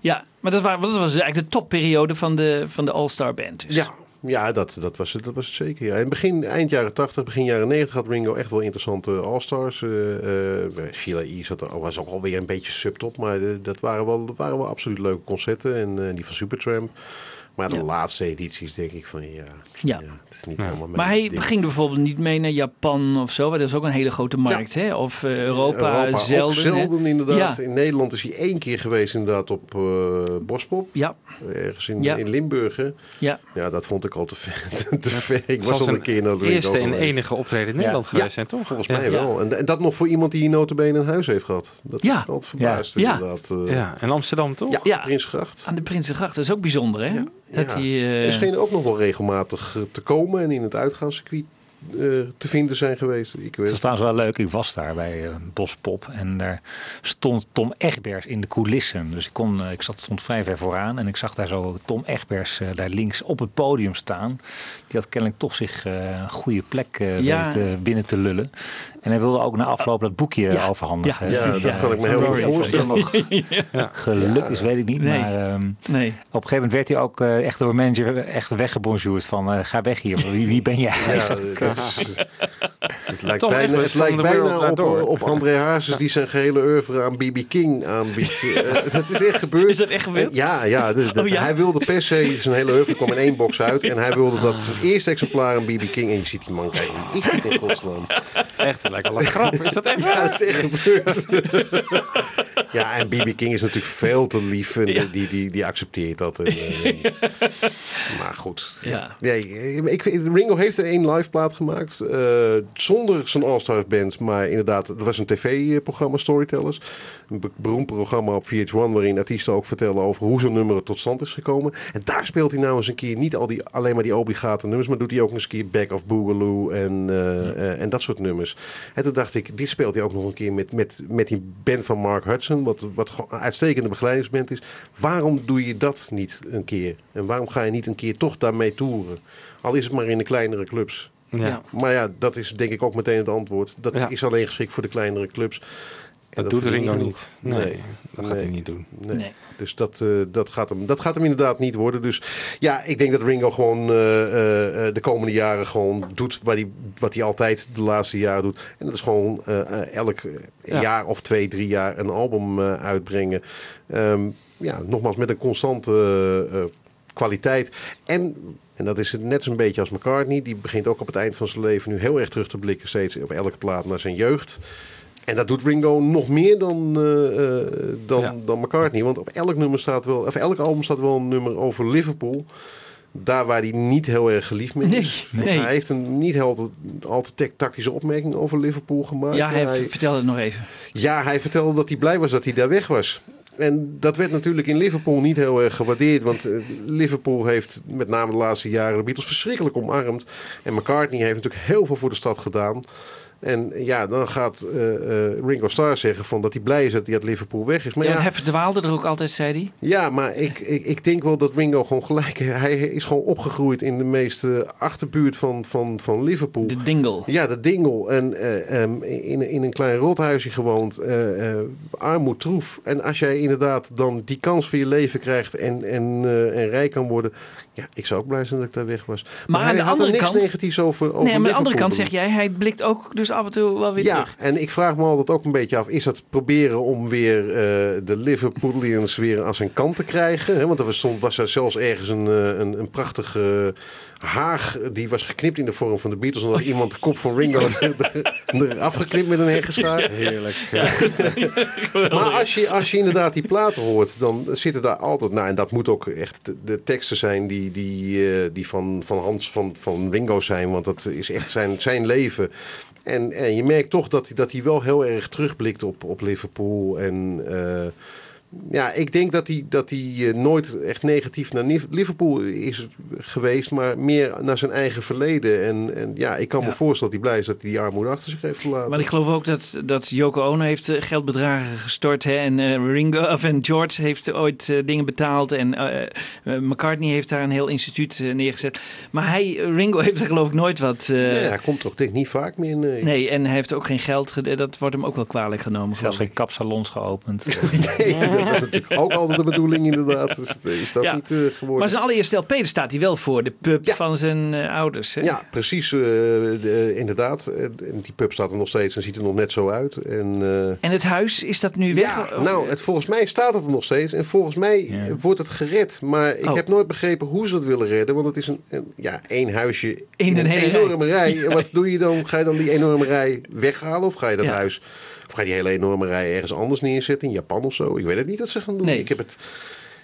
Speaker 4: ja maar dat, waren, dat was eigenlijk de topperiode van de, van de All-Star Band. Dus.
Speaker 8: Ja, ja dat, dat, was, het- dat was het zeker. Ja. In begin, eind jaren 80, begin jaren 90 had Ringo echt wel interessante All-Stars. eh, eh, Sheila E. Zat er, was ook alweer een beetje subtop, maar eh, dat, waren wel, dat waren wel absoluut leuke concerten. En eh, die van Supertramp. Maar de laatste edities denk ik van ja,
Speaker 4: Ja.
Speaker 8: het is niet helemaal
Speaker 4: Maar hij
Speaker 8: ding.
Speaker 4: ging bijvoorbeeld niet mee naar Japan of zo. waar Dat is ook een hele grote markt, hè? Of eh, Europa,
Speaker 8: Europa,
Speaker 4: zelden.
Speaker 8: ook zelden
Speaker 4: hè?
Speaker 8: inderdaad.
Speaker 4: Ja.
Speaker 8: In Nederland is hij één keer geweest inderdaad op eh Bospop.
Speaker 4: Ja.
Speaker 8: Ergens in,
Speaker 4: Ja.
Speaker 8: in Limburg. hè.
Speaker 4: Ja.
Speaker 8: ja, dat vond ik al te ver. te ver. Ik was al een keer naar de
Speaker 7: eerste en
Speaker 8: geweest.
Speaker 7: enige optreden in Nederland
Speaker 8: Ja.
Speaker 7: geweest zijn, toch?
Speaker 8: Volgens
Speaker 7: Ja.
Speaker 8: mij wel. En, en dat nog voor iemand die hier notabene een huis heeft gehad. Dat
Speaker 4: Ja.
Speaker 8: is altijd verbaasd
Speaker 4: Ja.
Speaker 8: inderdaad. eh.
Speaker 7: Ja, en Amsterdam toch?
Speaker 8: Ja,
Speaker 4: Ja.
Speaker 8: Prinsgracht.
Speaker 4: Aan de Prinsengracht, dat is ook bijzonder, hè? Dat
Speaker 8: Ja.
Speaker 4: hij, eh,
Speaker 8: Er schenen ook nog wel regelmatig eh, te komen en in het uitgaanscircuit eh, te vinden zijn geweest. Ik weet
Speaker 3: Dat is trouwens wel leuk. Ik was daar bij eh, Bospop en daar stond Tom Egbers in de coulissen. Dus ik, kon, ik zat, stond vrij ver vooraan en ik zag daar zo Tom Egbers daar links op het podium staan. Die had kennelijk toch zich een goede plek eh,
Speaker 4: Ja.
Speaker 3: weten binnen te lullen. En hij wilde ook na afloop dat boekje
Speaker 4: Ja.
Speaker 3: overhandigen.
Speaker 4: Ja, precies,
Speaker 8: dat kan ik me heel goed voorstellen.
Speaker 3: dat nog Geluk is, weet ik niet.
Speaker 4: Nee.
Speaker 3: Maar ehm,
Speaker 4: Nee.
Speaker 3: op een gegeven moment werd hij ook eh, echt door een manager echt weggebonjourd van eh, ga weg hier. Wie, wie ben jij eigenlijk?
Speaker 8: het lijkt bijna, het lijkt op,
Speaker 7: Door.
Speaker 8: op André Hazes die zijn gehele oeuvre aan B.B. King aanbiedt. Eh, dat is echt gebeurd.
Speaker 4: Is dat echt gebeurd?
Speaker 8: Ja, ja, de- de-
Speaker 4: Oh, ja?
Speaker 8: Hij wilde per se, zijn hele oeuvre kwam in één box uit. En hij wilde dat zijn eerste exemplaar aan B.B. King. En je ziet die man kijken, is dit in godsnaam?
Speaker 7: Echt, het lijkt wel een grap. Is dat echt
Speaker 8: Ja,
Speaker 7: waar?
Speaker 8: dat is echt gebeurd. ja, en B.B. King is natuurlijk veel te lief. En die, die, die accepteert dat. En, eh, maar goed.
Speaker 4: Ja.
Speaker 8: Nee, ik, Ringo heeft er één live plaat gemaakt. eh, zonder zijn All-Stars Band. Maar inderdaad, dat was een tv-programma, Storytellers. Een be- beroemd programma op VH1. Waarin artiesten ook vertellen over hoe zo'n nummer tot stand is gekomen. En daar speelt hij nou eens een keer niet al die, alleen maar die obligate nummers. Maar doet hij ook eens een keer Back of Boogaloo en, eh, en dat soort nummers. En toen dacht ik, dit speelt hij ook nog een keer met, met, met die band van Mark Hudson. Wat, wat gewoon een uitstekende begeleidingsband is. Waarom doe je dat niet een keer? En waarom ga je niet een keer toch daarmee toeren? Al is het maar in de kleinere clubs.
Speaker 7: Ja.
Speaker 8: Maar ja, dat is denk ik ook meteen het antwoord. Dat
Speaker 7: Ja.
Speaker 8: is alleen geschikt voor de kleinere clubs.
Speaker 7: Dat doet Ringo niet. Nee, dat gaat hij niet doen.
Speaker 8: Nee.
Speaker 4: Nee.
Speaker 8: Dus dat, eh, dat, gaat hem, dat gaat hem inderdaad niet worden. Dus ja, ik denk dat Ringo gewoon eh, eh, de komende jaren gewoon doet wat hij, wat hij altijd de laatste jaren doet. En dat is gewoon elk
Speaker 7: Ja.
Speaker 8: jaar of twee, drie jaar een album eh, uitbrengen. Ehm, ja, nogmaals met een constante kwaliteit. En, en dat is het net zo'n beetje als McCartney. Die begint ook op het eind van zijn leven nu heel erg terug te blikken. Steeds op elke plaat naar zijn jeugd. En dat doet Ringo nog meer dan, eh, eh, dan,
Speaker 7: Ja.
Speaker 8: dan McCartney. Want op elk nummer staat wel, of elk album staat wel een nummer over Liverpool. Daar waar hij niet heel erg geliefd mee is.
Speaker 4: Nee, nee.
Speaker 8: Hij heeft een niet heel te- al te tec- tactische opmerking over Liverpool gemaakt.
Speaker 4: Ja, hij
Speaker 8: Hij-
Speaker 4: vertelde het nog even.
Speaker 8: ja, hij vertelde dat hij blij was dat hij daar weg was. En dat werd natuurlijk in Liverpool niet heel erg gewaardeerd. Want eh, Liverpool heeft met name de laatste jaren de Beatles verschrikkelijk omarmd. En McCartney heeft natuurlijk heel veel voor de stad gedaan. En ja, dan gaat eh, eh, Ringo Starr zeggen van dat hij blij is dat hij uit Liverpool weg is. Maar
Speaker 4: Ja,
Speaker 8: ja,
Speaker 4: want hij verdwaalde er ook altijd, zei hij.
Speaker 8: ja, maar ik, ik, ik denk wel dat Ringo gewoon gelijk... Hij is gewoon opgegroeid in de meeste achterbuurt van, van, van Liverpool.
Speaker 4: De Dingle.
Speaker 8: Ja, de Dingle. En eh, ehm, in, in een klein rothuisje gewoond. armoed, troef. En als jij inderdaad dan die kans voor je leven krijgt en, en, en rijk kan worden... Ja, ik zou ook blij zijn dat ik daar weg was. Maar,
Speaker 4: Maar aan
Speaker 8: hij
Speaker 4: de
Speaker 8: had er
Speaker 4: andere
Speaker 8: niks
Speaker 4: kant-
Speaker 8: negatiefs over, over
Speaker 4: nee, maar aan de andere kant zeg jij, hij blikt ook dus af en toe wel weer
Speaker 8: ja,
Speaker 4: terug.
Speaker 8: en ik vraag me altijd ook een beetje af: is dat proberen om weer eh, de Liverpoolians weer aan zijn kant te krijgen? Want er stond, was er zelfs ergens een, eh, een, een prachtige haag die was geknipt in de vorm van de Beatles. Had iemand de kop van Ringo er afgeknipt met een heggeschaar.
Speaker 7: Heerlijk.
Speaker 8: Maar als je, als je inderdaad die platen hoort, dan zitten daar altijd... Nou, en dat moet ook echt de, de teksten zijn die, die, eh, die van, van Hans van, van Ringo zijn. Want dat is echt zijn, zijn leven. En, en je merkt toch dat hij, dat hij wel heel erg terugblikt op, op Liverpool. En eh, ja, ik denk dat hij, dat hij eh, nooit echt negatief naar Liv- Liverpool is geweest. Maar meer naar zijn eigen verleden. En, en ja, ik kan me voorstellen dat hij blij is dat hij die armoede achter zich heeft gelaten.
Speaker 4: Maar ik geloof ook dat, dat Yoko Ono heeft eh, geldbedragen gestort. Hè? En, eh, Ringo, of, en George heeft ooit dingen betaald. En McCartney heeft daar een heel instituut neergezet. Maar hij, Ringo heeft er geloof ik nooit wat... eh,
Speaker 8: ja, hij komt toch denk ik niet vaak meer. Nee.
Speaker 4: Nee, en hij heeft ook geen geld. Dat wordt hem ook wel kwalijk genomen.
Speaker 3: Zelfs geen kapsalons geopend.
Speaker 8: Nee, dat was natuurlijk ook altijd de bedoeling inderdaad. Dus het is dat niet eh, geworden.
Speaker 4: Maar zijn allereerste LP staat hij wel voor. De pub van zijn eh, ouders. Hè?
Speaker 8: Ja, precies. eh, de- inderdaad. En die pub staat er nog steeds en ziet er nog net zo uit. En,
Speaker 4: En het huis, is dat nu weg?
Speaker 8: ja, nou, het, volgens mij staat het er nog steeds. En volgens mij wordt het gered. Maar ik
Speaker 4: Oh.
Speaker 8: heb nooit begrepen hoe ze het willen redden. Want het is een, een ja, één huisje in,
Speaker 4: In een
Speaker 8: enorme rij. En wat doe je dan? Ga je dan die enorme rij weghalen? Of ga je dat
Speaker 4: Ja.
Speaker 8: huis... Of ga je die hele enorme rij ergens anders neerzetten? In Japan of zo? Ik weet het niet wat ze gaan doen.
Speaker 4: Nee.
Speaker 8: Ik heb het...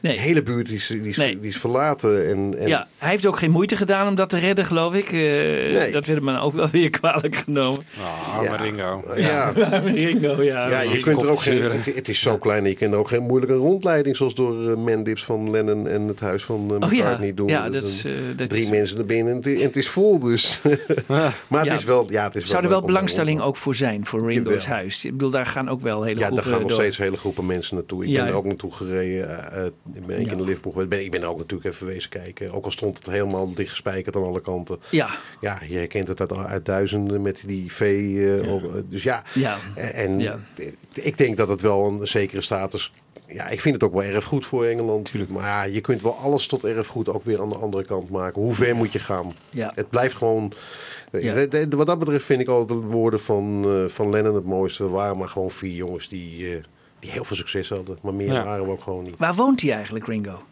Speaker 4: Nee.
Speaker 8: De hele buurt die is, die is,
Speaker 4: Nee.
Speaker 8: die is verlaten. En, en
Speaker 4: Ja, hij heeft ook geen moeite gedaan om dat te redden, geloof ik. Eh, Dat werd hem ook wel weer kwalijk genomen.
Speaker 7: Oh, arme Ringo.
Speaker 8: Ja.
Speaker 4: Ringo, ja.
Speaker 8: Ja, je kunt er ook geen, het, het is zo klein, en je kunt er ook geen moeilijke rondleiding zoals door eh, Mendips van Lennon en het huis van uh,
Speaker 4: Oh ja.
Speaker 8: McCartney doen.
Speaker 4: Ja, dat is, dat
Speaker 8: Drie
Speaker 4: is-
Speaker 8: mensen er binnen en het, en het is vol dus. maar het
Speaker 4: Ja.
Speaker 8: is wel, ja, het is
Speaker 4: Zou er wel belangstelling ook voor zijn, voor Ringo's huis? Ik bedoel, daar gaan ook wel hele
Speaker 8: Ja, daar
Speaker 4: groepen
Speaker 8: gaan nog
Speaker 4: door.
Speaker 8: steeds hele groepen mensen naartoe. Ik
Speaker 4: Ja.
Speaker 8: ben er ook naartoe gereden. Eh, eh, ik ben in Liverpool. Ben, ik ben ook natuurlijk even wezen kijken. Ook al stond het helemaal dichtgespijkerd aan alle kanten.
Speaker 4: Ja.
Speaker 8: Ja, je herkent het uit, uit duizenden met die vee. eh, eh, dus ja,
Speaker 4: Ja.
Speaker 8: en
Speaker 4: Ja.
Speaker 8: ik denk dat het wel een zekere status... Ja, ik vind het ook wel erfgoed voor Engeland. Natuurlijk. Maar ja, je kunt wel alles tot erfgoed ook weer aan de andere kant maken. Hoe ver moet je gaan?
Speaker 4: Ja.
Speaker 8: Het blijft gewoon...
Speaker 4: Ja.
Speaker 8: Wat dat betreft vind ik altijd de woorden van, eh, van Lennon het mooiste. We waren maar gewoon vier jongens die, eh, die heel veel succes hadden. Maar meer
Speaker 4: Ja.
Speaker 8: waren we ook gewoon niet.
Speaker 4: Waar woont hij eigenlijk, Ringo?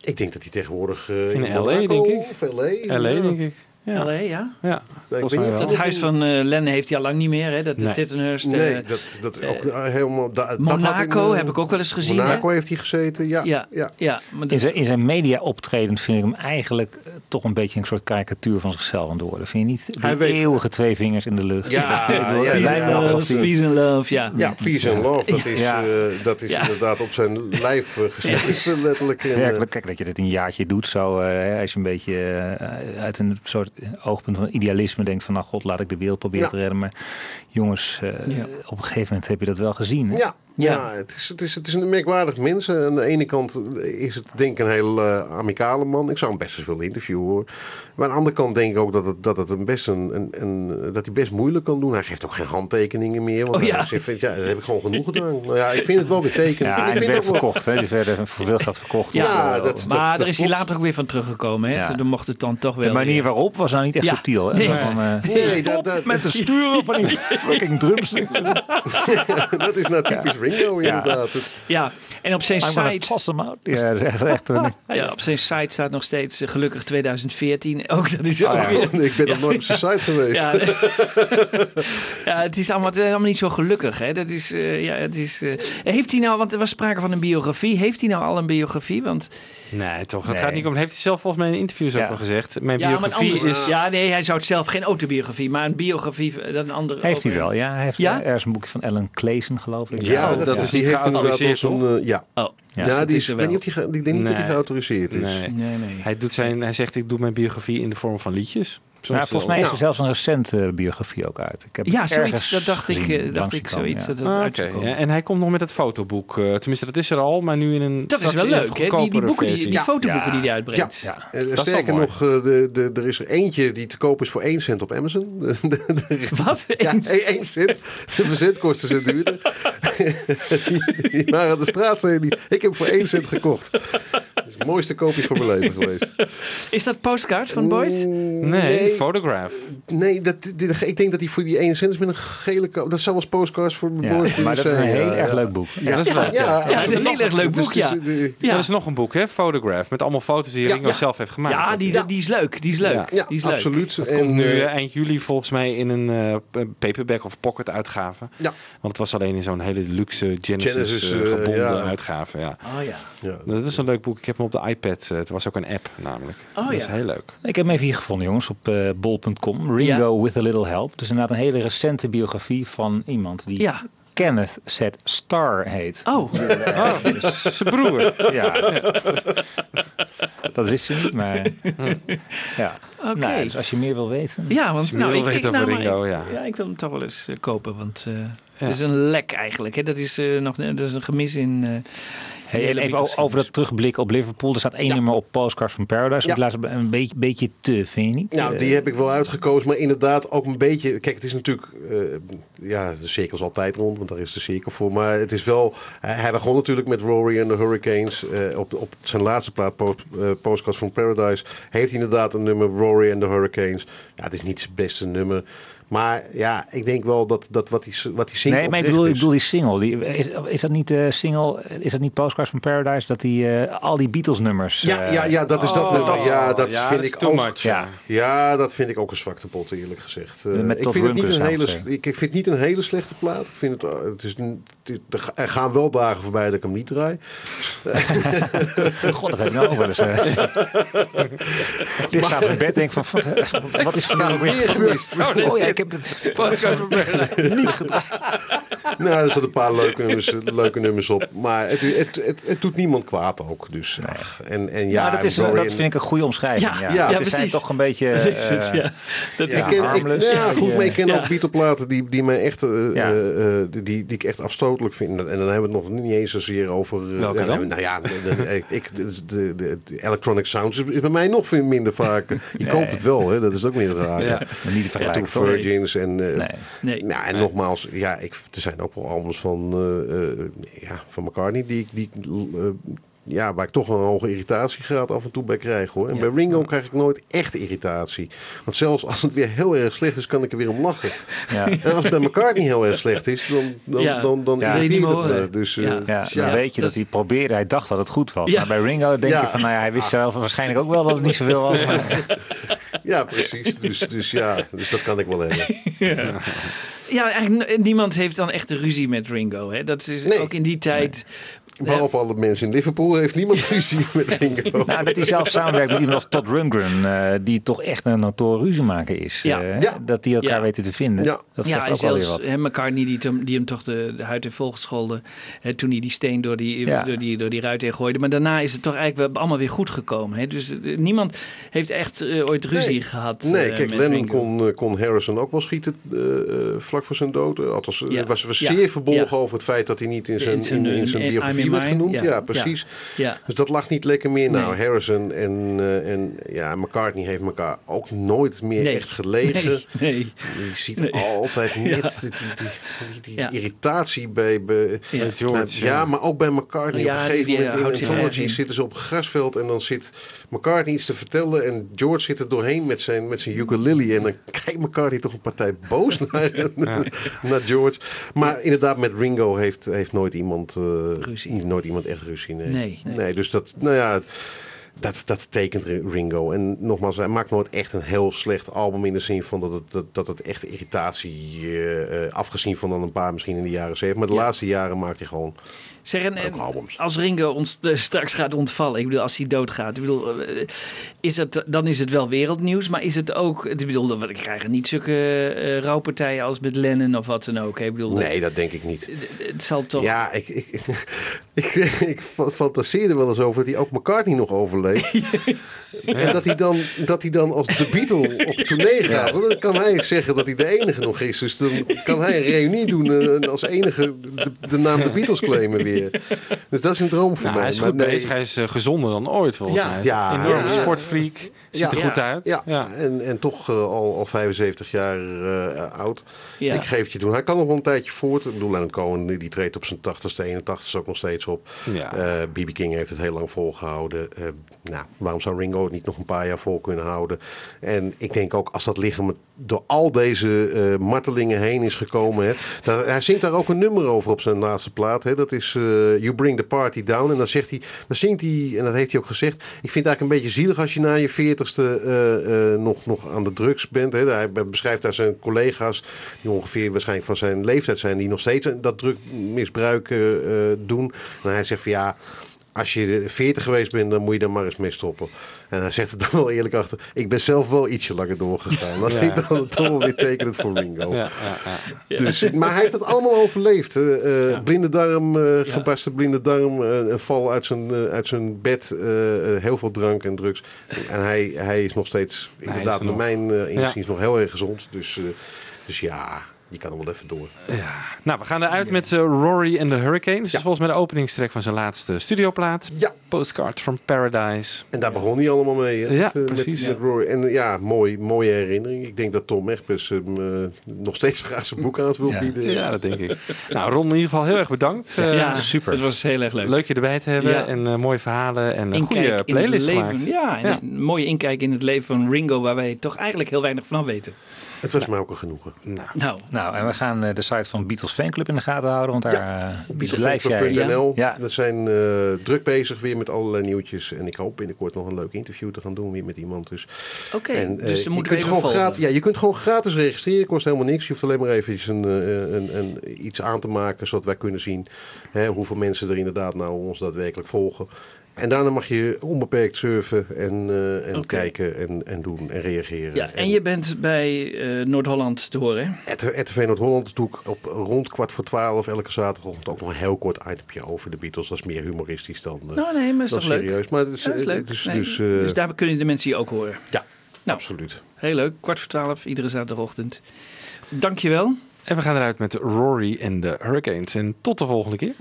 Speaker 8: Ik denk dat hij tegenwoordig eh,
Speaker 7: In LA,
Speaker 8: Monaco
Speaker 7: denk ik.
Speaker 8: Of LA.
Speaker 7: LA,
Speaker 8: ja.
Speaker 7: denk ik. Ja.
Speaker 4: LA, ja?
Speaker 7: Ja, volgens
Speaker 8: weet niet.
Speaker 4: Dat huis van eh Lennon heeft hij al lang niet meer, hè? Dat de
Speaker 7: Nee.
Speaker 4: Tittenhurst. eh,
Speaker 8: Nee, dat, dat is ook eh, helemaal... da- dat
Speaker 4: Monaco
Speaker 8: eh,
Speaker 4: heb ik ook wel eens gezien,
Speaker 8: Monaco
Speaker 4: hè?
Speaker 8: heeft hij gezeten, ja.
Speaker 4: Ja,
Speaker 8: ja.
Speaker 4: ja. maar dat-
Speaker 3: In zijn, in zijn media optredend vind ik hem eigenlijk eh, toch een beetje een soort karikatuur van zichzelf aan het worden. Vind je niet? Die
Speaker 8: Hij weet-
Speaker 3: eeuwige twee vingers in de lucht.
Speaker 8: Ja,
Speaker 3: Ik
Speaker 8: ja, ja,
Speaker 3: hij-
Speaker 4: Peace and love, ja.
Speaker 8: Ja, peace and love. Dat is,
Speaker 3: Ja.
Speaker 8: eh, dat is
Speaker 4: Ja.
Speaker 8: inderdaad op zijn lijf uh, geschreven, letterlijk. Eh,
Speaker 3: Werkelijk, kijk dat je dit een jaartje doet, zo eh, als je een beetje eh, uit een soort oogpunt van idealisme denkt van, nou god, laat ik de wereld proberen
Speaker 8: Ja.
Speaker 3: te redden. Maar jongens, eh,
Speaker 4: Ja.
Speaker 3: op een gegeven moment heb je dat wel gezien. Hè?
Speaker 8: Ja, ja.
Speaker 4: Ja.
Speaker 8: het, is, het, is, het is een merkwaardig mens. Aan de ene kant is het denk ik een heel eh, amicale man. Ik zou hem best eens willen interviewen hoor. Maar aan de andere kant denk ik ook dat, het, dat, het een best een, een, een- dat hij best moeilijk kan doen. Hij geeft ook geen handtekeningen meer. Want
Speaker 4: Oh, ja.
Speaker 8: hij zegt, ja, dat heb ik gewoon genoeg gedaan. Nou ja, ik vind het wel betekend.
Speaker 3: Ja,
Speaker 8: ik vind
Speaker 3: werd
Speaker 8: wel-
Speaker 3: verkocht. Hè? Die werden voor veel geld verkocht.
Speaker 4: Ja,
Speaker 3: Dus,
Speaker 8: dat-
Speaker 4: maar
Speaker 8: dat
Speaker 4: er is hij later ook weer van teruggekomen, hè?
Speaker 3: Ja.
Speaker 4: Dan mocht het dan toch wel
Speaker 3: de manier
Speaker 4: weer.
Speaker 3: waarop was nou niet echt
Speaker 4: Ja.
Speaker 3: subtiel. Hè?
Speaker 4: Nee.
Speaker 3: Zo van, eh,
Speaker 8: Nee, dat, dat,
Speaker 3: met de sturen van die fucking drumstick.
Speaker 8: dat is nou typisch Ringo inderdaad. Het-
Speaker 4: Ja, en op zijn site...
Speaker 3: toss them out. Ja, dat is echt,
Speaker 4: Ja, op zijn site staat nog steeds eh, gelukkig 2014. Ook dat is ook
Speaker 3: ja.
Speaker 4: weer...
Speaker 8: ik ben nog nooit op zijn site geweest.
Speaker 4: Ja, ja, het is allemaal, het is allemaal niet zo gelukkig. Hè? Dat is, eh, ja, het is, eh, heeft hij nou, want er was sprake van een biografie. Heeft hij nou al een biografie? Want
Speaker 7: Nee, toch. Dat
Speaker 3: Nee.
Speaker 7: gaat niet om. Dat heeft hij zelf volgens mij in interviews ook al gezegd. Mijn
Speaker 4: ja, maar een
Speaker 7: biografie
Speaker 4: andere-
Speaker 7: is...
Speaker 4: ja, nee, hij zou het zelf geen autobiografie, maar een biografie dat een andere.
Speaker 3: Heeft hij wel, ja. Hij heeft
Speaker 4: Ja?
Speaker 3: er is een boekje van Ellen Clayson, geloof ik.
Speaker 8: Ja,
Speaker 7: Oh, dat is niet geautoriseerd,
Speaker 8: zo'n, eh, ja.
Speaker 4: Oh,
Speaker 8: Ja,
Speaker 4: dus
Speaker 8: die
Speaker 4: is
Speaker 8: ik weet niet
Speaker 4: wel.
Speaker 8: of die, ge- ik denk niet dat
Speaker 7: Nee.
Speaker 8: geautoriseerd is.
Speaker 7: Nee.
Speaker 4: Nee, nee.
Speaker 7: Hij, doet zijn, hij zegt, ik doe mijn biografie in de vorm van liedjes.
Speaker 3: Nou, volgens mij is er zelfs een recente biografie ook uit. Ik heb
Speaker 4: Ja,
Speaker 3: het
Speaker 4: zoiets.
Speaker 3: ergens
Speaker 4: Dat dacht ik, eh, dacht ik zoiets.
Speaker 3: ja.
Speaker 4: Dat het
Speaker 7: Ah. Ja, en hij komt nog met het fotoboek. eh, tenminste, dat is er al, maar nu in een.
Speaker 4: Dat is wel leuk, hè? Die, die, boeken, die, die fotoboeken die hij uitbrengt.
Speaker 8: Ja, eh,
Speaker 7: Dat is
Speaker 8: sterker nog, eh, de, de, er is er eentje die te koop is voor 1 cent op Amazon. De-
Speaker 4: Wat?
Speaker 8: Ja, 1 cent. De verzendkosten zijn duurder. waren aan de straat, zei die. Ik heb voor 1 cent gekocht. Dat is de mooiste koopje van mijn leven geweest.
Speaker 4: Is dat postcard van Boys?
Speaker 7: Nee,
Speaker 8: Nee.
Speaker 7: Photograph.
Speaker 8: Nee, dat, dit- ik denk dat die voor die 1 cent is met een gele... Dat zou als postcards voor
Speaker 3: Ja,
Speaker 8: Boris
Speaker 3: maar dat is een heel erg leuk boek.
Speaker 8: Ja,
Speaker 7: dat is leuk,
Speaker 8: Ja,
Speaker 4: is een heel erg leuk boek, ja.
Speaker 8: eh,
Speaker 4: Ja.
Speaker 7: Er is nog een boek, hè? Photograph. Met allemaal foto's die Ringo
Speaker 8: ja.
Speaker 7: zelf heeft gemaakt.
Speaker 4: Ja, die, die is leuk. Die is leuk. Die is leuk.
Speaker 8: absoluut.
Speaker 7: Dat
Speaker 8: En,
Speaker 7: komt nu
Speaker 8: eh,
Speaker 7: eh, eind juli volgens mij in een eh, paperback of pocket uitgave.
Speaker 8: Ja.
Speaker 7: Want het was alleen in zo'n hele luxe Genesis,
Speaker 8: Genesis,
Speaker 7: eh,
Speaker 8: eh,
Speaker 7: gebonden
Speaker 8: ja.
Speaker 7: uitgave. Ja.
Speaker 4: Oh ja.
Speaker 8: ja.
Speaker 7: Dat is een leuk boek. Ik heb hem op de iPad. eh, Het was ook een app namelijk.
Speaker 4: Oh,
Speaker 7: dat is heel leuk.
Speaker 3: Ik heb hem even hier gevonden, jongens, op eh, bol.com. Ringo with a little help. Dus inderdaad een hele recente biografie van iemand die
Speaker 4: Ja.
Speaker 3: Kenneth Set Star heet.
Speaker 4: Oh,
Speaker 7: Oh, zijn broer.
Speaker 3: Ja. dat wist ze niet, maar... ja.
Speaker 4: Oké.
Speaker 3: Nou, dus als je meer wil weten...
Speaker 4: ja, want
Speaker 7: je
Speaker 4: nou,
Speaker 7: meer
Speaker 4: ik,
Speaker 7: wil
Speaker 4: ik,
Speaker 7: weten
Speaker 4: nou,
Speaker 7: Ringo,
Speaker 4: ik-
Speaker 7: ja.
Speaker 4: ja, ik wil hem toch wel eens eh, kopen, want eh het is een lek eigenlijk. Hè? Dat is eh, nog dat is een gemis in. Eh,
Speaker 3: Hey, even over dat terugblik op Liverpool. Er staat één nummer op Postcards from Paradise.
Speaker 8: Ja.
Speaker 3: Een beetje, beetje te, vind je niet?
Speaker 8: Nou,
Speaker 3: Eh,
Speaker 8: die heb ik wel uitgekozen, maar inderdaad ook een beetje. Kijk, het is natuurlijk. eh, ja, de cirkel is altijd rond, want daar is de cirkel voor. Maar het is wel. Hij begon natuurlijk met Rory en de Hurricanes. eh, op, op zijn laatste plaat, Post, eh, Postcards from Paradise, heeft hij inderdaad een nummer Rory en de Hurricanes. Ja, het is niet zijn beste nummer. Maar ja, ik denk wel dat, dat wat hij wat die zingt
Speaker 3: Nee, maar ik bedoel, ik bedoel die single. Die, is, is dat niet de single? Is dat niet Postcards from Paradise? Dat die eh, al die Beatles nummers.
Speaker 8: Ja, ja, ja, dat is dat
Speaker 7: Oh,
Speaker 8: nummer. Ja, dat
Speaker 7: ja,
Speaker 8: vind
Speaker 7: dat
Speaker 8: ik
Speaker 7: too
Speaker 8: ook.
Speaker 7: much, ja.
Speaker 8: Ja, dat vind ik ook een zwakte pot, eerlijk gezegd. Eh,
Speaker 3: Met
Speaker 8: ik, vind het niet een hele, ik, ik vind het niet een hele slechte plaat. Ik vind het, eh, het is, een- het er ga- gaan wel dagen voorbij dat ik hem niet draai.
Speaker 3: God, dat heb ik nou ook wel eens. eh. Ligt s'avonds in bed en denk van, wat, wat is vandaag weer gemist? Oh ja, ik heb het niet gedaan.
Speaker 8: nou, er zitten een paar leuke nummers, leuke nummers op. Maar het, het, het, het doet niemand kwaad ook. Dus, ach, en, en ja,
Speaker 3: Ja, dat, is, dat vind ik een goede omschrijving.
Speaker 4: Ja,
Speaker 3: Ja,
Speaker 8: ja,
Speaker 3: het zijn toch een beetje
Speaker 4: Dat is het,
Speaker 3: eh,
Speaker 4: ja. Dat
Speaker 8: Ik
Speaker 4: is
Speaker 8: ken, ik,
Speaker 3: harmless.
Speaker 8: ja, goed, maar ik ken
Speaker 4: Ja.
Speaker 8: ook Beatle-platen die, die mij echt, eh,
Speaker 3: Ja.
Speaker 8: eh, eh, die, die ik echt afstotelijk vind. En dan hebben we het nog niet eens zozeer over... eh,
Speaker 7: Welke
Speaker 8: ja,
Speaker 7: dan?
Speaker 8: Nou ja, de, de- ik, de, de, Electronic Sounds is, bij mij nog veel minder vaak. Je koopt het wel, hè, dat is ook niet raar.
Speaker 7: Ja.
Speaker 8: Ja.
Speaker 3: niet te
Speaker 8: En
Speaker 3: vergelijken.
Speaker 8: En... eh,
Speaker 3: Nee.
Speaker 4: Nee.
Speaker 8: Nou, en nogmaals, ja, ik, er zijn ook wel albums van, eh, eh, ja, van McCartney die, ik- die ja, waar ik toch een hoge irritatiegraad af en toe bij krijg hoor. En bij Ringo krijg ik nooit echt irritatie. Want zelfs als het weer heel erg slecht is, kan ik er weer om lachen.
Speaker 3: Ja.
Speaker 8: En als het bij McCartney heel erg slecht is, dan, dan,
Speaker 4: Ja.
Speaker 8: dan, dan
Speaker 3: Ja.
Speaker 8: irriteert
Speaker 4: Wil je
Speaker 8: het me. Dus,
Speaker 4: Ja.
Speaker 3: Ja,
Speaker 8: dus
Speaker 3: dan weet je dat hij probeerde. Hij dacht dat het goed was.
Speaker 4: Ja.
Speaker 3: Maar bij Ringo denk
Speaker 8: Ja.
Speaker 3: je van, nou ja, hij wist zelf waarschijnlijk ook wel dat het niet zoveel was. Maar,
Speaker 8: ja, precies. Dus, dus ja, dus dat kan ik wel hebben.
Speaker 4: Ja, eigenlijk n- niemand heeft dan echt een ruzie met Ringo. Hè? Dat is
Speaker 8: Nee.
Speaker 4: ook in die tijd.
Speaker 8: Behalve alle mensen in Liverpool heeft niemand ruzie met Ringo.
Speaker 3: nou, dat hij zelf samenwerkt met iemand als Todd Rundgren, eh, die toch echt een notoire ruziemaker is.
Speaker 4: Ja.
Speaker 3: Eh,
Speaker 8: Ja.
Speaker 3: Dat die elkaar
Speaker 4: Ja.
Speaker 3: weten te vinden.
Speaker 8: Ja.
Speaker 3: Dat
Speaker 4: ja,
Speaker 3: zegt
Speaker 4: en
Speaker 3: ook wel weer
Speaker 4: zelfs
Speaker 3: wat.
Speaker 4: hè, McCartney die, hem- die hem toch de, de huid heeft volgescholden. Hè, toen hij die steen door die,
Speaker 3: Ja.
Speaker 4: door, die, door die ruit heen gooide. Maar daarna is het toch eigenlijk allemaal weer goed gekomen. Hè? Dus eh, niemand heeft echt ooit ruzie
Speaker 8: Nee.
Speaker 4: gehad.
Speaker 8: Nee, kijk,
Speaker 4: met
Speaker 8: Lennon kon, kon Harrison ook wel schieten vlak voor zijn dood. Althans,
Speaker 4: Ja.
Speaker 8: was, was
Speaker 4: Ja.
Speaker 8: zeer verbolgen
Speaker 4: Ja.
Speaker 8: over het feit dat hij niet in zijn,
Speaker 4: In zijn,
Speaker 8: in, in zijn biografie Werd genoemd.
Speaker 4: ja.
Speaker 8: Ja, precies.
Speaker 4: Ja.
Speaker 8: Dus dat lag niet lekker meer. Nou,
Speaker 4: Nee.
Speaker 8: Harrison en, eh, en ja, McCartney heeft elkaar ook nooit meer
Speaker 4: Nee.
Speaker 8: echt gelegen.
Speaker 4: Nee, nee.
Speaker 8: Je ziet
Speaker 4: Nee.
Speaker 8: altijd net
Speaker 4: Ja.
Speaker 8: die, die, die, die
Speaker 4: Ja.
Speaker 8: irritatie bij, bij,
Speaker 4: Ja.
Speaker 7: Met George,
Speaker 8: ja, maar ook bij McCartney.
Speaker 4: Ja,
Speaker 8: op een gegeven
Speaker 4: die
Speaker 8: moment in Anthology zitten ze op een grasveld en dan zit McCartney iets te vertellen en George zit er doorheen met zijn, met zijn ukulele en dan kijkt McCartney toch een partij boos naar, naar George. Maar inderdaad, met Ringo heeft, heeft nooit iemand eh,
Speaker 4: Ruzie.
Speaker 8: Nooit iemand echt ruzie. Nee.
Speaker 4: Nee, nee.
Speaker 8: nee dus dat, nou ja. Dat, dat tekent Ringo. En nogmaals, hij maakt nooit echt een heel slecht album in de zin van dat het, dat, dat het echt irritatie, eh, eh, afgezien van dan een paar misschien in de jaren zeventig. Maar de
Speaker 4: Ja.
Speaker 8: laatste jaren maakt hij gewoon
Speaker 4: Zeg, en, en als Ringo ons eh, straks gaat ontvallen, ik bedoel, als hij doodgaat, ik bedoel, eh, is het, dan is het wel wereldnieuws, maar is het ook, ik bedoel, we krijgen niet zulke eh, rouwpartijen als met Lennon of wat dan ook. Ik bedoel,
Speaker 8: Nee, dat denk ik niet.
Speaker 4: het zal toch...
Speaker 8: Ja, ik, ik, ik, ik fa- fantaseerde wel eens over dat hij ook McCartney nog overleeft. En dat hij, dan, dat hij dan als de Beatle op tournee gaat. Want dan kan hij zeggen dat hij de enige nog is. Dus dan kan hij een reunie doen en als enige de, de naam de Beatles claimen weer. Dus dat is een droom voor
Speaker 7: Nou,
Speaker 8: mij.
Speaker 7: hij is
Speaker 8: Maar
Speaker 7: goed
Speaker 8: nee.
Speaker 7: bezig. Hij is eh, gezonder dan ooit volgens
Speaker 8: Ja,
Speaker 7: mij. Hij is
Speaker 8: ja,
Speaker 7: een enorme
Speaker 8: ja.
Speaker 7: sportfreak. Ziet er goed uit.
Speaker 8: Ja, En, en toch eh, al, al 75 jaar eh, oud.
Speaker 4: Ja.
Speaker 8: Ik geef het je doen. Hij kan nog wel een tijdje voort. Ik bedoel, Leonard Cohen nu, die treedt op zijn 80ste, 81ste ook nog steeds op.
Speaker 7: Ja.
Speaker 8: Eh, B.B. King heeft het heel lang volgehouden. Eh, nou, waarom zou Ringo het niet nog een paar jaar vol kunnen houden? En ik denk ook als dat lichaam door al deze eh, martelingen heen is gekomen. Hè, dan, hij zingt daar ook een nummer over op zijn laatste plaat. Hè, dat is eh, You Bring the Party Down. En dan, zegt hij, dan zingt hij, en dat heeft hij ook gezegd. Ik vind het eigenlijk een beetje zielig als je na je eh, eh, nog, nog aan de drugs bent. Hè. Hij beschrijft daar zijn collega's, die ongeveer waarschijnlijk van zijn leeftijd zijn, die nog steeds dat drugmisbruik eh, eh, doen. En hij zegt van ja. Als je 40 geweest bent, dan moet je daar maar eens mee stoppen. En hij zegt er dan wel eerlijk achter. Ik ben zelf wel ietsje langer doorgegaan. Dat
Speaker 7: Ja.
Speaker 8: ik dan toch wel weer tekenend voor Ringo.
Speaker 7: Ja, ja, ja.
Speaker 8: Dus, maar hij heeft het allemaal overleefd. Eh, eh, Blinde darm, eh gebarsten blinde darm, eh, een val uit zijn, eh, uit zijn bed, heel veel drank en drugs. En hij, hij is nog steeds, inderdaad,
Speaker 7: er
Speaker 8: naar
Speaker 7: nog.
Speaker 8: mijn
Speaker 7: Ja.
Speaker 8: inziens, nog heel erg gezond. Dus, eh, dus ja, die kan er wel even door.
Speaker 7: Nou, we gaan eruit met eh, Rory and the Hurricanes. Dat is volgens mij de openingstrek van zijn laatste studioplaat.
Speaker 8: Ja.
Speaker 7: Postcard from Paradise.
Speaker 8: En daar begon hij allemaal mee. Hè?
Speaker 7: Ja,
Speaker 8: met, eh,
Speaker 7: precies.
Speaker 8: Met, Rory. En eh, ja, mooi, mooie herinnering. Ik denk dat Tom Egbers hem eh, nog steeds graag zijn boek aan wil bieden.
Speaker 7: Ja, dat denk ik. Nou, Ron, in ieder geval heel erg bedankt. Eh,
Speaker 4: ja, super. Het was heel erg leuk.
Speaker 7: Leuk je erbij te hebben.
Speaker 4: Ja.
Speaker 7: En eh, mooie verhalen. En een goede
Speaker 4: in het
Speaker 7: playlist
Speaker 4: leven.
Speaker 7: gemaakt.
Speaker 4: Ja, en een mooie inkijk in het leven van Ringo, waar wij toch eigenlijk heel weinig van weten.
Speaker 8: Het was mij ook een genoegen.
Speaker 7: Nou,
Speaker 4: Nou,
Speaker 3: Nou, en we gaan eh, de site van Beatles Fanclub in de gaten houden, want daar eh, blijf jij.
Speaker 8: Beatlefanclub.nl.
Speaker 3: Ja.
Speaker 8: We zijn eh, druk bezig weer met allerlei nieuwtjes. En ik hoop binnenkort nog een leuk interview te gaan doen weer met iemand. Dus,
Speaker 4: Oké,
Speaker 8: en,
Speaker 4: dus
Speaker 8: eh, je kunt
Speaker 4: even
Speaker 8: gewoon gratis, Ja, je kunt gewoon gratis registreren. Kost helemaal niks. Je hoeft alleen maar eventjes een, eh, een, een, iets aan te maken. Zodat wij kunnen zien hè, hoeveel mensen er inderdaad nou ons daadwerkelijk volgen. En daarna mag je onbeperkt surfen en, eh, en kijken en, en doen en reageren.
Speaker 4: Ja, en je bent bij eh, Noord-Holland te horen, hè?
Speaker 8: RTV Noord-Holland doe ik op rond kwart voor twaalf elke zaterdagochtend ook nog een heel kort itempje over de Beatles. Dat is meer humoristisch dan, eh,
Speaker 4: Nou, nee, maar is
Speaker 8: dan
Speaker 4: toch leuk?
Speaker 8: serieus. Maar het is,
Speaker 4: Ja, dat is leuk.
Speaker 8: Dus,
Speaker 4: Nee,
Speaker 8: dus, eh,
Speaker 4: dus daar kunnen de mensen je ook horen.
Speaker 8: Ja,
Speaker 4: Nou,
Speaker 8: absoluut.
Speaker 4: Heel leuk. Kwart voor twaalf, iedere zaterdagochtend. Dankjewel.
Speaker 7: En we gaan eruit met Rory and the Hurricanes. En tot de volgende keer.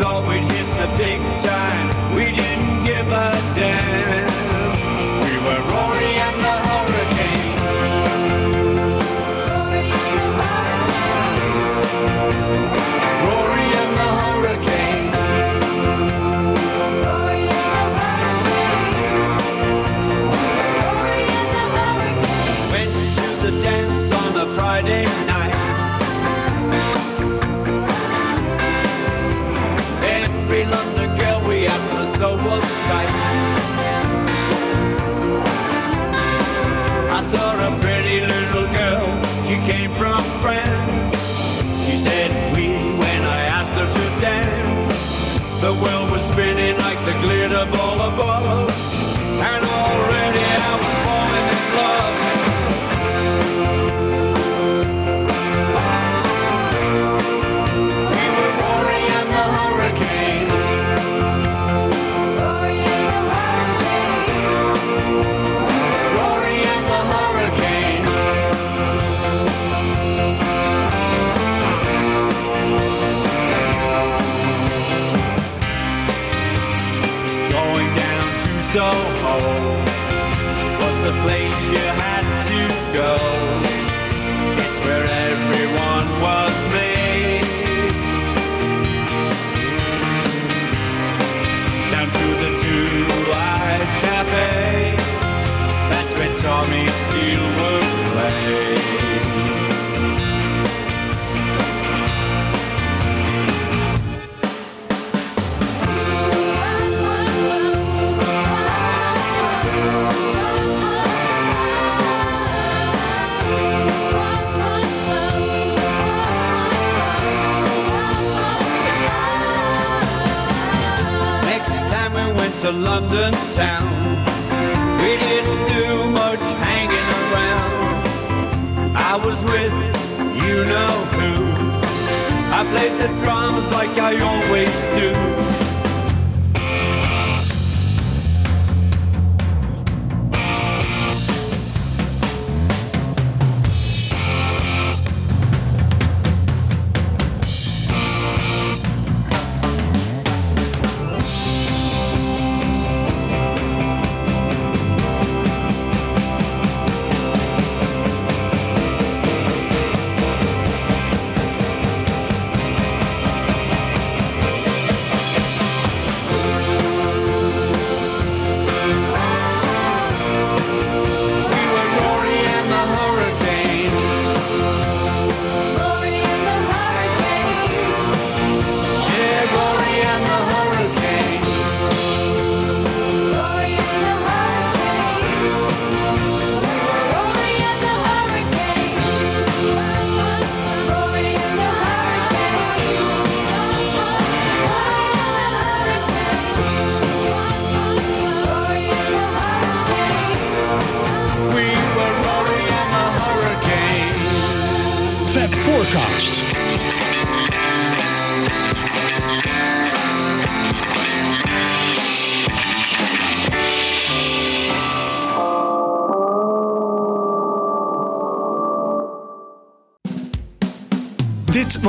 Speaker 6: Thought we'd hit the big time,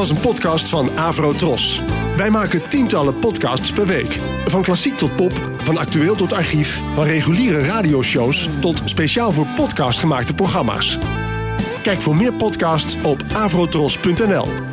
Speaker 1: was een podcast van Avro Tros. Wij maken tientallen podcasts per week. Van klassiek tot pop, van actueel tot archief, van reguliere radioshows tot speciaal voor podcast gemaakte programma's. Kijk voor meer podcasts op avrotros.nl.